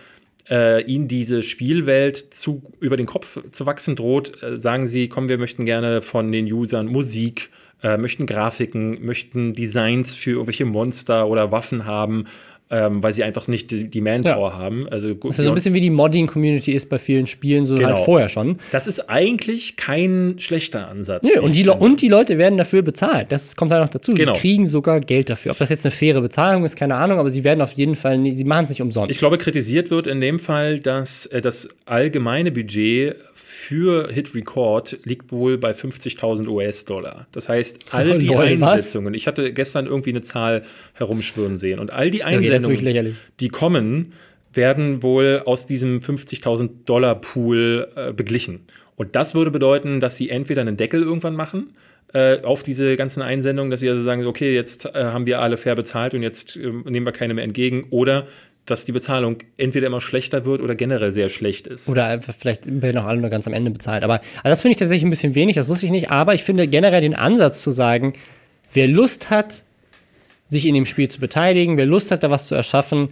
äh, ihnen diese Spielwelt zu, über den Kopf zu wachsen droht, äh, sagen sie, komm, wir möchten gerne von den Usern Musik, äh, möchten Grafiken, möchten Designs für irgendwelche Monster oder Waffen haben, ähm, weil sie einfach nicht die, die Manpower haben. Also, Das ist so ein bisschen wie die Modding-Community ist bei vielen Spielen, so Genau. halt vorher schon. das ist eigentlich kein schlechter Ansatz. Wie und, die finde. und die Leute werden dafür bezahlt. Das kommt halt noch dazu. Genau. Die kriegen sogar Geld dafür. Ob das jetzt eine faire Bezahlung ist, keine Ahnung, aber sie werden auf jeden Fall, sie machen es nicht umsonst. Ich glaube, kritisiert wird in dem Fall, dass äh, das allgemeine Budget für Hit Record liegt wohl bei 50.000 US-Dollar. Das heißt, all Oh, die was? Einsetzungen, ich hatte gestern irgendwie eine Zahl herumschwirren sehen, und all die okay, Einsendungen, lächerlich. die kommen, werden wohl aus diesem 50.000 Dollar Pool äh, beglichen. Und das würde bedeuten, dass sie entweder einen Deckel irgendwann machen äh, auf diese ganzen Einsendungen, dass sie also sagen, okay, jetzt äh, haben wir alle fair bezahlt und jetzt äh, nehmen wir keine mehr entgegen, oder dass die Bezahlung entweder immer schlechter wird oder generell sehr schlecht ist. Oder vielleicht werden auch alle nur ganz am Ende bezahlt. Aber also das finde ich tatsächlich ein bisschen wenig, das wusste ich nicht. Aber ich finde generell den Ansatz zu sagen, wer Lust hat, sich in dem Spiel zu beteiligen, wer Lust hat, da was zu erschaffen,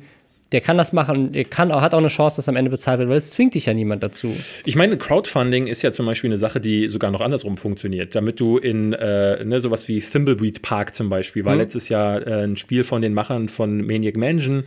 der kann das machen, der kann auch, hat auch eine Chance, dass am Ende bezahlt wird, weil es zwingt dich ja niemand dazu. Ich meine, Crowdfunding ist ja zum Beispiel eine Sache, die sogar noch andersrum funktioniert. Damit du in äh, ne, sowas wie Thimbleweed Park zum Beispiel, war letztes Jahr äh, ein Spiel von den Machern von Maniac Mansion.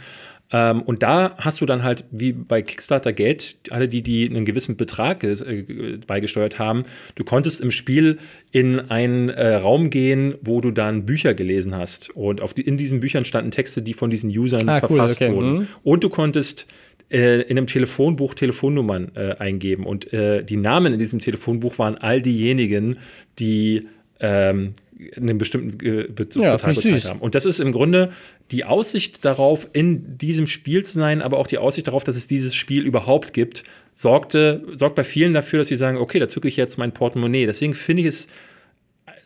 Ähm, und da hast du dann halt wie bei Kickstarter Geld, alle die, die einen gewissen Betrag äh, beigesteuert haben, du konntest im Spiel in einen äh, Raum gehen, wo du dann Bücher gelesen hast. Und auf die, in diesen Büchern standen Texte, die von diesen Usern Ah, cool, verfasst okay, wurden. mhm. Und du konntest äh, in einem Telefonbuch Telefonnummern äh, eingeben. Und äh, die Namen in diesem Telefonbuch waren all diejenigen, die ähm, einen bestimmten äh, Be Ja, Betrag bezahlt haben. Und das ist im Grunde die Aussicht darauf, in diesem Spiel zu sein, aber auch die Aussicht darauf, dass es dieses Spiel überhaupt gibt, sorgte, sorgt bei vielen dafür, dass sie sagen, okay, da zücke ich jetzt mein Portemonnaie. Deswegen finde ich es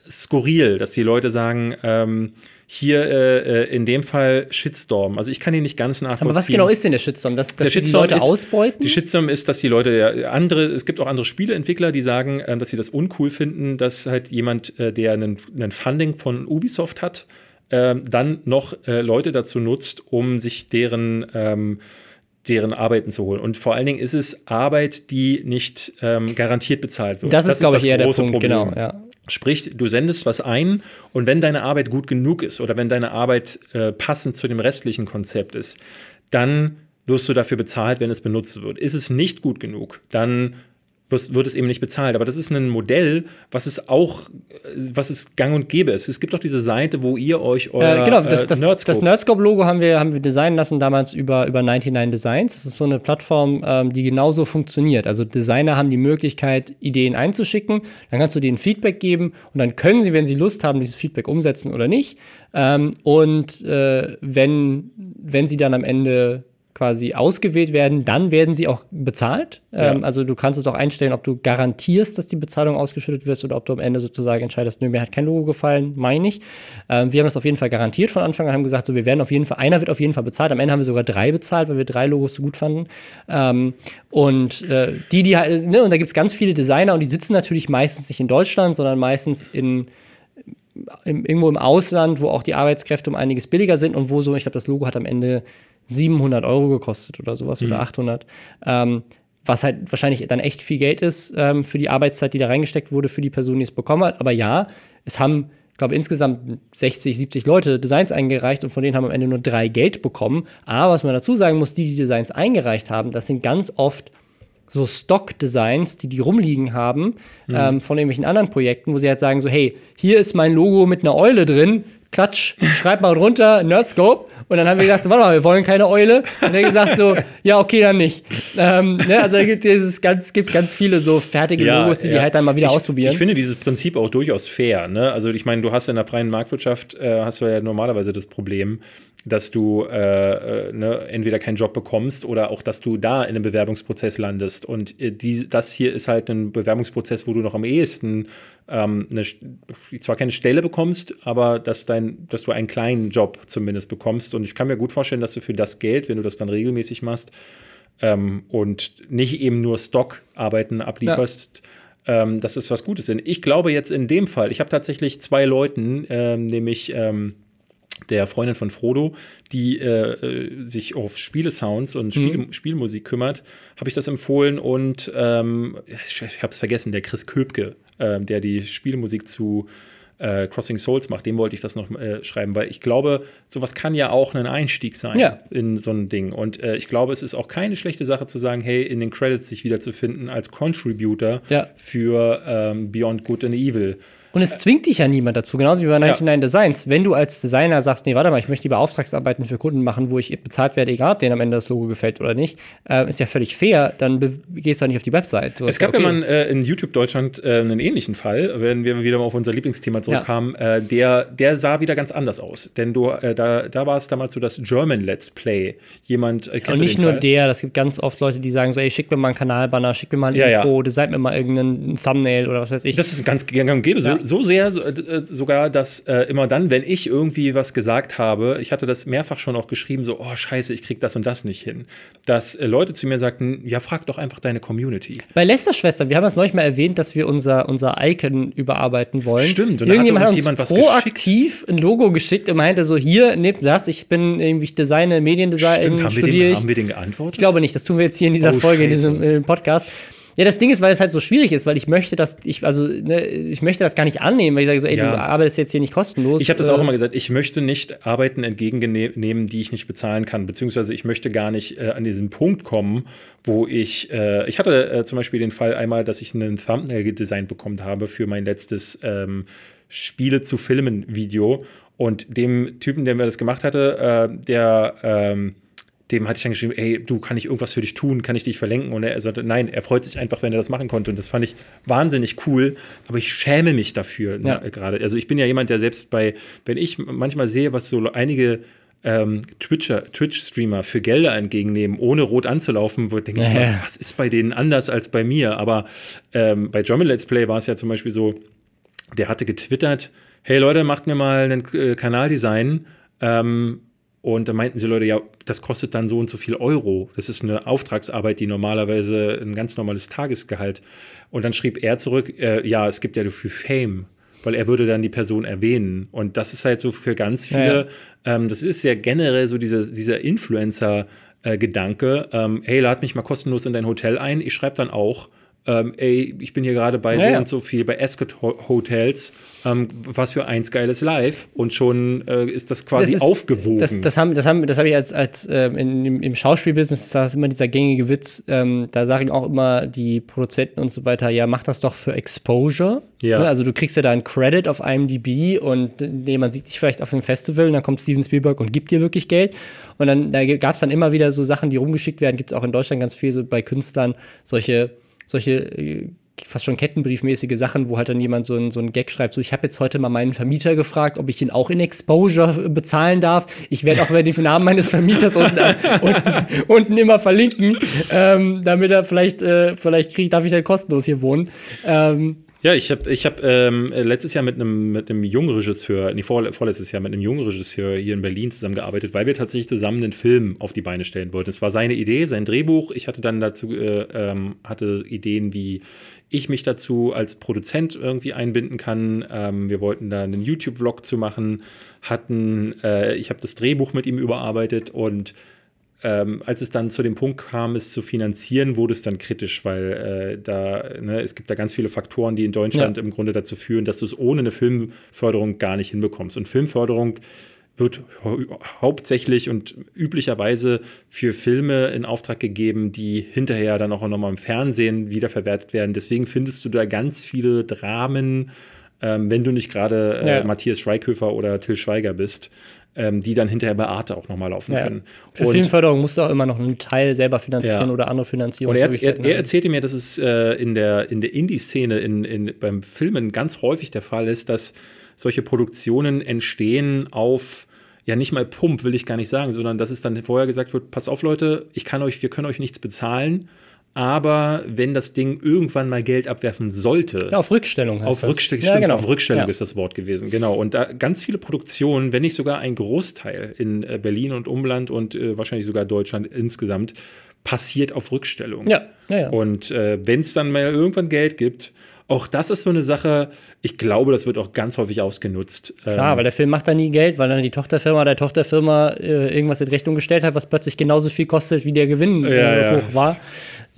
skurril, dass die Leute sagen, ähm, hier äh, äh, in dem Fall Shitstorm. Also ich kann ihn nicht ganz nachvollziehen. Aber was genau ist denn der Shitstorm? Dass, dass Der die Shitstorm Leute ist, ausbeuten? Die Shitstorm ist, dass die Leute ja andere, es gibt auch andere Spieleentwickler, die sagen, äh, dass sie das uncool finden, dass halt jemand, äh, der einen, einen Funding von Ubisoft hat, ähm, dann noch äh, Leute dazu nutzt, um sich deren ähm, deren Arbeiten zu holen. Und vor allen Dingen ist es Arbeit, die nicht ähm, garantiert bezahlt wird. das, ist, glaube ich, eher der große Punkt, genau. Ja. Sprich, du sendest was ein und wenn deine Arbeit gut genug ist oder wenn deine Arbeit äh, passend zu dem restlichen Konzept ist, dann wirst du dafür bezahlt, wenn es benutzt wird. Ist es nicht gut genug, dann wird es eben nicht bezahlt. Aber das ist ein Modell, was es auch, äh, was es gang und gäbe ist. Es gibt doch diese Seite, wo ihr euch euer Äh, genau, das, äh, das, Nerdscope- das Nerdscope-Logo haben wir, haben wir designen lassen damals über, über 99 Designs. Das ist so eine Plattform, ähm, die genauso funktioniert. Also Designer haben die Möglichkeit, Ideen einzuschicken, dann kannst du denen Feedback geben und dann können sie, wenn sie Lust haben, dieses Feedback umsetzen oder nicht. Ähm, und äh, wenn, wenn sie dann am Ende quasi ausgewählt werden, dann werden sie auch bezahlt. Ja. Ähm, also du kannst es auch einstellen, ob du garantierst, dass die Bezahlung ausgeschüttet wird oder ob du am Ende sozusagen entscheidest, nö, mir hat kein Logo gefallen, meine ich. Ähm, wir haben das auf jeden Fall garantiert von Anfang an, haben gesagt, so wir werden auf jeden Fall, einer wird auf jeden Fall bezahlt. Am Ende haben wir sogar drei bezahlt, weil wir drei Logos so gut fanden. Ähm, und äh, die, die halt, ne, und da gibt es ganz viele Designer und die sitzen natürlich meistens nicht in Deutschland, sondern meistens in im, irgendwo im Ausland, wo auch die Arbeitskräfte um einiges billiger sind und wo so, ich glaube, das Logo hat am Ende 700 Euro gekostet oder sowas mhm. oder 800. Ähm, was halt wahrscheinlich dann echt viel Geld ist ähm, für die Arbeitszeit, die da reingesteckt wurde, für die Person, die es bekommen hat. Aber ja, es haben, ich glaube, insgesamt 60, 70 Leute Designs eingereicht und von denen haben am Ende nur drei Geld bekommen. Aber was man dazu sagen muss, die, die Designs eingereicht haben, das sind ganz oft so Stock-Designs, die die rumliegen haben, mhm. ähm, von irgendwelchen anderen Projekten, wo sie halt sagen so, hey, hier ist mein Logo mit einer Eule drin, klatsch, schreib mal runter, Nerdscope. Und dann haben wir gesagt, so, warte mal, wir wollen keine Eule. Und er gesagt so, ja, okay, dann nicht. Ähm, ne, also da gibt es ganz, gibt's ganz viele so fertige ja, Logos, die ja. die halt dann mal wieder ich, ausprobieren. Ich finde dieses Prinzip auch durchaus fair. Ne? Also ich meine, du hast in der freien Marktwirtschaft, äh, hast du ja normalerweise das Problem, dass du äh, äh, ne, entweder keinen Job bekommst oder auch, dass du da in einem Bewerbungsprozess landest. Und äh, die, das hier ist halt ein Bewerbungsprozess, wo du noch am ehesten ähm, eine, zwar keine Stelle bekommst, aber dass, dein, dass du einen kleinen Job zumindest bekommst. Und ich kann mir gut vorstellen, dass du für das Geld, wenn du das dann regelmäßig machst ähm, und nicht eben nur Stockarbeiten ablieferst, ja. ähm, dass es was Gutes ist. Ich glaube jetzt in dem Fall, ich habe tatsächlich zwei Leuten, ähm, nämlich ähm, der Freundin von Frodo, die äh, äh sich auf Spielesounds und Spiele, mhm. Spielmusik kümmert, habe ich das empfohlen und ähm, ich, ich habe es vergessen, der Chris Köpke, äh, der die Spielmusik zu äh, Crossing Souls macht, dem wollte ich das noch äh, schreiben, weil ich glaube, sowas kann ja auch ein Einstieg sein ja. in so ein Ding. Und äh, ich glaube, es ist auch keine schlechte Sache zu sagen, hey, in den Credits sich wiederzufinden als Contributor ja. für ähm, Beyond Good and Evil. Und es zwingt dich ja niemand dazu, genauso wie bei 99 ja. Designs. Wenn du als Designer sagst, nee, warte mal, ich möchte lieber Auftragsarbeiten für Kunden machen, wo ich bezahlt werde, egal ob denen am Ende das Logo gefällt oder nicht, äh, ist ja völlig fair, dann gehst du nicht auf die Website. So es gab ja, okay. mal äh, in YouTube Deutschland äh, einen ähnlichen Fall, wenn wir wieder mal auf unser Lieblingsthema zurückkamen, ja. Äh, der, der sah wieder ganz anders aus. Denn du, äh, da, da war es damals so das German Let's Play. Jemand, äh, Und nicht nur Fall? der, das gibt ganz oft Leute, die sagen so, ey, schick mir mal einen Kanalbanner, schick mir mal ein Intro, design mir mal irgendeinen Thumbnail oder was weiß ich. Das ist ganz gang und gäbe. So, so sehr äh, sogar, dass äh, immer dann, wenn ich irgendwie was gesagt habe, ich hatte das mehrfach schon auch geschrieben, so, oh scheiße, ich krieg das und das nicht hin, dass äh, Leute zu mir sagten, ja, frag doch einfach deine Community. Bei Lester-Schwestern, wir haben das neulich mal erwähnt, dass wir unser, unser Icon überarbeiten wollen. Stimmt, und Irgendjemand hat uns, jemand was proaktiv geschickt. ein Logo geschickt und meinte so, hier, nehmt das, ich bin irgendwie, ich designe Mediendesign, Stimmt, haben wir, den, haben wir den geantwortet? Ich glaube nicht, das tun wir jetzt hier in dieser oh, Folge, scheiße. in diesem Podcast. Ja, das Ding ist, weil es halt so schwierig ist, weil ich möchte das, ich, also, ne, ich möchte das gar nicht annehmen, weil ich sage so, ey, ja. du arbeitest jetzt hier nicht kostenlos. Ich habe das äh, auch immer gesagt, ich möchte nicht Arbeiten entgegennehmen, die ich nicht bezahlen kann, beziehungsweise ich möchte gar nicht äh, an diesen Punkt kommen, wo ich, äh, ich hatte äh, zum Beispiel den Fall einmal, dass ich einen Thumbnail gedesignt bekommen habe für mein letztes ähm, Spiele zu Filmen Video und dem Typen, der mir das gemacht hatte, äh, der, ähm, dem hatte ich dann geschrieben, ey, du, kann ich irgendwas für dich tun, kann ich dich verlenken? Und er sagte, nein, er freut sich einfach, wenn er das machen konnte. Und das fand ich wahnsinnig cool, aber ich schäme mich dafür ne, ja. gerade. Also ich bin ja jemand, der selbst bei, wenn ich manchmal sehe, was so einige ähm, Twitcher, Twitch-Streamer für Gelder entgegennehmen, ohne rot anzulaufen, denke ich ja. mal, was ist bei denen anders als bei mir? Aber ähm, bei German Let's Play war es ja zum Beispiel so, der hatte getwittert, hey Leute, macht mir mal einen äh, Kanaldesign. Ähm, und da meinten sie Leute, ja, das kostet dann so und so viel Euro. Das ist eine Auftragsarbeit, die normalerweise ein ganz normales Tagesgehalt. Und dann schrieb er zurück, äh, ja, es gibt ja dafür Fame, weil er würde dann die Person erwähnen. Und das ist halt so für ganz viele, ja, ja. Ähm, das ist ja generell so diese, dieser Influencer-Gedanke, äh, ähm, hey, lad mich mal kostenlos in dein Hotel ein. Ich schreibe dann auch, ähm, ey, ich bin hier gerade bei ja, so und so viel, bei Ascot Hotels, ähm, was für eins geiles Live und schon äh, ist das quasi das ist, aufgewogen. Das, das habe das hab, das hab ich als, als ähm, in, im, im Schauspielbusiness, da ist immer dieser gängige Witz, ähm, da sagen auch immer die Produzenten und so weiter, ja, mach das doch für Exposure. Ja. Ne? Also du kriegst ja da einen Credit auf IMDb und nee, man sieht dich vielleicht auf einem Festival und dann kommt Steven Spielberg und gibt dir wirklich Geld. Und dann da gab es dann immer wieder so Sachen, die rumgeschickt werden, gibt es auch in Deutschland ganz viel so bei Künstlern, solche solche äh, fast schon kettenbriefmäßige Sachen, wo halt dann jemand so ein, so ein Gag schreibt, so ich habe jetzt heute mal meinen Vermieter gefragt, ob ich ihn auch in Exposure bezahlen darf. Ich werde auch den Namen meines Vermieters unten, unten, unten immer verlinken, ähm, damit er vielleicht, äh, vielleicht kriegt, darf ich dann kostenlos hier wohnen. Ähm, ja, ich habe ich hab, ähm, letztes Jahr mit einem mit jungen Regisseur, nee, vor, vorletztes Jahr mit einem jungen Regisseur hier in Berlin zusammengearbeitet, weil wir tatsächlich zusammen einen Film auf die Beine stellen wollten. Es war seine Idee, sein Drehbuch. Ich hatte dann dazu, äh, ähm, hatte Ideen, wie ich mich dazu als Produzent irgendwie einbinden kann. Ähm, wir wollten da einen YouTube-Vlog zu machen, hatten, äh, ich habe das Drehbuch mit ihm überarbeitet und ähm, als es dann zu dem Punkt kam, es zu finanzieren, wurde es dann kritisch, weil äh, da, ne, es gibt da ganz viele Faktoren, die in Deutschland ja. im Grunde dazu führen, dass du es ohne eine Filmförderung gar nicht hinbekommst. Und Filmförderung wird hauptsächlich und üblicherweise für Filme in Auftrag gegeben, die hinterher dann auch nochmal im Fernsehen wiederverwertet werden. Deswegen findest du da ganz viele Dramen, ähm, wenn du nicht gerade äh, ja. Matthias Schweighöfer oder Till Schweiger bist ähm, die dann hinterher bei Arte auch nochmal laufen ja. können. Für und, Filmförderung musst du auch immer noch einen Teil selber finanzieren ja. oder andere Finanzierung. er, er, er, erzählte mir, dass es äh, in der, in der Indie-Szene in, in, beim Filmen ganz häufig der Fall ist, dass solche Produktionen entstehen auf ja nicht mal Pump, will ich gar nicht sagen, sondern dass es dann vorher gesagt wird, passt auf Leute, ich kann euch, wir können euch nichts bezahlen aber wenn das Ding irgendwann mal Geld abwerfen sollte. Ja, auf Rückstellung heißt auf Rückstellung, ja, genau. auf Rückstellung ja. ist das Wort gewesen, genau. Und da ganz viele Produktionen, wenn nicht sogar ein Großteil in äh, Berlin und Umland und äh, wahrscheinlich sogar Deutschland insgesamt, passiert auf Rückstellung. Ja, ja, ja. Und äh, wenn es dann mal irgendwann Geld gibt, auch das ist so eine Sache, ich glaube, das wird auch ganz häufig ausgenutzt. Klar, ähm, weil der Film macht da nie Geld, weil dann die Tochterfirma der Tochterfirma äh, irgendwas in Rechnung gestellt hat, was plötzlich genauso viel kostet, wie der Gewinn äh, hoch war.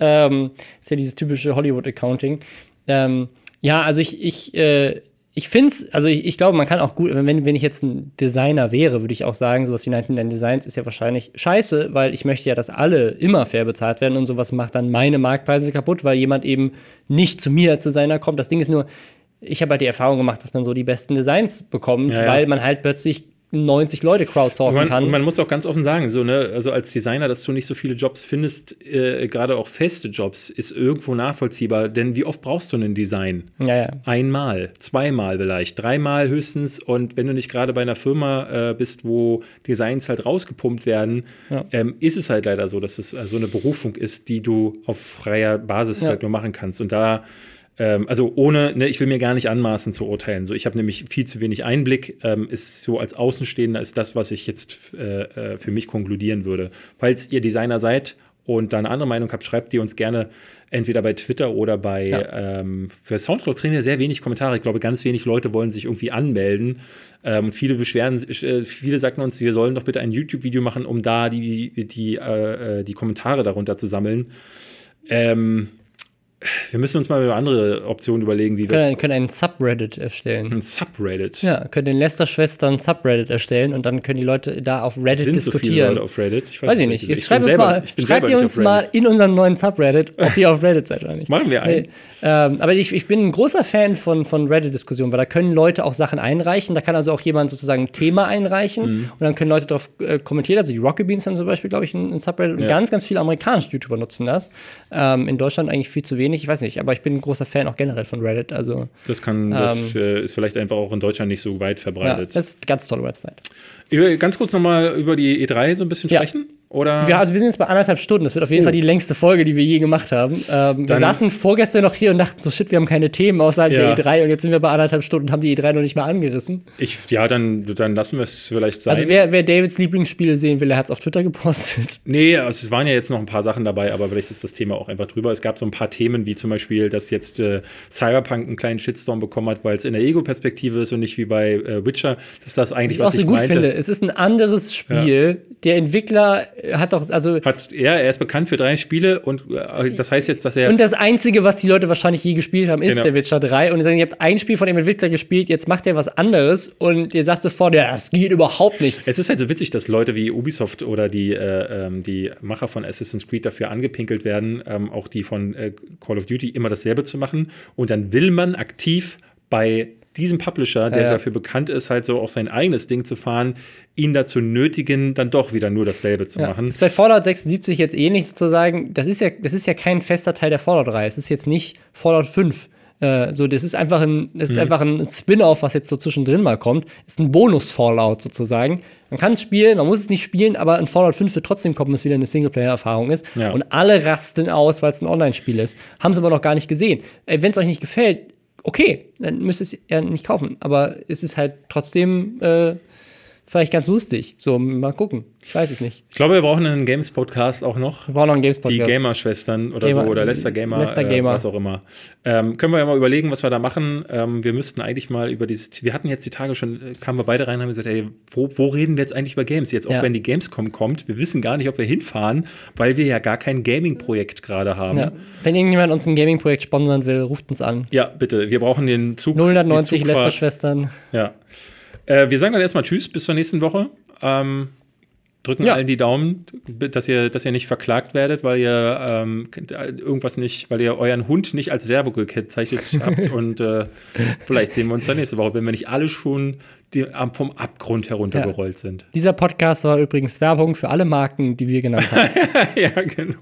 Ähm, ist ja dieses typische Hollywood-Accounting. Ähm, ja, also ich, ich, äh, ich finde es, also ich, ich, glaube, man kann auch gut, wenn, wenn ich jetzt ein Designer wäre, würde ich auch sagen, sowas wie 99 Designs ist ja wahrscheinlich scheiße, weil ich möchte ja, dass alle immer fair bezahlt werden und sowas macht dann meine Marktpreise kaputt, weil jemand eben nicht zu mir als Designer kommt. Das Ding ist nur, ich habe halt die Erfahrung gemacht, dass man so die besten Designs bekommt, ja, ja. weil man halt plötzlich 90 Leute crowdsourcen man, kann. Man muss auch ganz offen sagen, so, ne, also als Designer, dass du nicht so viele Jobs findest, äh, gerade auch feste Jobs, ist irgendwo nachvollziehbar. Denn wie oft brauchst du ein Design? Ja, ja. Einmal, zweimal vielleicht, dreimal höchstens. Und wenn du nicht gerade bei einer Firma äh, bist, wo Designs halt rausgepumpt werden, ja. ähm, ist es halt leider so, dass es also eine Berufung ist, die du auf freier Basis halt nur machen kannst. Und da ähm, also ohne, ne, ich will mir gar nicht anmaßen zu urteilen. So, ich habe nämlich viel zu wenig Einblick. Ähm, ist so als Außenstehender ist das, was ich jetzt äh, äh, für mich konkludieren würde. Falls ihr Designer seid und da eine andere Meinung habt, schreibt die uns gerne entweder bei Twitter oder bei ja. ähm, für Soundcloud kriegen wir sehr wenig Kommentare. Ich glaube, ganz wenig Leute wollen sich irgendwie anmelden. Ähm, viele beschweren, äh, viele sagten uns, wir sollen doch bitte ein YouTube-Video machen, um da die, die, äh, äh die Kommentare darunter zu sammeln. Ähm, wir müssen uns mal über andere Optionen überlegen, wie wir. Können, können einen Subreddit erstellen. Ein Subreddit? Ja, können den Lester-Schwestern Subreddit erstellen und dann können die Leute da auf Reddit Sind diskutieren. So viele Leute auf Reddit? Ich weiß, weiß ich nicht. Jetzt ich schreibt, uns mal, schreibt ihr uns mal in unserem neuen Subreddit, ob ihr auf Reddit seid oder nicht. Machen wir einen. Nee. Ähm, aber ich, ich bin ein großer Fan von, von Reddit-Diskussionen, weil da können Leute auch Sachen einreichen. Da kann also auch jemand sozusagen ein Thema einreichen mhm. und dann können Leute darauf äh, kommentieren. Also die Rocket Beans haben zum Beispiel, glaube ich, ein, ein Subreddit ja. und ganz, ganz viele amerikanische YouTuber nutzen das. Ähm, in Deutschland eigentlich viel zu wenig. Ich weiß nicht, aber ich bin ein großer Fan auch generell von Reddit. Also, das kann, das ähm, äh, ist vielleicht einfach auch in Deutschland nicht so weit verbreitet. Ja, das ist eine ganz tolle Website. Ganz kurz nochmal über die E3 so ein bisschen sprechen. Ja. Oder? Wir, also wir sind jetzt bei anderthalb Stunden. Das wird auf jeden oh. Fall die längste Folge, die wir je gemacht haben. Ähm, wir saßen vorgestern noch hier und dachten so, shit, wir haben keine Themen außerhalb ja. der E3 und jetzt sind wir bei anderthalb Stunden und haben die E3 noch nicht mal angerissen. Ich, ja, dann, dann lassen wir es vielleicht sein. Also wer, wer Davids Lieblingsspiele sehen will, der hat es auf Twitter gepostet. Nee, also es waren ja jetzt noch ein paar Sachen dabei, aber vielleicht ist das Thema auch einfach drüber. Es gab so ein paar Themen, wie zum Beispiel, dass jetzt äh, Cyberpunk einen kleinen Shitstorm bekommen hat, weil es in der Ego-Perspektive ist und nicht wie bei äh, Witcher. Das ist das eigentlich, was, was ich, auch so gut meinte. finde. Es ist ein anderes Spiel. Ja. Der Entwickler hat doch, also hat er, er ist bekannt für drei Spiele und äh, das heißt jetzt, dass er. Und das Einzige, was die Leute wahrscheinlich je gespielt haben, ist genau. der Witcher 3. Und sie sagen, ihr habt ein Spiel von dem Entwickler gespielt, jetzt macht er was anderes und ihr sagt sofort, ja, das geht überhaupt nicht. Es ist halt so witzig, dass Leute wie Ubisoft oder die, äh, ähm, die Macher von Assassin's Creed dafür angepinkelt werden, ähm, auch die von äh, Call of Duty immer dasselbe zu machen. Und dann will man aktiv bei diesen Publisher, der Ja, dafür bekannt ist, halt so auch sein eigenes Ding zu fahren, ihn dazu nötigen, dann doch wieder nur dasselbe zu Ja. machen. Ist bei Fallout 76 jetzt ähnlich sozusagen. Das ist ja, das ist ja kein fester Teil der Fallout-Reihe. Es ist jetzt nicht Fallout 5. Äh, so, das ist einfach ein, das Mhm. einfach ein Spin-off, was jetzt so zwischendrin mal kommt. Ist ein Bonus-Fallout sozusagen. Man kann es spielen, man muss es nicht spielen, aber in Fallout 5 wird trotzdem kommen, dass es wieder eine Singleplayer-Erfahrung ist. Ja. Und alle rasten aus, weil es ein Online-Spiel ist. Haben sie aber noch gar nicht gesehen. Wenn es euch nicht gefällt, okay, dann müsst ihr es ja nicht kaufen. Aber es ist halt trotzdem äh, vielleicht ganz lustig. So, mal gucken. Ich weiß es nicht. Ich glaube, wir brauchen einen Games-Podcast auch noch. Wir brauchen noch einen Die Games-Podcast. Gamer-Schwestern oder Gamer- so, oder Lester Gamer, Lester Gamer. Äh, was auch immer. Ähm, können wir ja mal überlegen, was wir da machen. Ähm, wir müssten eigentlich mal über dieses, wir hatten jetzt die Tage schon, äh, kamen wir beide rein und haben gesagt, ey, wo, wo reden wir jetzt eigentlich über Games? Jetzt auch Ja. wenn die Gamescom kommt, wir wissen gar nicht, ob wir hinfahren, weil wir ja gar kein Gaming-Projekt gerade haben. Ja. Wenn irgendjemand uns ein Gaming-Projekt sponsern will, ruft uns an. Ja, bitte, wir brauchen den Zug. 090 die Zugfahrt. Lester-Schwestern. Ja. Äh, wir sagen dann erstmal Tschüss, bis zur nächsten Woche. Ähm, drücken Ja. allen die Daumen, dass ihr, dass ihr nicht verklagt werdet, weil ihr ähm, irgendwas nicht, weil ihr euren Hund nicht als Werbung gekennzeichnet habt. Und äh, vielleicht sehen wir uns dann nächste Woche, wenn wir nicht alle schon die, vom Abgrund heruntergerollt sind. Dieser Podcast war übrigens Werbung für alle Marken, die wir genannt haben. ja, genau.